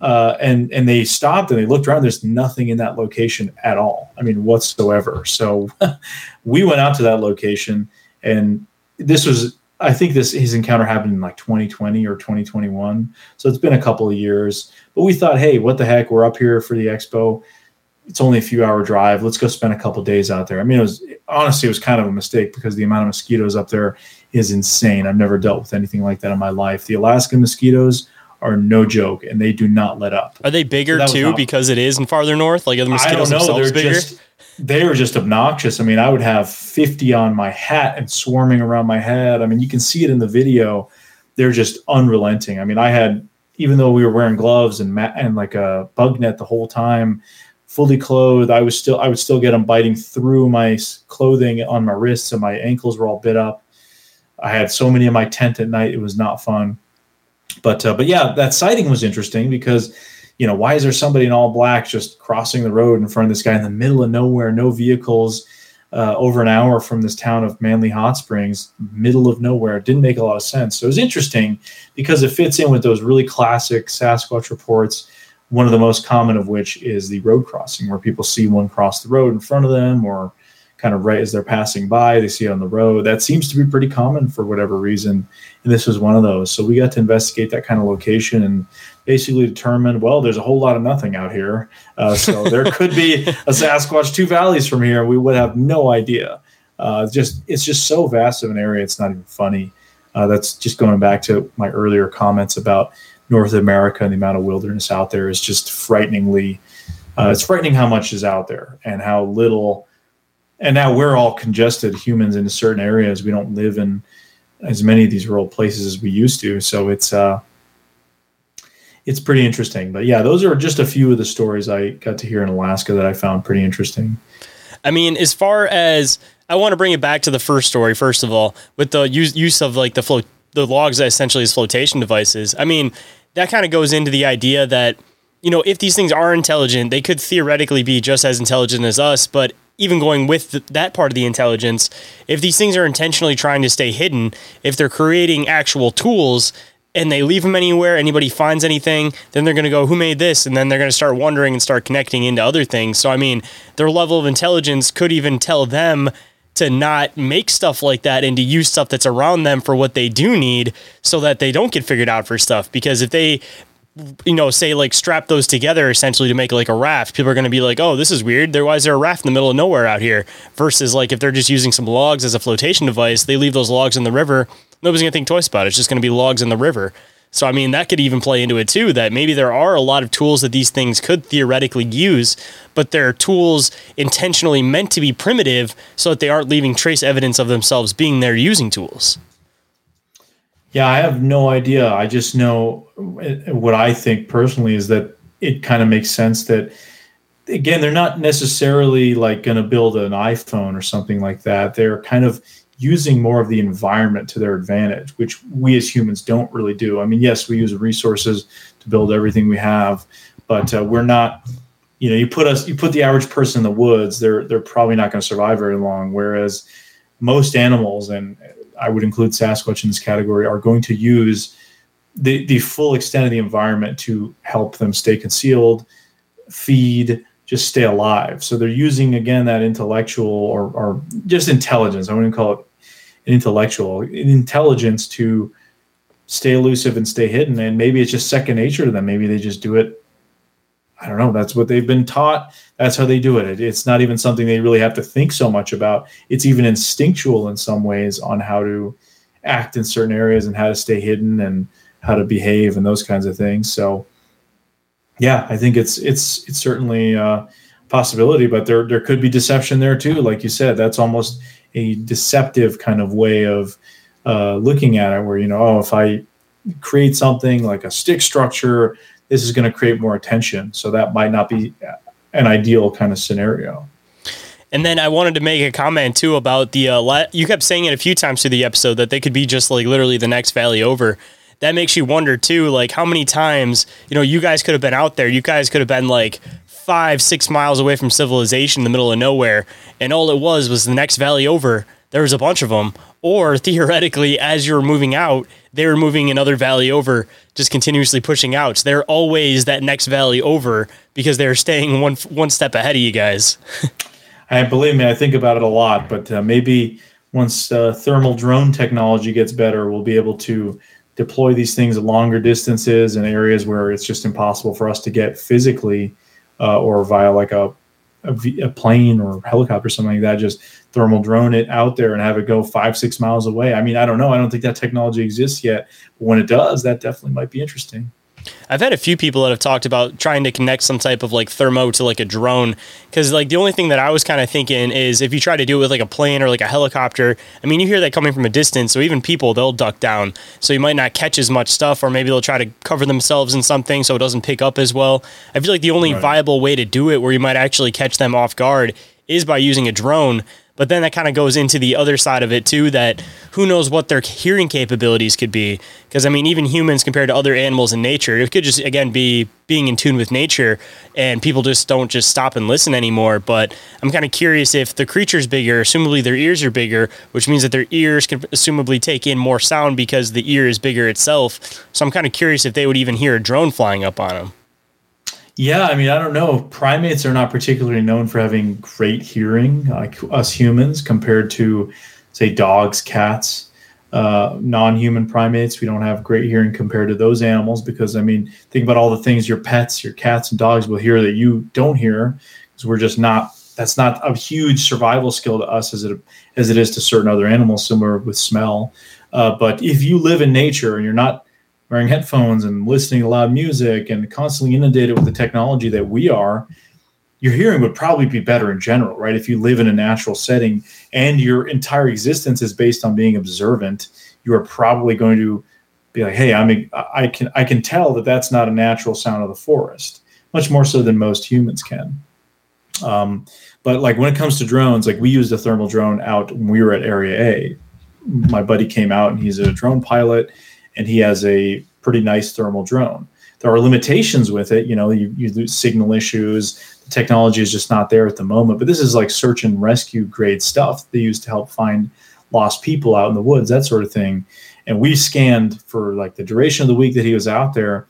Uh, and and they stopped and they looked around. There's nothing in that location at all. I mean, whatsoever. So we went out to that location, and this was, I think, this his encounter happened in like 2020 or 2021. So it's been a couple of years. But we thought, hey, what the heck? We're up here for the expo it's only a few hour drive. Let's go spend a couple days out there. I mean, it was honestly it was kind of a mistake because the amount of mosquitoes up there is insane. I've never dealt with anything like that in my life. The Alaskan mosquitoes are no joke, and they do not let up. Are they bigger so too because it is in farther north? Like are the mosquitoes I don't know. They're bigger? Just, they were just obnoxious. I mean, I would have 50 on my hat and swarming around my head. I mean, you can see it in the video. They're just unrelenting. I mean, I had even though we were wearing gloves and ma- and like a bug net the whole time fully clothed. I was still I would still get them biting through my clothing on my wrists and my ankles were all bit up. I had so many in my tent at night; it was not fun. But uh, but yeah, that sighting was interesting because you know why is there somebody in all black just crossing the road in front of this guy in the middle of nowhere, no vehicles, uh, over an hour from this town of Manley Hot Springs, middle of nowhere. It didn't make a lot of sense. So it was interesting because it fits in with those really classic Sasquatch reports one of the most common of which is the road crossing, where people see one cross the road in front of them or kind of right as they're passing by, they see it on the road. That seems to be pretty common for whatever reason. And this was one of those. So we got to investigate that kind of location and basically determine, well, there's a whole lot of nothing out here. Uh, so there could be a Sasquatch two valleys from here. We would have no idea. Uh, just it's just so vast of an area. It's not even funny. Uh, that's just going back to my earlier comments about North America and the amount of wilderness out there is just frighteningly. Uh, it's frightening how much is out there and how little. And now we're all congested humans into certain areas. We don't live in as many of these rural places as we used to. So it's uh, it's pretty interesting. But yeah, those are just a few of the stories I got to hear in Alaska that I found pretty interesting. I mean, as far as I want to bring it back to the first story, first of all, with the use, use of like the float, the logs essentially as flotation devices. I mean, that kind of goes into the idea that, you know, if these things are intelligent, they could theoretically be just as intelligent as us. But even going with the, that part of the intelligence, if these things are intentionally trying to stay hidden, if they're creating actual tools and they leave them anywhere, anybody finds anything, then they're going to go, who made this? And then they're going to start wondering and start connecting into other things. So, I mean, their level of intelligence could even tell them to not make stuff like that and to use stuff that's around them for what they do need so that they don't get figured out for stuff. Because if they you know, say like strap those together essentially to make like a raft, people are going to be like, oh, this is weird. Why is there a raft in the middle of nowhere out here? Versus like if they're just using some logs as a flotation device, they leave those logs in the river. Nobody's going to think twice about it. It's just going to be logs in the river. So, I mean, that could even play into it too that maybe there are a lot of tools that these things could theoretically use, but they're tools intentionally meant to be primitive so that they aren't leaving trace evidence of themselves being there using tools. Yeah, I have no idea. I just know what I think personally is that it kind of makes sense that, again, they're not necessarily like going to build an iPhone or something like that. They're kind of using more of the environment to their advantage, which we as humans don't really do. I mean, yes, we use resources to build everything we have, but uh, we're not. You know, you put us, you put the average person in the woods, they're they're probably not going to survive very long. Whereas most animals, and I would include Sasquatch in this category, are going to use the the full extent of the environment to help them stay concealed, feed, just stay alive. So they're using again that intellectual or, or just intelligence. I wouldn't call it intellectual intelligence to stay elusive and stay hidden and maybe it's just second nature to them maybe they just do it i don't know. That's what they've been taught. That's how they do it. It's not even something they really have to think so much about. It's even instinctual in some ways on how to act in certain areas and how to stay hidden and how to behave and those kinds of things. So yeah i think it's it's it's certainly a possibility but there there could be deception there too. Like you said that's almost a deceptive kind of way of uh, looking at it, where you know, oh, if I create something like a stick structure, this is going to create more attention. So that might not be an ideal kind of scenario. And then I wanted to make a comment too about the. Uh, la- you kept saying it a few times through the episode that they could be just like literally the next valley over. That makes you wonder too, like how many times you know you guys could have been out there. You guys could have been like five, six miles away from civilization in the middle of nowhere, and all it was was the next valley over. There was a bunch of them, or theoretically, as you're moving out, they're moving another valley over, just continuously pushing out. So they're always that next valley over because they're staying one one step ahead of you guys. I believe me, I think about it a lot, but uh, maybe once uh, thermal drone technology gets better, we'll be able to deploy these things at longer distances in areas where it's just impossible for us to get physically uh, or via like a, a, plane or helicopter, something like that. Just thermal drone it out there and have it go five, six miles away. I mean, I don't know. I don't think that technology exists yet. But when it does, that definitely might be interesting. I've had a few people that have talked about trying to connect some type of like thermo to like a drone because like the only thing that I was kind of thinking is if you try to do it with like a plane or like a helicopter, I mean you hear that coming from a distance, so even people they'll duck down, so you might not catch as much stuff, or maybe they'll try to cover themselves in something so it doesn't pick up as well. I feel like the only Right. viable way to do it where you might actually catch them off guard is by using a drone. But then that kind of goes into the other side of it too that who knows what their hearing capabilities could be. Because, I mean, even humans compared to other animals in nature, it could just, again, be being in tune with nature and people just don't just stop and listen anymore. But I'm kind of curious if the creature's bigger, assumably their ears are bigger, which means that their ears can assumably take in more sound because the ear is bigger itself. So I'm kind of curious if they would even hear a drone flying up on them. Yeah, I mean, I don't know. Primates are not particularly known for having great hearing, like us humans, compared to, say, dogs, cats, uh, non-human primates. We don't have great hearing compared to those animals because, I mean, think about all the things your pets, your cats and dogs will hear that you don't hear because we're just not. That's not a huge survival skill to us as it as it is to certain other animals, similar with smell. Uh, but if you live in nature and you're not wearing headphones and listening to loud music and constantly inundated with the technology that we are, your hearing would probably be better in general, right? If you live in a natural setting and your entire existence is based on being observant, you are probably going to be like, "Hey, I'm I can I can tell that that's not a natural sound of the forest." Much more so than most humans can. Um, but like when it comes to drones, like we used a thermal drone out when we were at Area A. My buddy came out and he's a drone pilot and he has a pretty nice thermal drone. There are limitations with it, you know, you, you lose signal issues. The technology is just not there at the moment. But this is like search and rescue grade stuff they use to help find lost people out in the woods, that sort of thing. And we scanned for like the duration of the week that he was out there,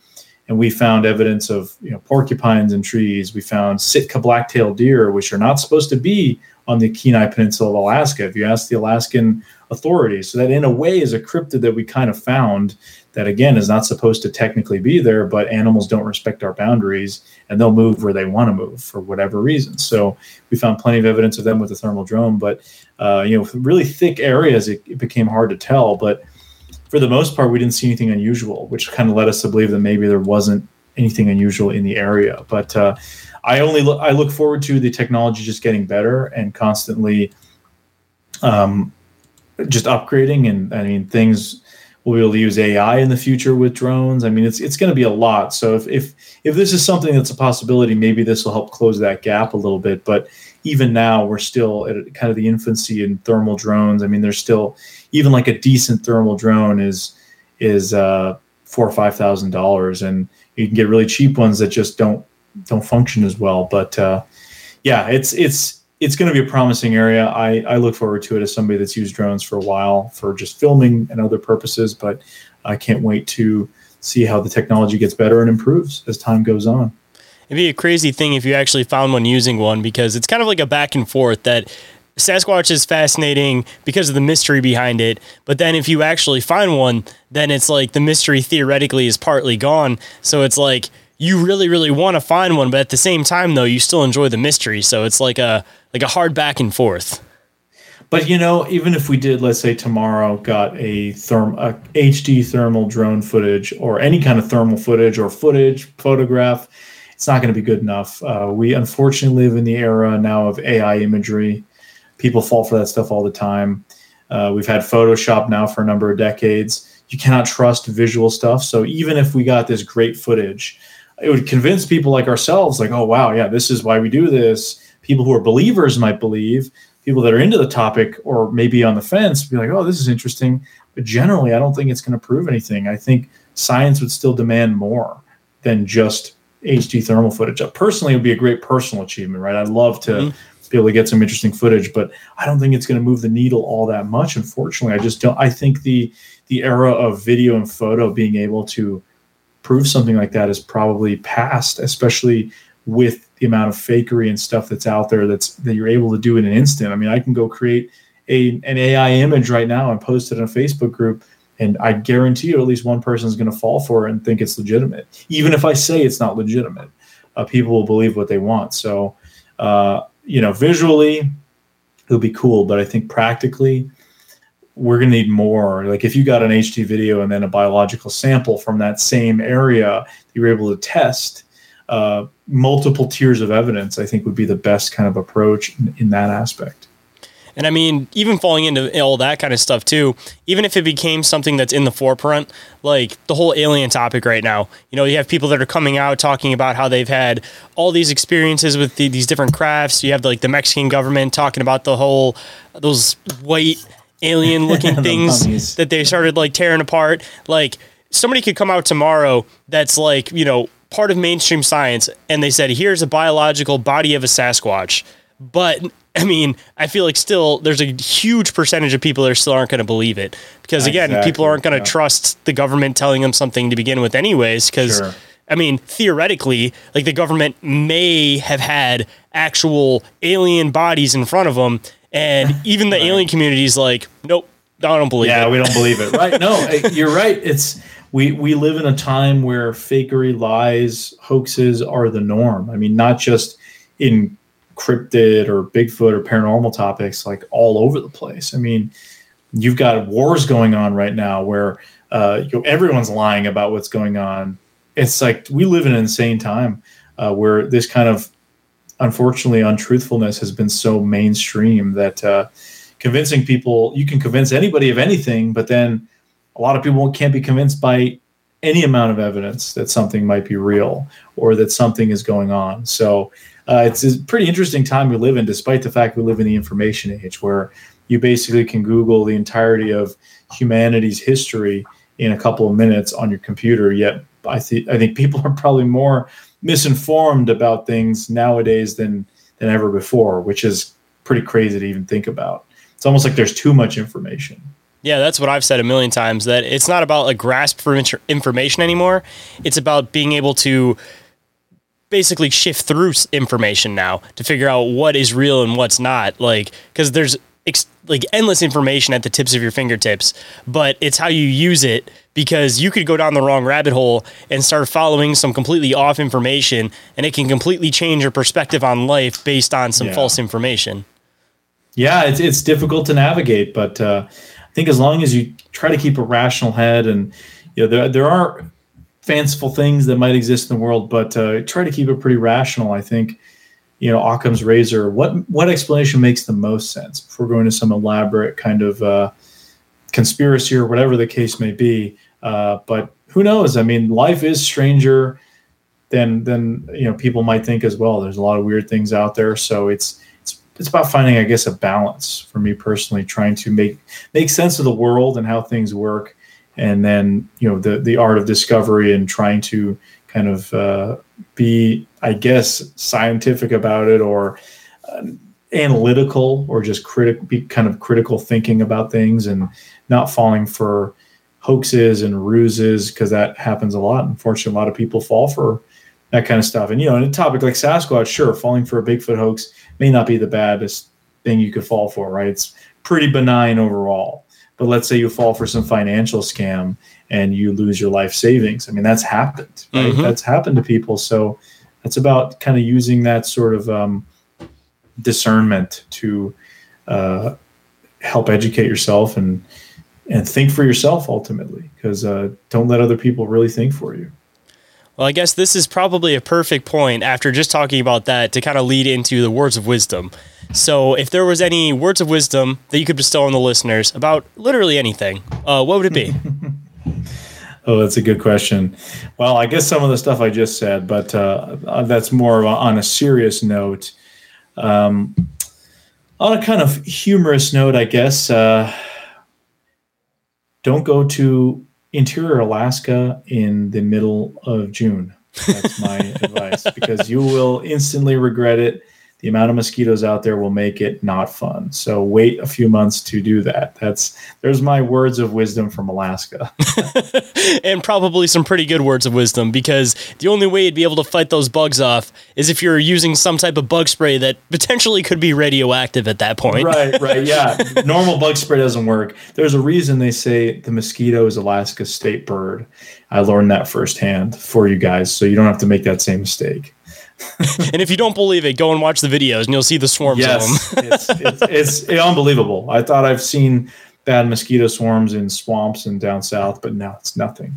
and we found evidence of you know porcupines in trees. We found Sitka black-tailed deer, which are not supposed to be on the Kenai Peninsula of Alaska. If you ask the Alaskan authorities, so that in a way is a cryptid that we kind of found that again is not supposed to technically be there, but animals don't respect our boundaries and they'll move where they want to move for whatever reason. So we found plenty of evidence of them with the thermal drone, but uh, you know, really thick areas, it, it became hard to tell. But for the most part, we didn't see anything unusual, which kind of led us to believe that maybe there wasn't anything unusual in the area. But uh, I only look, I look forward to the technology just getting better and constantly um, just upgrading. And I mean, things we'll be able to use AI in the future with drones. I mean, it's it's going to be a lot. So if if if this is something that's a possibility, maybe this will help close that gap a little bit. But even now, we're still at kind of the infancy in thermal drones. I mean, there's still even like a decent thermal drone is is uh, four or five thousand dollars, and you can get really cheap ones that just don't don't function as well. But uh, yeah, it's it's it's going to be a promising area. I, I look forward to it as somebody that's used drones for a while for just filming and other purposes. But I can't wait to see how the technology gets better and improves as time goes on. It'd be a crazy thing if you actually found one using one because it's kind of like a back and forth that Sasquatch is fascinating because of the mystery behind it. But then if you actually find one, then it's like the mystery theoretically is partly gone. So it's like you really, really want to find one, but at the same time though, you still enjoy the mystery. So it's like a like a hard back and forth. But you know, even if we did, let's say tomorrow, got a therm a HD thermal drone footage or any kind of thermal footage or footage photograph, it's not going to be good enough. Uh, we unfortunately live in the era now of AI imagery. People fall for that stuff all the time. Uh, we've had Photoshop now for a number of decades. You cannot trust visual stuff. So even if we got this great footage it would convince people like ourselves, like, oh wow, yeah, this is why we do this. People who are believers might believe. People that are into the topic or maybe on the fence be like, oh, this is interesting. But generally, I don't think it's going to prove anything. I think science would still demand more than just HD thermal footage. Uh, Personally, it would be a great personal achievement, right? I'd love to be able to get some interesting footage, but I don't think it's going to move the needle all that much. Unfortunately, I just don't. I think the the era of video and photo being able to prove something like that is probably past, especially with the amount of fakery and stuff that's out there that's that you're able to do in an instant. I mean, I can go create a an AI image right now and post it in a Facebook group, and I guarantee you at least one person is going to fall for it and think it's legitimate. Even if I say it's not legitimate, uh, people will believe what they want. So, uh, you know, visually, it'll be cool, but I think practically, we're going to need more. Like if you got an HD video and then a biological sample from that same area, you were able to test uh, multiple tiers of evidence. I think would be the best kind of approach in, in that aspect. And I mean, even falling into all that kind of stuff too, even if it became something that's in the forefront, like the whole alien topic right now, you know, you have people that are coming out talking about how they've had all these experiences with the, these different crafts. You have like the Mexican government talking about the whole, those white alien looking The things mummies. that they started like tearing apart. Like somebody could come out tomorrow that's like, you know, part of mainstream science and they said, here's a biological body of a Sasquatch. But I mean, I feel like still there's a huge percentage of people that still aren't going to believe it because again, Exactly, people aren't going to yeah. trust the government telling them something to begin with, anyways. Because Sure. I mean, theoretically, like the government may have had actual alien bodies in front of them, and even the alien community is like, nope, I don't believe yeah, it. we don't believe it. Right? No, you're right. It's we we live in a time where fakery, lies, hoaxes are the norm. I mean, not just in cryptid or Bigfoot or paranormal topics, like all over the place. I mean, you've got wars going on right now where uh, you know, everyone's lying about what's going on. It's like we live in an insane time uh, where this kind of unfortunately untruthfulness has been so mainstream that uh, convincing people you can convince anybody of anything but then a lot of people can't be convinced by any amount of evidence that something might be real or that something is going on. So uh, it's a pretty interesting time we live in despite the fact we live in the information age where you basically can google the entirety of humanity's history in a couple of minutes on your computer yet i think i think people are probably more misinformed about things nowadays than than ever before which is pretty crazy to even think about it's almost like there's too much information Yeah, that's what I've said a million times. That it's not about a grasp for information anymore. It's about being able to basically shift through information now to figure out what is real and what's not. Like, because there's ex- like endless information at the tips of your fingertips, but it's how you use it. Because you could go down the wrong rabbit hole and start following some completely off information, and it can completely change your perspective on life based on some Yeah. false information. yeah it's, it's difficult to navigate but uh, i think as long as you try to keep a rational head and you know there, there are fanciful things that might exist in the world but uh, try to keep it pretty rational i think you know occam's razor what what explanation makes the most sense before going to some elaborate kind of uh, conspiracy or whatever the case may be uh, but who knows? I mean life is stranger than than you know people might think as well. There's a lot of weird things out there. So it's it's it's about finding i guess a balance for me personally trying to make make sense of the world and how things work. And then you know the the art of discovery and trying to kind of uh, be i guess scientific about it or uh, analytical or just critic be kind of critical thinking about things and not falling for hoaxes and ruses because that happens a lot. Unfortunately a lot of people fall for that kind of stuff. And you know in a topic like sasquatch sure falling for a bigfoot hoax may not be the baddest thing you could fall for right? It's pretty benign overall. But let's say you fall for some financial scam and you lose your life savings. I mean that's happened right? Mhm. that's happened to people. So that's about kind of using that sort of um, discernment to uh, help educate yourself and and think for yourself ultimately because uh, don't let other people really think for you Well, I guess this is probably a perfect point after just talking about that to kind of lead into the words of wisdom. So, if there was any words of wisdom that you could bestow on the listeners about literally anything, uh, what would it be? Oh, that's a good question. Well, I guess some of the stuff I just said, but uh, uh, that's more on a serious note. Um, on a kind of humorous note, I guess, uh, don't go to interior Alaska in the middle of June. That's my advice because you will instantly regret it the amount of mosquitoes out there will make it not fun. So wait a few months to do that. That's there's my words of wisdom from Alaska. and probably some pretty good words of wisdom because the only way you'd be able to fight those bugs off is if you're using some type of bug spray that potentially could be radioactive at that point. right, right. Yeah. Normal bug spray doesn't work. There's a reason they say the mosquito is Alaska's state bird. I learned that firsthand for you guys, so you don't have to make that same mistake. and if you don't believe it, go and watch the videos, and you'll see the swarms yes, of them. it's, it's, it's, it's unbelievable. I thought I've seen bad mosquito swarms in swamps and down south, but now it's nothing.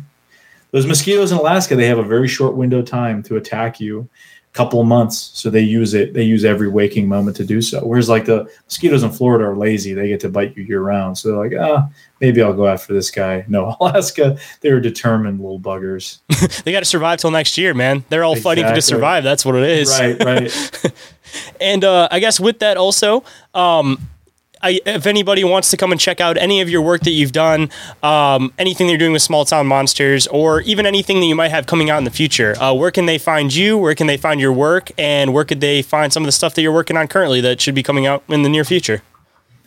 Those mosquitoes in Alaska, they have a very short window time to attack you couple of months. So they use it. They use every waking moment to do so. Whereas like the mosquitoes in Florida are lazy. They get to bite you year round. So they're like, ah, maybe I'll go after this guy. No, Alaska, they're determined little buggers. they got to survive till next year, man. They're all exactly. fighting to survive. That's what it is. Right, right. and uh, I guess with that also, um, I, if anybody wants to come and check out any of your work that you've done, um, anything you're doing with Small Town Monsters, or even anything that you might have coming out in the future, uh, where can they find you? Where can they find your work? And where could they find some of the stuff that you're working on currently that should be coming out in the near future?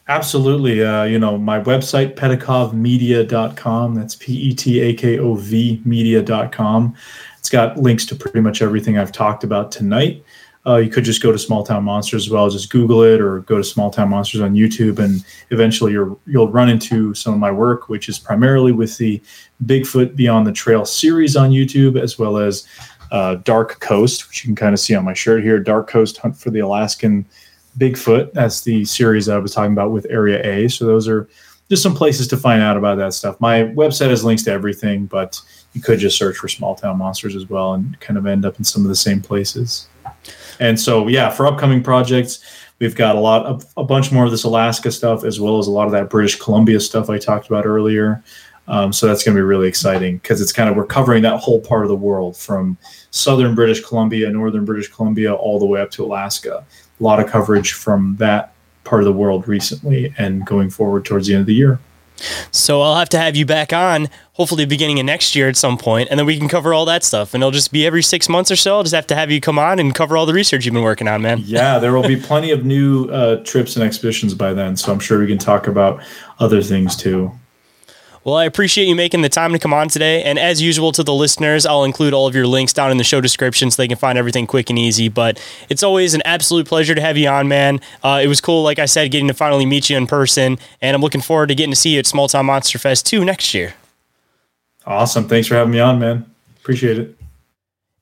Absolutely. Uh, you know, my website, petakovmedia.com. That's P E T A K O V media.com. It's got links to pretty much everything I've talked about tonight. Uh, you could just go to Small Town Monsters as well. Just Google it or go to Small Town Monsters on YouTube, and eventually you will run into some of my work, which is primarily with the Bigfoot Beyond the Trail series on YouTube, as well as uh, Dark Coast, which you can kind of see on my shirt here. Dark Coast Hunt for the Alaskan Bigfoot. That's the series I was talking about with Area A. So those are just some places to find out about that stuff. My website has links to everything, but you could just search for Small Town Monsters as well and kind of end up in some of the same places. And so, yeah, for upcoming projects, we've got a lot of a bunch more of this Alaska stuff, as well as a lot of that British Columbia stuff I talked about earlier. Um, so that's going to be really exciting because it's kind of we're covering that whole part of the world from southern British Columbia, northern British Columbia, all the way up to Alaska. A lot of coverage from that part of the world recently and going forward towards the end of the year. So I'll have to have you back on, hopefully beginning of next year at some point, and then we can cover all that stuff. And it'll just be every six months or so. I'll just have to have you come on and cover all the research you've been working on, man. Yeah, there will be plenty of new uh, trips and expeditions by then. So I'm sure we can talk about other things too. Well, I appreciate you making the time to come on today. And as usual to the listeners, I'll include all of your links down in the show description so they can find everything quick and easy. But it's always an absolute pleasure to have you on, man. Uh, it was cool, like I said, getting to finally meet you in person. And I'm looking forward to getting to see you at Small Town Monster Fest 2 next year. Awesome. Thanks for having me on, man. Appreciate it.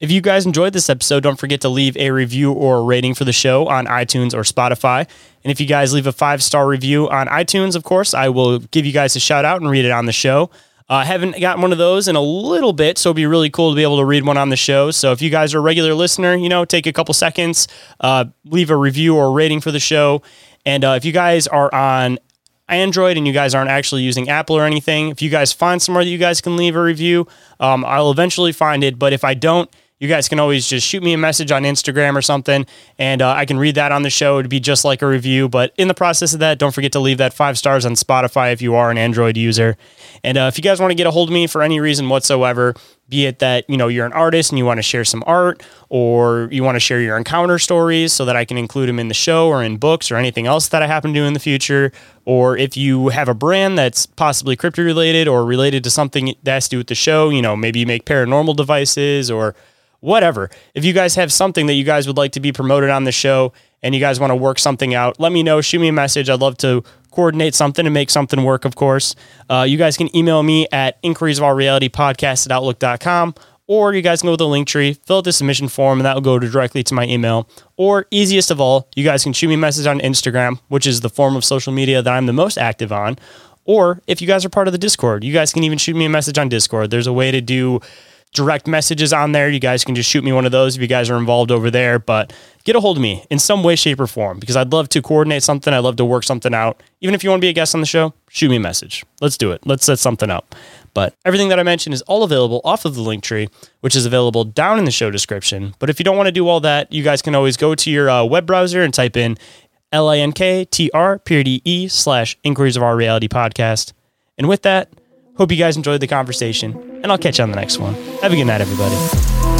If you guys enjoyed this episode, don't forget to leave a review or a rating for the show on iTunes or Spotify. And if you guys leave a five star review on iTunes, of course, I will give you guys a shout out and read it on the show. I uh, haven't gotten one of those in a little bit, so it'd be really cool to be able to read one on the show. So if you guys are a regular listener, you know, take a couple seconds, uh, leave a review or a rating for the show. And uh, if you guys are on Android and you guys aren't actually using Apple or anything, if you guys find somewhere that you guys can leave a review, um, I'll eventually find it. But if I don't, you guys can always just shoot me a message on Instagram or something, and uh, I can read that on the show. It'd be just like a review. But in the process of that, don't forget to leave that five stars on Spotify if you are an Android user. And uh, if you guys want to get a hold of me for any reason whatsoever, be it that you know you're an artist and you want to share some art, or you want to share your encounter stories so that I can include them in the show or in books or anything else that I happen to do in the future, or if you have a brand that's possibly crypto related or related to something that has to do with the show, you know maybe you make paranormal devices or whatever. If you guys have something that you guys would like to be promoted on the show and you guys want to work something out, let me know. Shoot me a message. I'd love to coordinate something and make something work, of course. Uh, you guys can email me at inquiries of our reality podcast at outlook.com or you guys can go to the link tree, fill out the submission form, and that will go directly to my email. Or easiest of all, you guys can shoot me a message on Instagram, which is the form of social media that I'm the most active on. Or if you guys are part of the Discord, you guys can even shoot me a message on Discord. There's a way to do direct messages on there. You guys can just shoot me one of those if you guys are involved over there. But get a hold of me in some way, shape, or form because I'd love to coordinate something. I'd love to work something out. Even if you want to be a guest on the show, shoot me a message. Let's do it. Let's set something up. But everything that I mentioned is all available off of the link tree, which is available down in the show description. But if you don't want to do all that, you guys can always go to your uh, web browser and type in L I N K T R period E slash Inquiries of Our Reality podcast. And with that, hope you guys enjoyed the conversation, and I'll catch you on the next one. Have a good night, everybody.